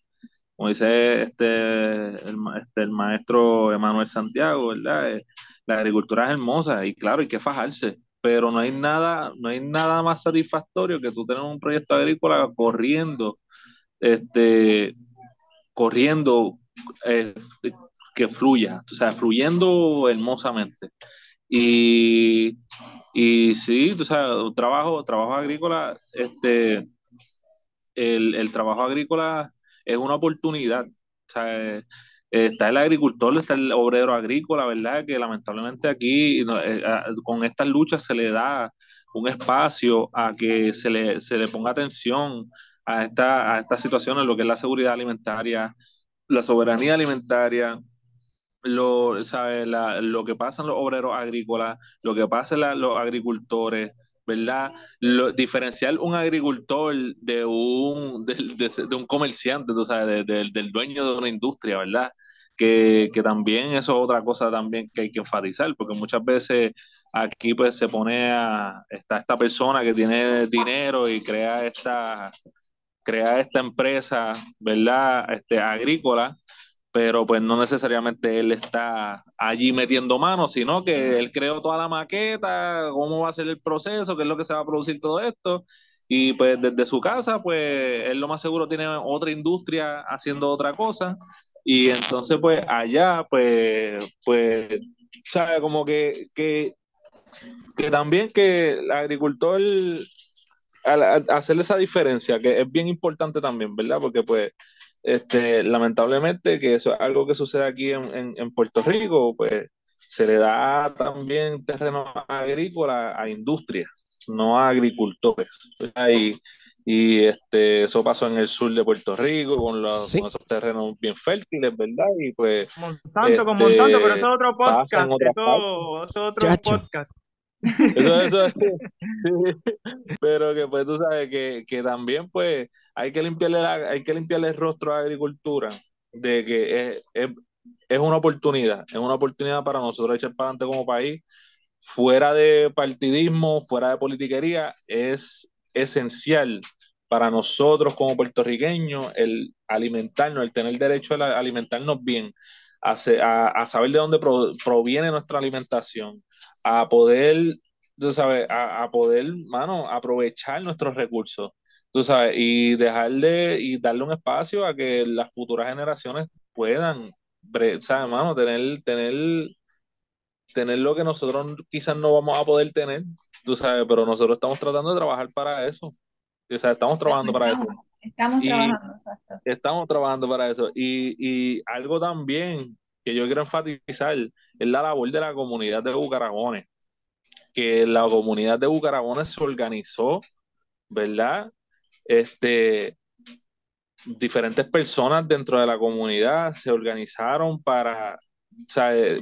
como dice este el, este, el maestro Emanuel Santiago, ¿verdad? Eh, la agricultura es hermosa y claro, hay que fajarse, pero no hay nada, no hay nada más satisfactorio que tú tener un proyecto agrícola corriendo, este, corriendo, eh, que fluya, o sea, fluyendo hermosamente. Y, y sí, tú sabes, trabajo, trabajo agrícola, este, el, el trabajo agrícola es una oportunidad. O sea, está el agricultor, está el obrero agrícola, ¿verdad? Que lamentablemente aquí eh, con estas luchas se le da un espacio a que se le, se le ponga atención a esta, a estas situaciones, lo que es la seguridad alimentaria, la soberanía alimentaria, lo, sabe, la, lo que pasa en los obreros agrícolas, lo que pasa los agricultores, ¿verdad? Lo, diferenciar un agricultor de un, de, un comerciante, tú sabes, del dueño de una industria, ¿verdad? Que, que, también eso es otra cosa también que hay que enfatizar, porque muchas veces aquí pues se pone a, está esta persona que tiene dinero y crea esta, crea esta empresa, ¿verdad? Este, agrícola, pero pues no necesariamente él está allí metiendo manos, sino que él creó toda la maqueta, cómo va a ser el proceso, qué es lo que se va a producir todo esto, y pues desde su casa, pues él lo más seguro tiene otra industria haciendo otra cosa, Y entonces, pues, allá, pues, pues, sabe, como que, que, que también que el agricultor, al, hacerle esa diferencia, que es bien importante también, ¿verdad? Porque, pues, este, lamentablemente, que eso es algo que sucede aquí en, en, Puerto Rico, pues, se le da también terreno agrícola a industrias, no a agricultores. Y, y este, eso pasó en el sur de Puerto Rico con, los, esos terrenos bien fértiles, ¿verdad? Y pues. Monsanto con Monsanto, pero eso es otro podcast. Eso, es otro podcast. Eso, eso <laughs> es, pero que pues tú sabes que, que, también pues hay que limpiarle hay que limpiarle el rostro a la agricultura de que es, es, es, una oportunidad, es una oportunidad para nosotros echar para adelante como país, fuera de partidismo, fuera de politiquería, es esencial para nosotros como puertorriqueños el alimentarnos, el tener derecho a alimentarnos bien, a, a, saber de dónde proviene nuestra alimentación, a poder, tú sabes, a, poder, mano, aprovechar nuestros recursos, tú sabes, y dejarle y darle un espacio a que las futuras generaciones puedan, sabes, mano, tener, tener, tener lo que nosotros quizás no vamos a poder tener, tú sabes, pero nosotros estamos tratando de trabajar para eso. O sea, estamos trabajando para eso. Estamos trabajando, exacto. Estamos trabajando para eso. Y, y, algo también que yo quiero enfatizar es la labor de la comunidad de Bucaragones. Que la comunidad de Bucaragones se organizó, ¿verdad? Este, diferentes personas dentro de la comunidad se organizaron para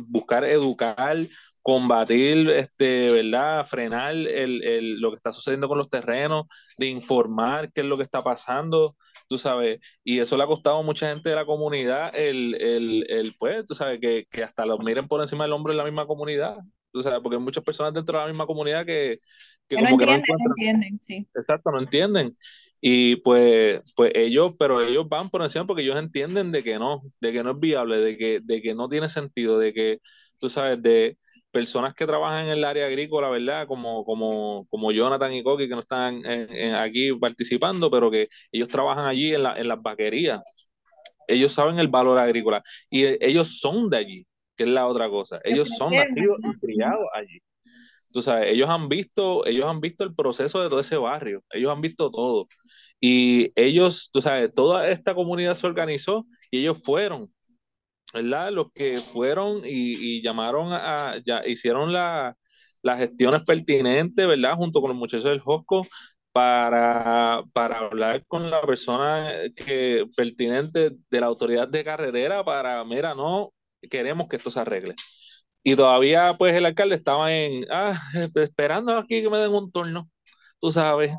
buscar educar combatir, este, ¿verdad? Frenar el, el, lo que está sucediendo con los terrenos, de informar qué es lo que está pasando, tú sabes, y eso le ha costado a mucha gente de la comunidad el, el, el pues, tú sabes, que, que, hasta los miren por encima del hombro en la misma comunidad, tú sabes, porque hay muchas personas dentro de la misma comunidad que, que, como no que no, entienden, sí. Exacto, no entienden. Y pues, pues ellos, pero ellos van por encima porque ellos entienden de que no, de que no es viable, de que, de que no tiene sentido, de que, tú sabes, de, personas que trabajan en el área agrícola, ¿verdad? Como, como, como Jonathan y Coqui, que no están aquí participando, pero que ellos trabajan allí en, la, en las vaquerías. Ellos saben el valor agrícola y ellos son de allí, que es la otra cosa. Ellos son nacidos y criados allí. Tú sabes, ellos han visto, ellos han visto el proceso de todo ese barrio, ellos han visto todo. Y ellos, tú sabes, toda esta comunidad se organizó y ellos fueron ¿verdad? Los que fueron y, llamaron a, ya hicieron las gestiones pertinentes, ¿verdad? Junto con los muchachos del Josco para, para hablar con la persona que, pertinente de la autoridad de carretera para, mira, no, queremos que esto se arregle. Y todavía, pues, el alcalde estaba en, ah, <laughs> esperando aquí que me den un turno, tú sabes.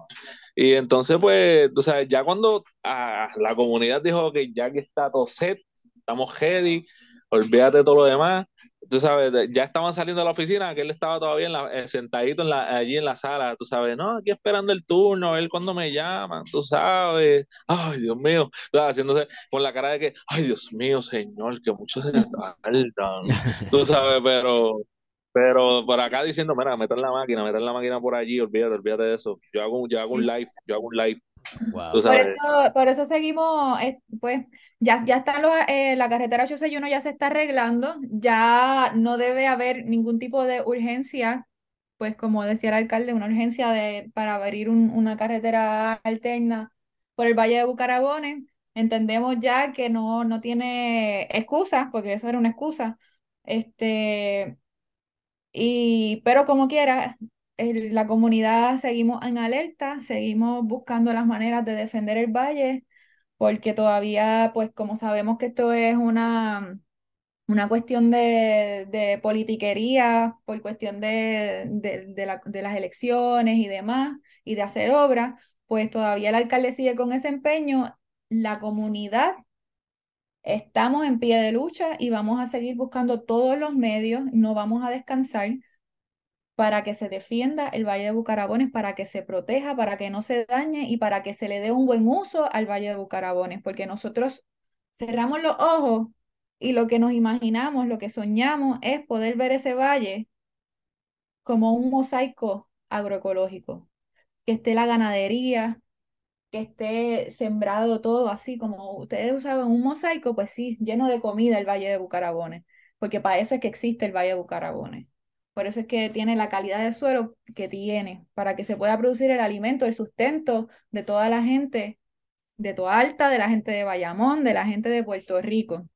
Y entonces, pues, tú sabes, ya cuando ah, la comunidad dijo que ya que está todo set, estamos ready, olvídate de todo lo demás. Tú sabes, ya estaban saliendo de la oficina, que él estaba todavía en la, eh, sentadito en la, allí en la sala, tú sabes, no, aquí esperando el turno, a ver cuándo me llaman, tú sabes, ay, Dios mío, haciéndose con la cara de que, ay, Dios mío, señor, que muchos se tardan, <laughs> tú sabes, pero, pero por acá diciendo, mira, meter la máquina, meter la máquina por allí, olvídate, olvídate de eso, yo hago, yo hago un live, yo hago un live. Por, eso, por eso seguimos, eh, pues, ya, ya está eh, la carretera 861 ya se está arreglando, ya no debe haber ningún tipo de urgencia, pues como decía el alcalde, una urgencia de, para abrir una carretera alterna por el Valle de Bucarabones. Entendemos ya que no, no tiene excusa, porque eso era una excusa. Este, y, pero como quiera, la comunidad seguimos en alerta, seguimos buscando las maneras de defender el valle porque todavía, pues como sabemos que esto es una, una cuestión de, de politiquería, por cuestión de, de, las elecciones y demás, y de hacer obras, pues todavía el alcalde sigue con ese empeño. La comunidad estamos en pie de lucha y vamos a seguir buscando todos los medios, no vamos a descansar para que se defienda el Valle de Bucarabones, para que se proteja, para que no se dañe y para que se le dé un buen uso al Valle de Bucarabones, porque nosotros cerramos los ojos y lo que nos imaginamos, lo que soñamos es poder ver ese valle como un mosaico agroecológico, que esté la ganadería, que esté sembrado todo así, como ustedes usaban un mosaico, pues sí, lleno de comida el Valle de Bucarabones, porque para eso es que existe el Valle de Bucarabones. Por eso es que tiene la calidad de suelo que tiene, para que se pueda producir el alimento, el sustento de toda la gente de Toa Alta, de la gente de Bayamón, de la gente de Puerto Rico.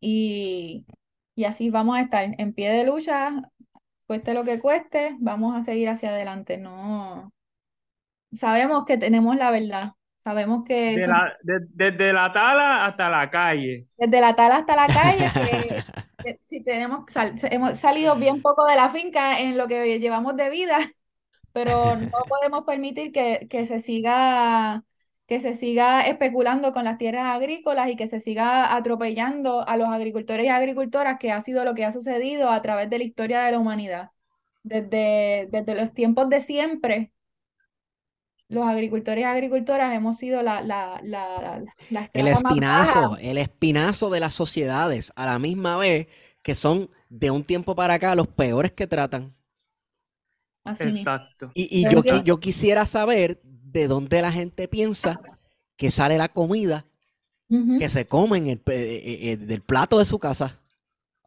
Y, y así vamos a estar en pie de lucha, cueste lo que cueste, vamos a seguir hacia adelante. No sabemos que tenemos la verdad. Sabemos que desde la tala hasta la calle. Desde la tala hasta la calle, <laughs> si tenemos hemos salido bien poco de la finca en lo que llevamos de vida, <laughs> pero no <laughs> podemos permitir que, que se siga que se siga especulando con las tierras agrícolas y que se siga atropellando a los agricultores y agricultoras, que ha sido lo que ha sucedido a través de la historia de la humanidad. Desde, desde los tiempos de siempre, los agricultores y agricultoras hemos sido la, la, la, el espinazo, el espinazo de las sociedades, a la misma vez que son de un tiempo para acá los peores que tratan. Exacto. Y, y yo, yo quisiera saber de dónde la gente piensa que sale la comida que se come en el, eh, eh, del plato de su casa.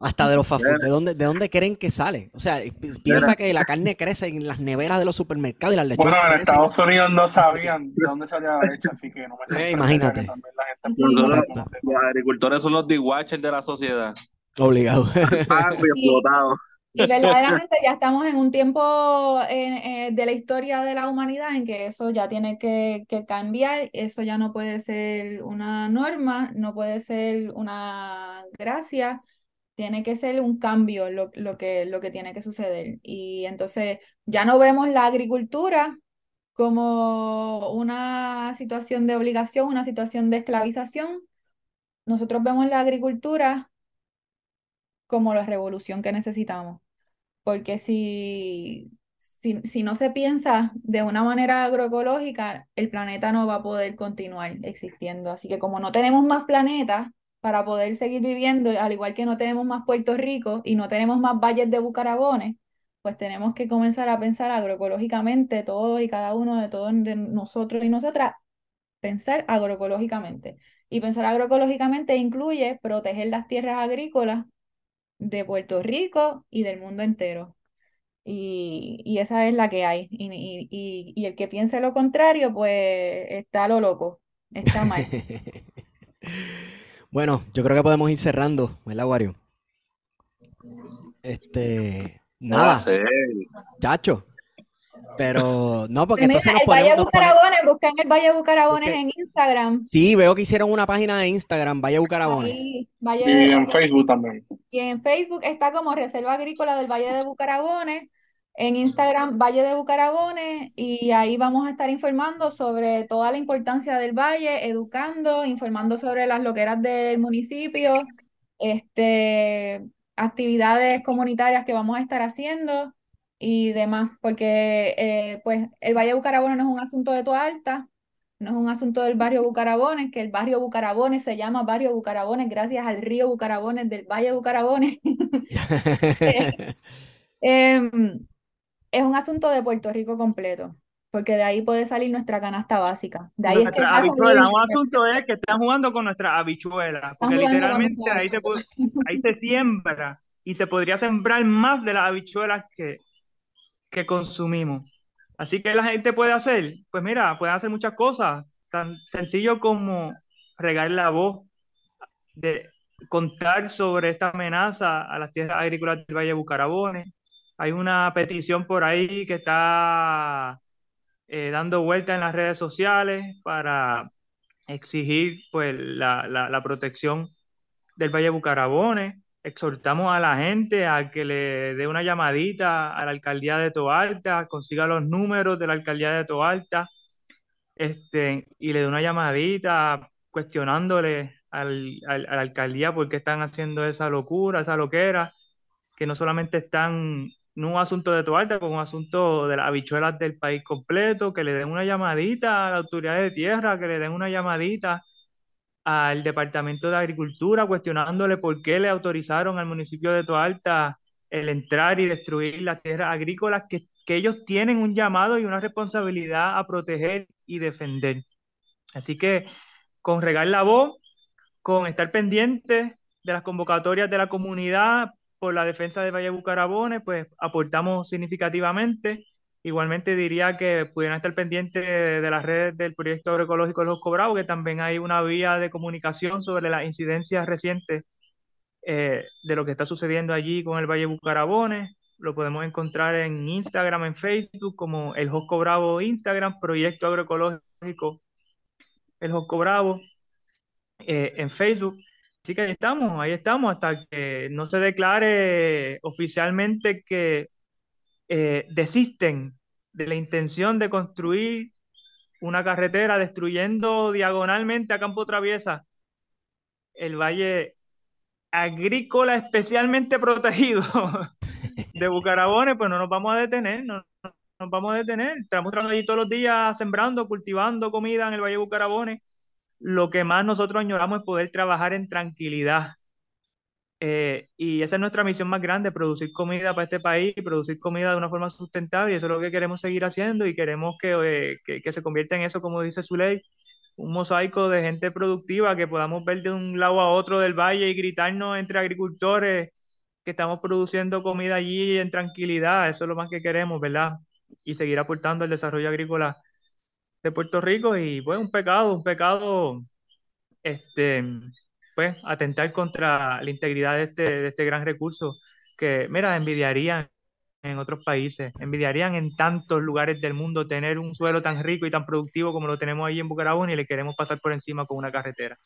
Hasta de los fast ¿De dónde, ¿De dónde creen que sale? O sea, piensa que la carne crece en las neveras de los supermercados y las lechugas. Bueno, en Estados Unidos no sabían de dónde salía la leche, así que no me Imagínate. los, agricultores son los dishwashers de la sociedad. Obligado. <laughs> Y verdaderamente ya estamos en un tiempo eh, de la historia de la humanidad en que eso ya tiene que, cambiar, eso ya no puede ser una norma, no puede ser una gracia, tiene que ser un cambio lo, lo, que, lo que tiene que suceder. Y entonces ya no vemos la agricultura como una situación de obligación, una situación de esclavización. Nosotros vemos la agricultura como la revolución que necesitamos. Porque si, si, si, no se piensa de una manera agroecológica, el planeta no va a poder continuar existiendo. Así que como no tenemos más planetas para poder seguir viviendo, al igual que no tenemos más Puerto Rico y no tenemos más valles de Bucarabones, pues tenemos que comenzar a pensar agroecológicamente, todos y cada uno de todos nosotros y nosotras, pensar agroecológicamente. Y pensar agroecológicamente incluye proteger las tierras agrícolas de Puerto Rico y del mundo entero. Y, esa es la que hay. Y, el que piense lo contrario, pues está lo loco, está mal. <laughs> bueno, yo creo que podemos ir cerrando, ¿verdad, Wario? Este, nada. Chacho, pero no, porque pues entonces nos el Valle Bucarabones, buscan el Valle Bucarabones en Instagram. Sí, veo que hicieron una página de Instagram, Valle Bucarabones. y en Facebook también. Y en Facebook está como Reserva Agrícola del Valle de Bucarabones. En Instagram, Valle de Bucarabones, y ahí vamos a estar informando sobre toda la importancia del valle, educando, informando sobre las loqueras del municipio, este, actividades comunitarias que vamos a estar haciendo y demás, porque eh, pues el Valle de Bucarabones no es un asunto de toda alta, no es un asunto del barrio Bucarabones, que el barrio Bucarabones se llama barrio Bucarabones gracias al río Bucarabones del Valle Bucarabones. <laughs> <laughs> Em, es un asunto de Puerto Rico completo, porque de ahí puede salir nuestra canasta básica. De ahí es que un asunto es que están jugando con nuestra habichuela, porque literalmente ahí se, ahí se siembra y se podría sembrar más de las habichuelas que, que consumimos. Así que la gente puede hacer, pues mira, puede hacer muchas cosas, tan sencillo como regar la voz, de contar sobre esta amenaza a las tierras agrícolas del Valle de Bucarabones. Hay una petición por ahí que está eh, dando vuelta en las redes sociales para exigir pues, la, la protección del Valle Bucarabones. Exhortamos a la gente a que le dé una llamadita a la alcaldía de Toalta, consiga los números de la alcaldía de Toalta, este, y le dé una llamadita cuestionándole al, a la alcaldía por qué están haciendo esa locura, esa loquera, que no solamente están en un asunto de Toalta, como un asunto de las habichuelas del país completo, que le den una llamadita a la autoridad de tierra, que le den una llamadita al Departamento de Agricultura cuestionándole por qué le autorizaron al municipio de Toalta el entrar y destruir las tierras agrícolas que, ellos tienen un llamado y una responsabilidad a proteger y defender. Así que con regar la voz, con estar pendiente de las convocatorias de la comunidad por la defensa de Valle Bucarabones, pues aportamos significativamente. Igualmente diría que pudieran estar pendientes de las redes del proyecto agroecológico de los Cobrados, que también hay una vía de comunicación sobre las incidencias recientes eh, de lo que está sucediendo allí con el Valle Bucarabones. Lo podemos encontrar en Instagram, en Facebook, como el Josco Bravo Instagram, Proyecto Agroecológico El Josco Bravo, eh, en Facebook. Así que ahí estamos, ahí estamos, hasta que no se declare oficialmente que eh, desisten de la intención de construir una carretera destruyendo diagonalmente a Campo Traviesa el valle agrícola especialmente <laughs> protegido de Bucarabones, pues no nos vamos a detener, no, nos vamos a detener. Estamos trabajando allí todos los días sembrando, cultivando comida en el Valle de Bucarabones. Lo que más nosotros añoramos es poder trabajar en tranquilidad. Eh, y esa es nuestra misión más grande, producir comida para este país, producir comida de una forma sustentable, y eso es lo que queremos seguir haciendo y queremos que, eh, que, se convierta en eso, como dice su ley, un mosaico de gente productiva, que podamos ver de un lado a otro del valle y gritarnos entre agricultores que estamos produciendo comida allí en tranquilidad, eso es lo más que queremos, ¿verdad? Y seguir aportando el desarrollo agrícola de Puerto Rico y pues un pecado, un pecado, este, pues atentar contra la integridad de este, de este gran recurso que, mira, envidiarían en otros países. Envidiarían en tantos lugares del mundo tener un suelo tan rico y tan productivo como lo tenemos ahí en Bucaramanga y le queremos pasar por encima con una carretera.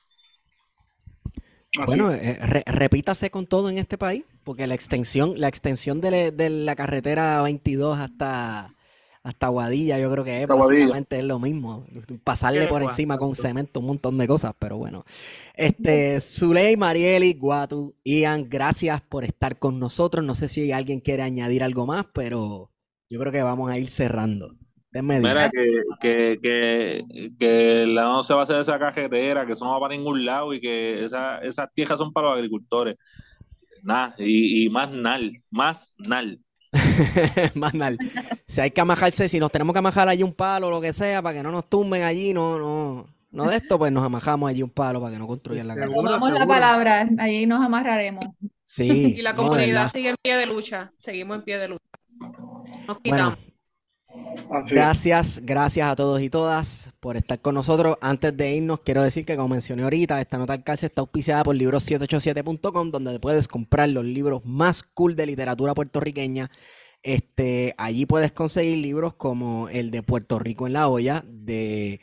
Bueno, eh, repítase con todo en este país, porque la extensión, la extensión de, de la carretera 22 hasta, hasta Guadilla, yo creo que es básicamente es lo mismo. Pasarle por encima con cemento un montón de cosas, pero bueno. Este, Zuley, Marieli, Guatu, Ian, gracias por estar con nosotros. No sé si alguien quiere añadir algo más, pero yo creo que vamos a ir cerrando. Mira, que, que, que, no se va a hacer esa cajetera, que eso no va para ningún lado y que esa, esas tierras son para los agricultores. Nada, y, y más nal, más nal. <laughs> Más mal. Si hay que amajarse, si nos tenemos que amajar allí un palo o lo que sea para que no nos tumben allí, no, no, no de esto, pues nos amajamos allí un palo para que no construyan la casa. Tomamos la palabra, allí nos amarraremos. Sí. <laughs> y la comunidad sigue en pie de lucha, seguimos en pie de lucha. Nos quitamos. Gracias, gracias a todos y todas por estar con nosotros. Antes de irnos, quiero decir que, como mencioné ahorita, esta nota alcance está auspiciada por libros787.com, donde puedes comprar los libros más cool de literatura puertorriqueña. Este, allí puedes conseguir libros como el de Puerto Rico en la olla, de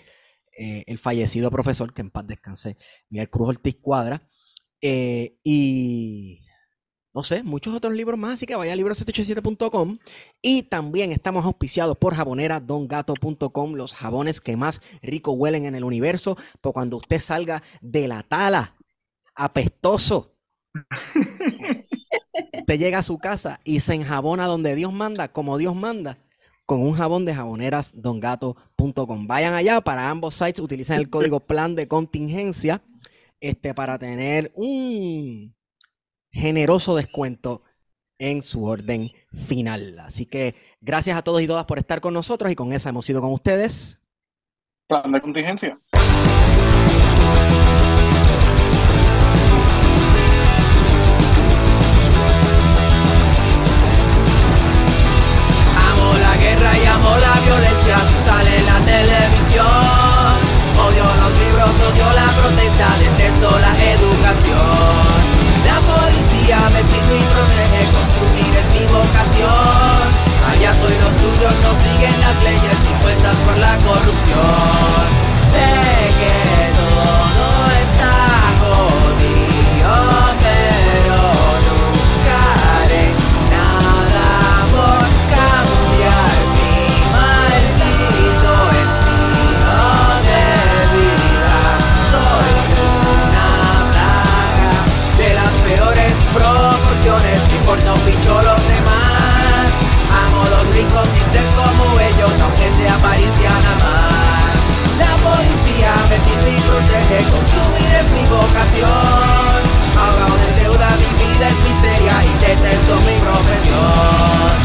eh, el fallecido profesor, que en paz descanse, Miguel Cruz Ortiz Cuadra. Eh, y no sé, muchos otros libros más, así que vaya a libros787.com y también estamos auspiciados por jaboneradongato.com, los jabones que más rico huelen en el universo, por cuando usted salga de la tala, apestoso, <laughs> usted llega a su casa y se enjabona donde Dios manda, como Dios manda, con un jabón de jabonerasdongato.com. Vayan allá, para ambos sites utilicen el código <laughs> plan de contingencia este, para tener un generoso descuento en su orden final. Así que gracias a todos y todas por estar con nosotros y con esa hemos ido con ustedes. Plan de contingencia. Amo la guerra y amo la violencia, sale en la televisión. Odio los libros, odio la protesta, detesto la educación. Policía me sirve y protege, consumir es mi vocación. Allá estoy los tuyos no siguen las leyes impuestas por la corrupción. Sé que todo importa un bicho los demás. Amo los ricos y ser como ellos, aunque sea parisiana más. La policía me sirve y protege, consumir es mi vocación. Ahogado en deuda, mi vida es miseria y detesto mi profesión.